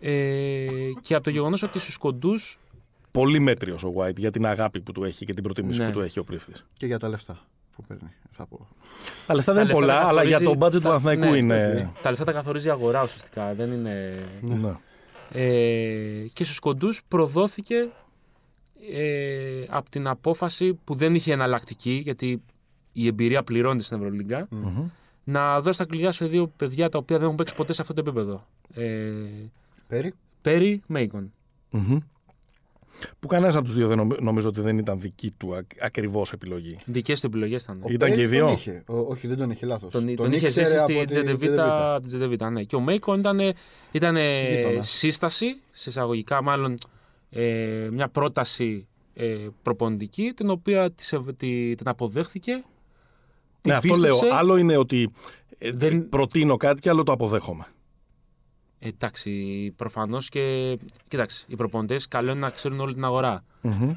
ε, και από το γεγονός ότι στους κοντούς Πολύ μέτριος ο White για την αγάπη που του έχει και την προτίμηση Ναι. που του έχει ο Πρίφτης. Και για τα λεφτά που παίρνει. Θα πω. Τα λεφτά Τα δεν είναι λεφτά πολλά, τα αλλά για το καθορίζει- budget του τα- Αθηναϊκού ναι, είναι. τα λεφτά τα καθορίζει η αγορά ουσιαστικά δεν είναι Ναι. Ε, και στους κοντούς προδόθηκε ε, από την απόφαση που δεν είχε εναλλακτική γιατί η εμπειρία πληρώνεται στην Ευρωλίγκα Μμμ. να δώσει τα κλειδιά σε δύο παιδιά τα οποία δεν έχουν παίξει ποτέ σε αυτό το επίπεδο. Ε, Πέρι. Πέρι, Μέικον. Μμμ. Που κανένας από τους δύο δεν νομ- νομίζω ότι δεν ήταν δική του ακριβώς επιλογή. Δικές του επιλογές ήταν. Ο Ήταν Πέρι και οι δύο. Τον είχε. Ο- όχι, δεν τον είχε λάθος. Τον, τον, είχε ζήσει στη Τζεντεβίτα. από τη Τζεντεβίτα, ναι. Και ο Μέικον ήταν, ήταν Γείτονας. σύσταση, σε εισαγωγικά μάλλον ε, μια πρόταση ε, προπονητική, την οποία τη, σε- τη- την αποδέχθηκε. την Ναι, αυτό λέω. πίστεψε. Άλλο είναι ότι ε, Δεν- προτείνω κάτι και άλλο το αποδέχομαι. Εντάξει, προφανώς και. Κοίταξε, οι προπονητές καλό είναι να ξέρουν όλη την αγορά.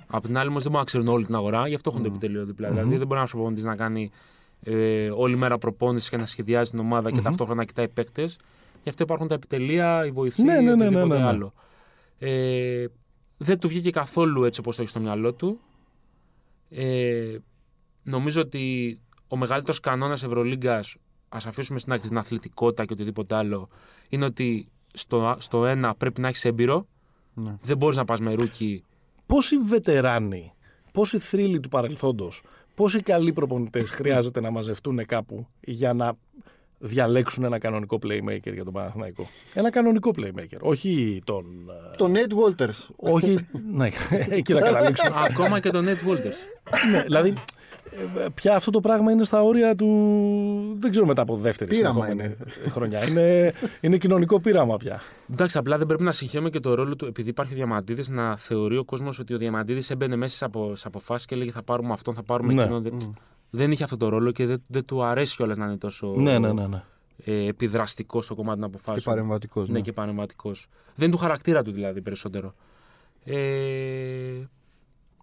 Απ' την άλλη, όμως, δεν μπορούν να ξέρουν όλη την αγορά, γι' αυτό έχουν το επιτελείο δίπλα. Δηλαδή, δεν μπορεί ένας προπονητής να κάνει ε, όλη μέρα προπόνηση και να σχεδιάζει την ομάδα και ταυτόχρονα να κοιτάει παίκτες. Γι' αυτό υπάρχουν τα επιτελεία, οι βοηθοί, Ναι, ναι, ναι, ναι, οτιδήποτε ναι, ναι. άλλο. Ε, δεν του βγήκε καθόλου έτσι όπως το έχει στο μυαλό του. Ε, νομίζω ότι ο μεγαλύτερος κανόνας Ευρωλίγκας, ας αφήσουμε στην άκρη την αθλητικότητα και οτιδήποτε άλλο, είναι ότι στο, στο ένα πρέπει να έχεις έμπειρο. Ναι. Δεν μπορείς να πας με rookie. Πόσοι βετεράνοι, πόσοι θρύλοι του παρελθόντος, πόσοι καλοί προπονητές χρειάζεται να μαζευτούν κάπου για να διαλέξουν ένα κανονικό playmaker για τον Παναθηναϊκό. Ένα κανονικό playmaker. Όχι τον. ε, Το Nate Walters. όχι. ναι, εκεί θα καταλήξουμε. Ακόμα και τον Ned Walters. ναι, δηλαδή, ε, πια αυτό το πράγμα είναι στα όρια του. Δεν ξέρω μετά από δεύτερη Πείραμα συνεχόμενη χρονιά. Είναι, είναι κοινωνικό πείραμα πια. Εντάξει, απλά δεν πρέπει να συγχαίουμε και το ρόλο του, επειδή υπάρχει ο Διαμαντίδης, να θεωρεί ο κόσμος ότι ο Διαμαντίδης έμπαινε μέσα σε απο, σε αποφάσεις και έλεγε θα πάρουμε αυτόν, θα πάρουμε Ναι. εκείνον. Δεν, δεν είχε αυτό το ρόλο και δεν, δεν του αρέσει κιόλας να είναι τόσο Ναι, ναι, ναι. ναι. ε, επιδραστικός στο κομμάτι των αποφάσεων. Και παρεμβατικός. Ναι, και παρεμβατικός. Δεν είναι του χαρακτήρα του δηλαδή περισσότερο. Ε,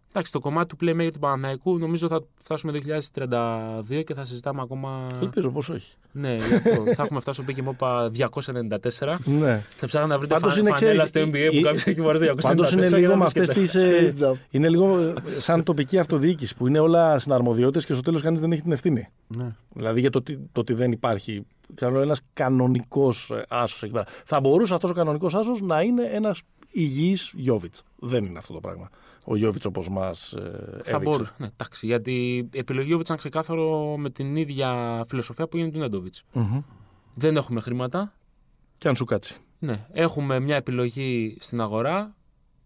εντάξει, το κομμάτι του playmaker του Παναναϊκού νομίζω θα φτάσουμε 2032 και θα συζητάμε ακόμα. Ελπίζω πως όχι. ναι, γι' αυτό. θα έχουμε φτάσει στο pick and pop 294. Ναι. Θα ψάχνω να βρείτε Πάντως φα... είναι, φανέλα ξέρεις, στο η- NBA που η- κάποιος έχει φορέσει 294. Πάντως είναι και λίγο να με αυτές βρίσκεται. τις. είναι λίγο ε, σαν τοπική αυτοδιοίκηση που είναι όλα συναρμοδιότητες και στο τέλος κανείς δεν έχει την ευθύνη. Ναι. Δηλαδή για το, ότι- το ότι δεν υπάρχει ένας κανονικός άσος εκεί πέρα. Θα μπορούσε αυτός ο κανονικός άσος να είναι ένας υγιής Γιώβιτ. Δεν είναι αυτό το πράγμα. Ο Γιώβιτς όπως μας έδειξε. Θα μπορούσε. Ναι, εντάξει, γιατί η επιλογή Όβιτ ήταν ξεκάθαρο με την ίδια φιλοσοφία που γίνεται του Νέντοβιτς. Μμμ. Δεν έχουμε χρήματα. Και αν σου κάτσει. Ναι, έχουμε μια επιλογή στην αγορά.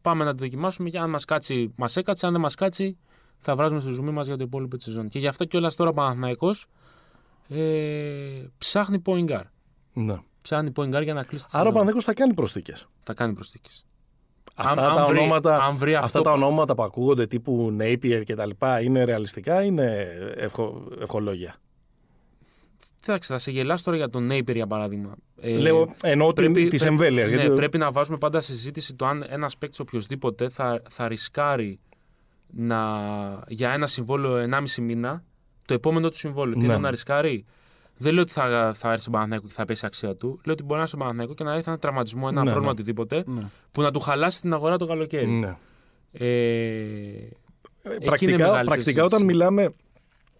Πάμε να τη δοκιμάσουμε και αν μας κάτσει, μας έκατσε. Αν δεν μας κάτσει, θα βράζουμε στο ζουμί μας για το υπόλοιπο της σεζόν. Και γι' αυτό κιόλας τώρα ο Παναθηναϊκός ε, ψάχνει point guard. Ναι. Ψάχνει point guard για να κλείσει τη Άρα ο σεζόν. Παναδέκο θα κάνει προσθήκες. Θα κάνει προσθήκες. Αυτά, αν τα βρει- ονόματα, αν βρει αυτά αυτό τα που- ονόματα που ακούγονται τύπου Napier και τα λοιπά είναι ρεαλιστικά, είναι ευχο, ευχολόγια; Εντάξει, θα σε γελάσω τώρα για τον Napier για παράδειγμα. Ε, Λέω, εννοώ πρέπει- τη πρέπει- εμβέλειας. Ναι, γιατί... πρέπει να βάζουμε πάντα σε συζήτηση το αν ένας παίκτης οποιοδήποτε θα, θα ρισκάρει να, για ένα συμβόλαιο 1,5 μήνα το επόμενο του συμβόλαιο. Τι Ναι. εννοώ να ρισκάρει; Δεν λέω ότι θα, θα έρθει στον Παναθηναϊκό και θα πέσει η αξία του. Λέω ότι μπορεί να είναι στον Παναθηναϊκό και να έρθει ένα τραυματισμό, ένα Ναι, πρόβλημα ναι. οτιδήποτε Ναι. που να του χαλάσει την αγορά το καλοκαίρι. Ναι. Ε, εκεί είναι Πρακτικά, μεγαλύτερη πρακτικά όταν συζήτηση. μιλάμε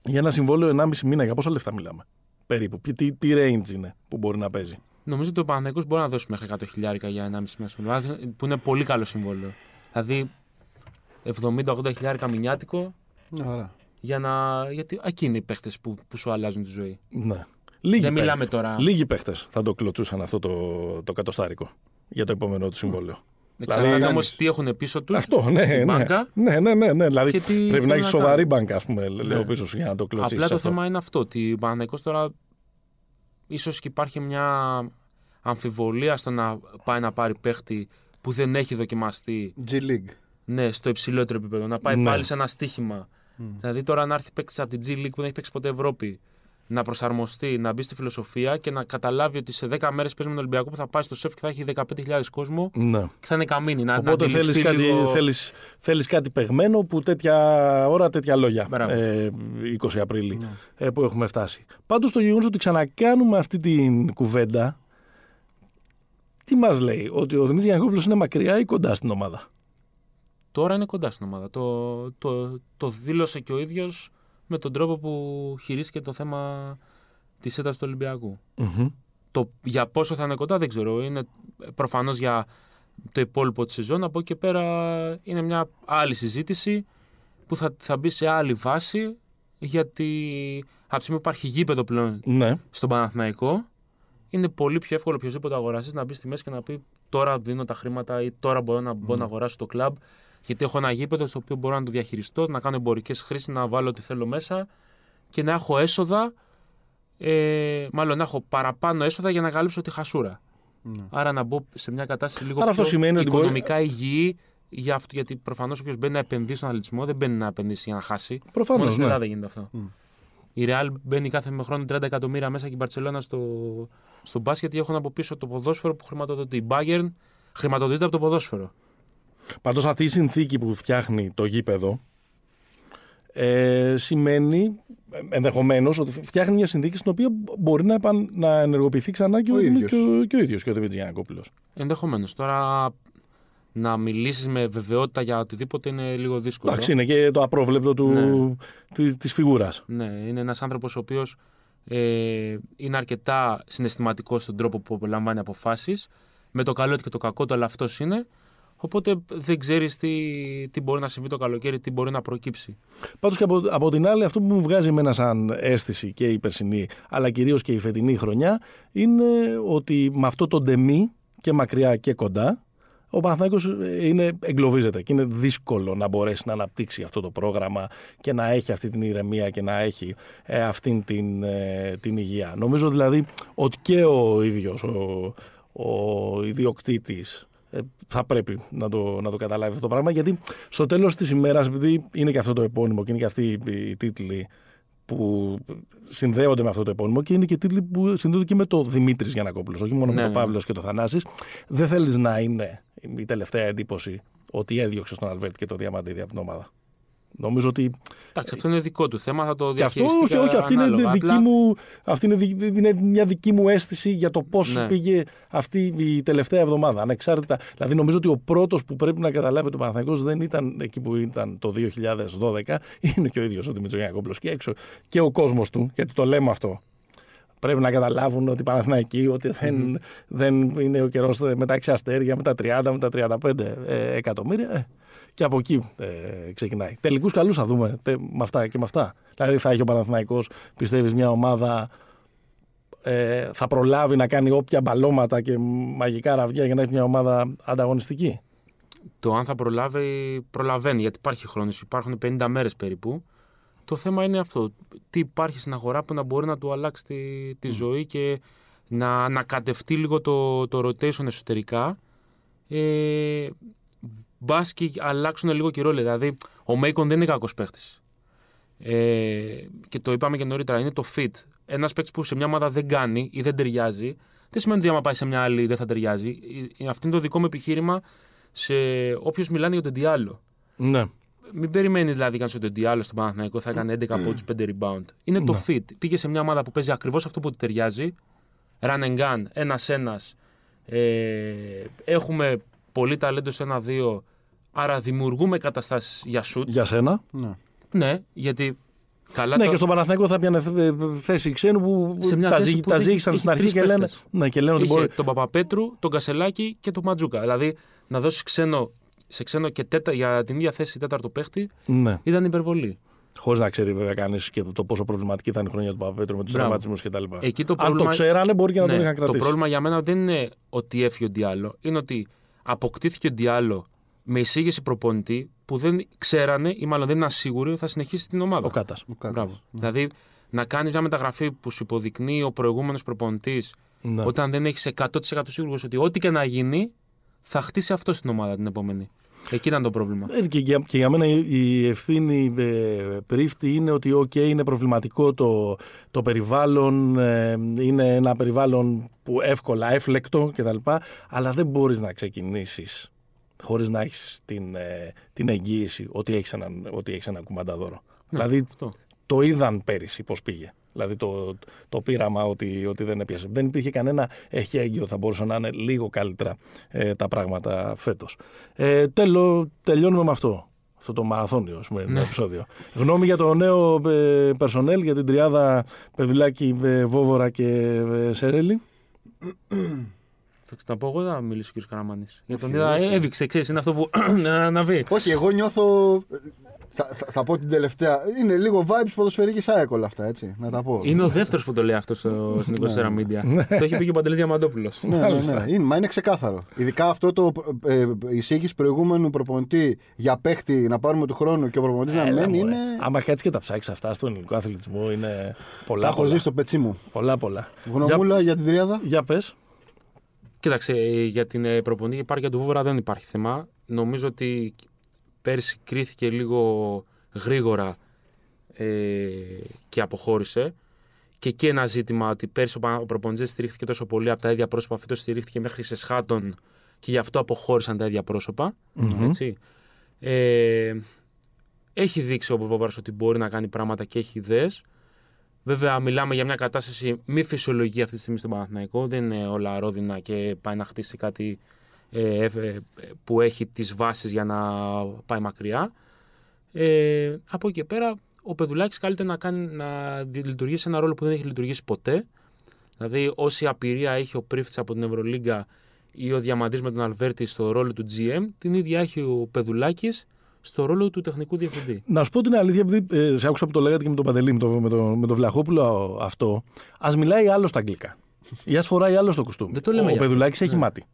για ένα συμβόλαιο 1,5 μήνα, για πόσα λεφτά μιλάμε. Περίπου; Τι, τι, τι range είναι που μπορεί να παίζει; Νομίζω ότι ο Παναθηναϊκός μπορεί να δώσει μέχρι 100 χιλιάρικα για 1,5 μήνα συμβόλαιο, που είναι πολύ καλό συμβόλαιο. Δηλαδή 70-80 χιλιάρικα μηνιάτικο Ναι, ωραία. Για να. Γιατί εκεί είναι οι παίχτες που, που σου αλλάζουν τη ζωή. Ναι. Λίγοι Δεν παί- μιλάμε τώρα. Λίγοι παίχτες θα το κλωτσούσαν αυτό το, το κατοστάρικο για το επόμενο του συμβόλαιο. Δεν Δηλαδή, ξέρω όμως κάνεις. τι έχουν πίσω τους. Αυτό, ναι, στην ναι. μπάνκα. Ναι, ναι, ναι, ναι. Δηλαδή Και τι πρέπει θέλουν να έχεις να σοβαρή κάνουν. μπάνκα, ας πούμε, λέω Ναι. πίσω σου για να το κλωτσίσεις. Απλά το αυτό. θέμα είναι αυτό. Ότι ο Παναθηναϊκός τώρα ίσως και υπάρχει μια αμφιβολία στο να πάει να πάρει παίχτη που δεν έχει δοκιμαστεί G League. ναι, στο υψηλότερο επίπεδο. Να πάει Ναι. πάλι σε ένα στίχημα. Δηλαδή τώρα να έρθει παίκτης από την G League που δεν έχει παίξει ποτέ Ευρώπη, να προσαρμοστεί, να μπει στη φιλοσοφία και να καταλάβει ότι σε 10 μέρες παίζουμε τον Ολυμπιακό που θα πάει στο σεφ και θα έχει 15.000 κόσμο Ναι. και θα είναι καμίνη. Να, Οπότε να θέλεις αντιληφθεί κάτι, λίγο... θέλεις, θέλεις κάτι παιγμένο που τέτοια ώρα τέτοια λόγια. Μπράβο. Ε, 20 Απρίλη ε, που έχουμε φτάσει. Πάντως το γεγονός ότι ξανακάνουμε αυτή την κουβέντα τι μας λέει, ότι ο Δημήτρης Γιανακόπουλος είναι μακριά ή κοντά στην ομάδα; Τώρα είναι κοντά στην ομάδα. Το, το, το δήλωσε και ο ίδιος με τον τρόπο που χειρίστηκε το θέμα της ένταση του Ολυμπιακού. Το, για πόσο θα είναι κοντά δεν ξέρω. Είναι προφανώς για το υπόλοιπο της σεζόν. Από εκεί και πέρα είναι μια άλλη συζήτηση που θα, θα μπει σε άλλη βάση γιατί Από τη στιγμή που υπάρχει γήπεδο πλέον Ναι. στον Παναθηναϊκό, είναι πολύ πιο εύκολο οποιοδήποτε αγοραστής να μπει στη μέση και να πει τώρα δίνω τα χρήματα ή τώρα μπορώ να μπω να αγοράσω το κλαμπ. Γιατί έχω ένα γήπεδο στο οποίο μπορώ να το διαχειριστώ, να κάνω εμπορικές χρήσεις, να βάλω ό,τι θέλω μέσα και να έχω έσοδα. Ε, μάλλον να έχω παραπάνω έσοδα για να καλύψω τη χασούρα. Ναι. Άρα να μπω σε μια κατάσταση λίγο Άρα αυτό πιο σημαίνει ότι μπορεί- οικονομικά υγιή. Για αυτό, γιατί προφανώς όποιος μπαίνει να επενδύσει στον αθλητισμό δεν μπαίνει να επενδύσει για να χάσει. Προφανώς, Μόνος στην ναι. Ελλάδα γίνεται αυτό. Η Real μπαίνει κάθε χρόνο 30 εκατομμύρια μέσα και η Barcelona στο, στο μπάσκετ γιατί έχουν από πίσω το ποδόσφαιρο που χρηματοδοτεί. Η Bayern χρηματοδοτείται από το ποδόσφαιρο. Πάντως αυτή η συνθήκη που φτιάχνει το γήπεδο ε, σημαίνει ενδεχομένως ότι φτιάχνει μια συνθήκη στην οποία μπορεί να, επαν, να ενεργοποιηθεί ξανά και ο, Ο ίδιος. και ο, και ο ίδιος και ο Δημήτρης Γιανακόπουλος. Ενδεχομένως. Τώρα να μιλήσεις με βεβαιότητα για οτιδήποτε είναι λίγο δύσκολο. Εντάξει, είναι και το απρόβλεπτο του, Ναι. της, της φιγούρας. Ναι, είναι ένας άνθρωπος ο οποίος ε, είναι αρκετά συναισθηματικός στον τρόπο που λαμβάνει αποφάσεις. Με το καλό του και το κακό του, αλλά αυτός είναι. Οπότε δεν ξέρεις τι, τι μπορεί να συμβεί το καλοκαίρι, τι μπορεί να προκύψει. Πάντως και από, από την άλλη αυτό που μου βγάζει εμένα σαν αίσθηση και η περσινή αλλά κυρίως και η φετινή χρονιά είναι ότι με αυτό το ντεμί και μακριά και κοντά ο Παναθηναϊκός είναι, εγκλωβίζεται και είναι δύσκολο να μπορέσει να αναπτύξει αυτό το πρόγραμμα και να έχει αυτή την ηρεμία και να έχει ε, αυτήν την, ε, την υγεία. Νομίζω δηλαδή ότι και ο ίδιος ο, ο ιδιοκτήτης ε, θα πρέπει να το, να το καταλάβει αυτό το πράγμα γιατί στο τέλος της ημέρας επειδή είναι και αυτό το επώνυμο και είναι και αυτοί οι, οι τίτλοι που συνδέονται με αυτό το επώνυμο και είναι και τίτλοι που συνδέονται και με το Δημήτρης Γιανακόπουλος, όχι μόνο Ναι, με τον ναι. Παύλος και τον Θανάσης. Δεν θέλεις να είναι η τελευταία εντύπωση ότι έδιωξες τον Αλβέρτη και το Διαμαντίδη από την ομάδα. Νομίζω ότι Εντάξει, αυτό είναι δικό του θέμα, θα το και αυτό, διαχειριστεί. όχι, όχι, αυτή είναι, ανάλογα. δική Απλά- μου, αυτή είναι, δι- είναι μια δική μου αίσθηση για το πώς Ναι. πήγε αυτή η τελευταία εβδομάδα. Ανεξάρτητα. Δηλαδή, νομίζω ότι ο πρώτος που πρέπει να καταλάβει το Παναθηναϊκός δεν ήταν εκεί που ήταν το 2012, είναι και ο ίδιος ο Δημήτρη Γιανακόπουλο και έξω και ο κόσμος του, γιατί το λέμε αυτό. Πρέπει να καταλάβουν ότι οι Παναθηναϊκοί, ότι δεν, δεν είναι ο καιρός με τα 6 αστέρια, με τα 30, με τα 35 ε, εκατομμύρια. Ε, και από εκεί ε, ξεκινάει. Τελικούς καλούς θα δούμε τε, με αυτά και με αυτά. Δηλαδή θα έχει ο Παναθηναϊκός, πιστεύεις, μια ομάδα ε, θα προλάβει να κάνει όποια μπαλώματα και μαγικά ραβδιά για να έχει μια ομάδα ανταγωνιστική; Το αν θα προλάβει, προλαβαίνει, γιατί υπάρχει χρόνος, υπάρχουν 50 μέρες περίπου. Το θέμα είναι αυτό. Τι υπάρχει στην αγορά που να μπορεί να του αλλάξει τη, τη ζωή και να ανακατευτεί λίγο το, το rotation εσωτερικά. Ε, Μπας και αλλάξουν λίγο και ρόλοι. Δηλαδή, ο Μέικον δεν είναι κακός παίχτης. Ε, και το είπαμε και νωρίτερα, είναι το fit. Ένας παίκτης που σε μια ομάδα δεν κάνει ή δεν ταιριάζει, δεν σημαίνει ότι άμα πάει σε μια άλλη δεν θα ταιριάζει. Ε, Αυτό είναι το δικό μου επιχείρημα σε όποιος μιλάνε για τον Διάλο. Ναι. Μην περιμένεις δηλαδή κανεί ότι ο Διάλο στον Παναθηναϊκό θα έκανε 11 από του 5 rebound. Είναι το fit. Πήγε σε μια ομάδα που παίζει ακριβώς αυτό που του ταιριάζει. Run and gun, ένα-ένα. Ε, έχουμε πολύ ταλέντο στο 1-2. Άρα δημιουργούμε καταστάσεις για shoot. Για σένα. Ναι. Ναι, γιατί καλά ναι, το- και στον Παναθηναϊκό θα πιάνε ε, θέση ξένου που Σε μια τα, θέση ζή, που τα έχει- ζήγησαν έχει στην αρχή τρεις και λένε, παίχτες. ναι, και λένε ότι είχε μπορεί. τον Παπαπέτρου, τον Κασελάκη και τον Ματζούκα. Δηλαδή να δώσεις ξένο, σε ξένο και τέτα, για την ίδια θέση τέταρτο παίχτη Ναι. ήταν υπερβολή. Χωρίς να ξέρει βέβαια κανείς και το πόσο προβληματική θα είναι η χρονιά του Παπαπέτρου με τους Μπράβο. τραυματισμούς κτλ. Εκεί το Αν το πρόβλημα- ξέρανε, μπορεί και να Ναι, τον είχαν το κρατήσει. πρόβλημα για μένα δεν είναι ότι έφυγε ο Διάλο. Είναι ότι αποκτήθηκε ο Διάλο με εισήγηση προπονητή που δεν ξέρανε ή μάλλον δεν είναι ασίγουροι ότι θα συνεχίσει την ομάδα. Ο Κάτας. Ο Κάτας. Μπράβο. Δηλαδή να κάνεις μια μεταγραφή που σου υποδεικνύει ο προηγούμενος προπονητής Ναι. όταν δεν έχεις 100% σίγουρος ότι ό,τι και να γίνει θα χτίσει αυτό στην ομάδα την επόμενη. Εκεί ήταν το πρόβλημα. Ε, Και για, και για μένα η, η ευθύνη ε, Πρίφτη είναι ότι οκ, είναι προβληματικό το, το περιβάλλον, ε, είναι ένα περιβάλλον που εύκολα, εύφλεκτο κτλ. Αλλά δεν μπορείς να ξεκινήσεις χωρίς να έχεις την, ε, την εγγύηση ότι έχεις, έναν, ότι έχεις ένα κουμανταδόρο. δηλαδή Αυτό. το είδαν πέρυσι πώς πήγε. Δηλαδή το, το πείραμα ότι, ότι δεν έπιασε. Δεν υπήρχε κανένα εχέγγυο, θα μπορούσαν να είναι λίγο καλύτερα ε, τα πράγματα φέτος. Ε, τέλο, τελειώνουμε με αυτό. Αυτό το μαραθώνιο σημερινό επεισόδιο. Γνώμη για το νέο ε, personnel, για την τριάδα Πεδουλάκη, ε, Βόβορα και ε, Σερέλη. Θα ξαναπώ εγώ θα μιλήσω ο κ. Καραμάνης. Για τον Όχι, είδα, όχι. ε, έβηξε, ξέρεις, είναι αυτό που. να, να βγει. Όχι, εγώ νιώθω. θα, θα, θα πω την τελευταία. Είναι λίγο vibes ποδοσφαιρικής ΑΕΚ όλα αυτά, έτσι. Να τα πω. Είναι ο δεύτερος που το λέει αυτός στο, στην 24 Media. το έχει πει και ο Παντελής Διαμαντόπουλος. Ναι, ναι, ναι. Είναι, μα είναι ξεκάθαρο. Ειδικά αυτό το ε, εισήγηση προηγούμενου προπονητή για παίχτη να πάρουμε του χρόνου και ο προπονητής να Έλα, μένει μωρέ. είναι. Άμα κάτσεις και τα ψάξεις αυτά στον ελληνικό αθλητισμό είναι πολλά. Τα έχω πολλά. ζήσει στο πετσί μου. Πολλά, πολλά. Γνωμούλα για την τριάδα. Για, για πες. Κοίταξε, ε, για την ε, προπονητική υπάρκεια του Βούβαρα δεν υπάρχει θέμα. Νομίζω ότι πέρσι κρίθηκε λίγο γρήγορα ε, και αποχώρησε. Και εκεί ένα ζήτημα ότι πέρσι ο Πα- ο προπονητής στηρίχθηκε τόσο πολύ από τα ίδια πρόσωπα, αυτό στηρίχθηκε μέχρι σε σχάτων και γι' αυτό αποχώρησαν τα ίδια πρόσωπα. Έτσι. Ε, έχει δείξει ο Βούβαρας ότι μπορεί να κάνει πράγματα και έχει ιδέες. Βέβαια, μιλάμε για μια κατάσταση μη φυσιολογική αυτή τη στιγμή στον Παναθηναϊκό. Δεν είναι όλα ρόδινα και πάει να χτίσει κάτι ε, ε, ε, που έχει τις βάσεις για να πάει μακριά. Ε, από εκεί και πέρα, ο Πεδουλάκης καλείται να, κάνει, να δι- λειτουργήσει ένα ρόλο που δεν έχει λειτουργήσει ποτέ. Δηλαδή, όση απειρία έχει ο Πρίφτης από την Ευρωλίγκα ή ο Διαμαντής με τον Αλβέρτη στο ρόλο του GM, την ίδια έχει ο Πεδουλάκης στο ρόλο του τεχνικού διευθυντή. Να σου πω την αλήθεια, επειδή ε, σε άκουσα που το λέγατε και με τον Παντελή, με τον με το, με το Βλαχόπουλο αυτό. Α μιλάει άλλο στα αγγλικά. Ή ας φοράει άλλο το κουστούμι. Δεν το λέμε Ο γι' αυτό. Πεδουλάκης έχει μάτι.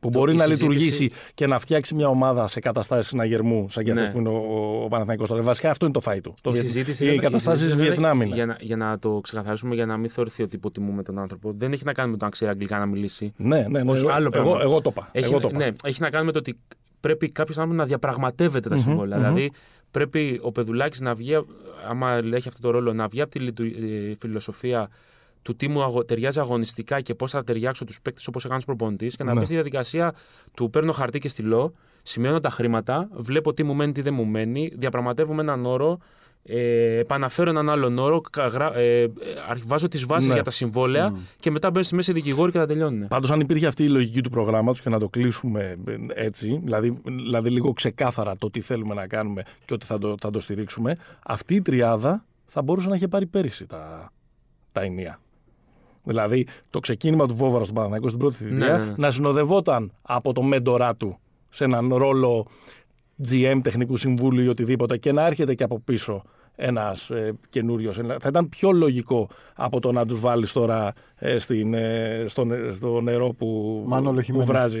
Που μπορεί η να συζήτηση- λειτουργήσει και να φτιάξει μια ομάδα σε καταστάσεις συναγερμού, σαν και Ναι. αυτές που είναι ο, ο, ο Παναθηναϊκός τώρα. Βασικά αυτό είναι το φάι του. Το Η Βιετ- συζήτηση οι δεν- η καταστάσεις συζήτηση δεν- Βιετνάμ είναι. Για να, για να το ξεκαθαρίσουμε, για να μην θεωρηθεί ότι υποτιμούμε τον άνθρωπο. Δεν έχει να κάνει με το αν ξέρει αγγλικά να μιλήσει. Ναι, ναι, ναι. Όχι, εγώ, άλλο εγώ, πράγμα. εγώ το είπα. Έχει, Εγώ το είπα. ναι, έχει να κάνει με το ότι πρέπει κάποιος άνθρωπος να διαπραγματεύεται τα συμβολαια Δηλαδή, πρέπει ο Πεδουλάκης να βγει, άμα έχει αυτό το ρόλο, να βγει από τη λειτου- ε, φιλοσοφία του τι μου αγω- ταιριάζει αγωνιστικά και πώς θα ταιριάξω τους παίκτες όπως έκανε προπονητής και να Ναι. μπει στη διαδικασία του παίρνω χαρτί και στυλό, σημειώνω τα χρήματα, βλέπω τι μου μένει, τι δεν μου μένει, διαπραγματεύομαι έναν όρο, ε, επαναφέρω έναν άλλον όρο, κα- γρα- ε, ε, αρχ- βάζω τις βάσεις Ναι. για τα συμβόλαια και μετά μπαίνω στη μέση δικηγόροι και τα τελειώνουν. Πάντως, αν υπήρχε αυτή η λογική του προγράμματος και να το κλείσουμε ε, έτσι, δηλαδή, δηλαδή λίγο ξεκάθαρα το τι θέλουμε να κάνουμε και ότι θα το, θα το στηρίξουμε, αυτή η τριάδα θα μπορούσε να είχε πάρει πέρυσι τα, τα ενία. Δηλαδή, το ξεκίνημα του Βόβαρα στον Παναθηναϊκό στην πρώτη θητεία ναι, ναι. να συνοδευόταν από το μέντορά του σε έναν ρόλο GM, τεχνικού συμβούλου ή οτιδήποτε και να έρχεται και από πίσω ένας ε, καινούριος. Θα ήταν πιο λογικό από το να τους βάλεις τώρα ε, στην, ε, στο, ν- στο νερό που, Μάνολο που Χιμένεθ. βράζει.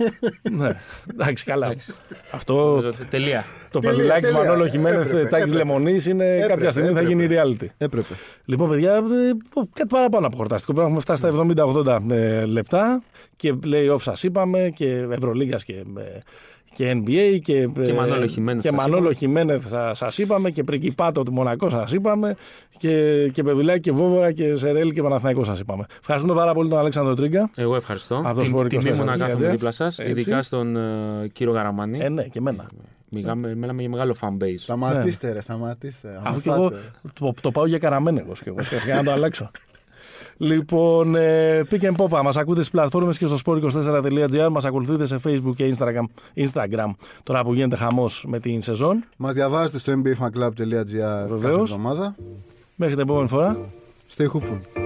ναι, εντάξει, καλά. Εντάξει. Αυτό Νομίζω ότι- Τελεία. το Τελεία, πεδιλάκι τελεία. Μανώλο Χιμένεθ Έπρεπε, Τάκης έπρεπε. Λεμονής είναι Έπρεπε, κάποια στιγμή θα έπρεπε. γίνει reality. Έπρεπε. Λοιπόν, παιδιά, ε, κάτι παραπάνω από χορταστικό. Πρέπει να έχουμε φτάσει στα 70-80 ε, λεπτά και play-off σας είπαμε και Ευρωλίγα και, ε, και NBA και, Και Μανώλο Χιμένεθ και σας Μανώλο είπαμε. Χιμένεθ σα είπαμε και Πρικυπάτο του Μονακό σας είπαμε και, και Πεδουλάκη και Βόβορα και Σερέλη και Παναθηναϊκό σας είπαμε. Ευχαριστούμε πάρα πολύ τον Αλέξανδρο Τρίγκα. Εγώ ευχαριστώ. Από το Την- Sport Τιμή μου 24, να κάθομαι έτσι. δίπλα σας, Έτσι. ειδικά στον ε, κύριο Γαραμάνη. Ε, ναι, και εμένα. Μιλάμε, μιλάμε για μεγάλο fan base. Σταματήστε, ρε, σταματήστε. Αφού και Αμφάτε. εγώ το, το πάω για καραμένεγος και εγώ σχετικά να το αλλάξω. Λοιπόν, ε, pick and pop, μας ακούτε στις πλατφόρμες και στο sport24.gr, μας ακολουθείτε σε facebook και instagram, instagram τώρα που γίνεται χαμός με την σεζόν. Μας διαβάζετε στο nbafanclub.gr κάθε Βεβαίως. εβδομάδα. Μέχρι την επόμενη φορά. Stay hopeful.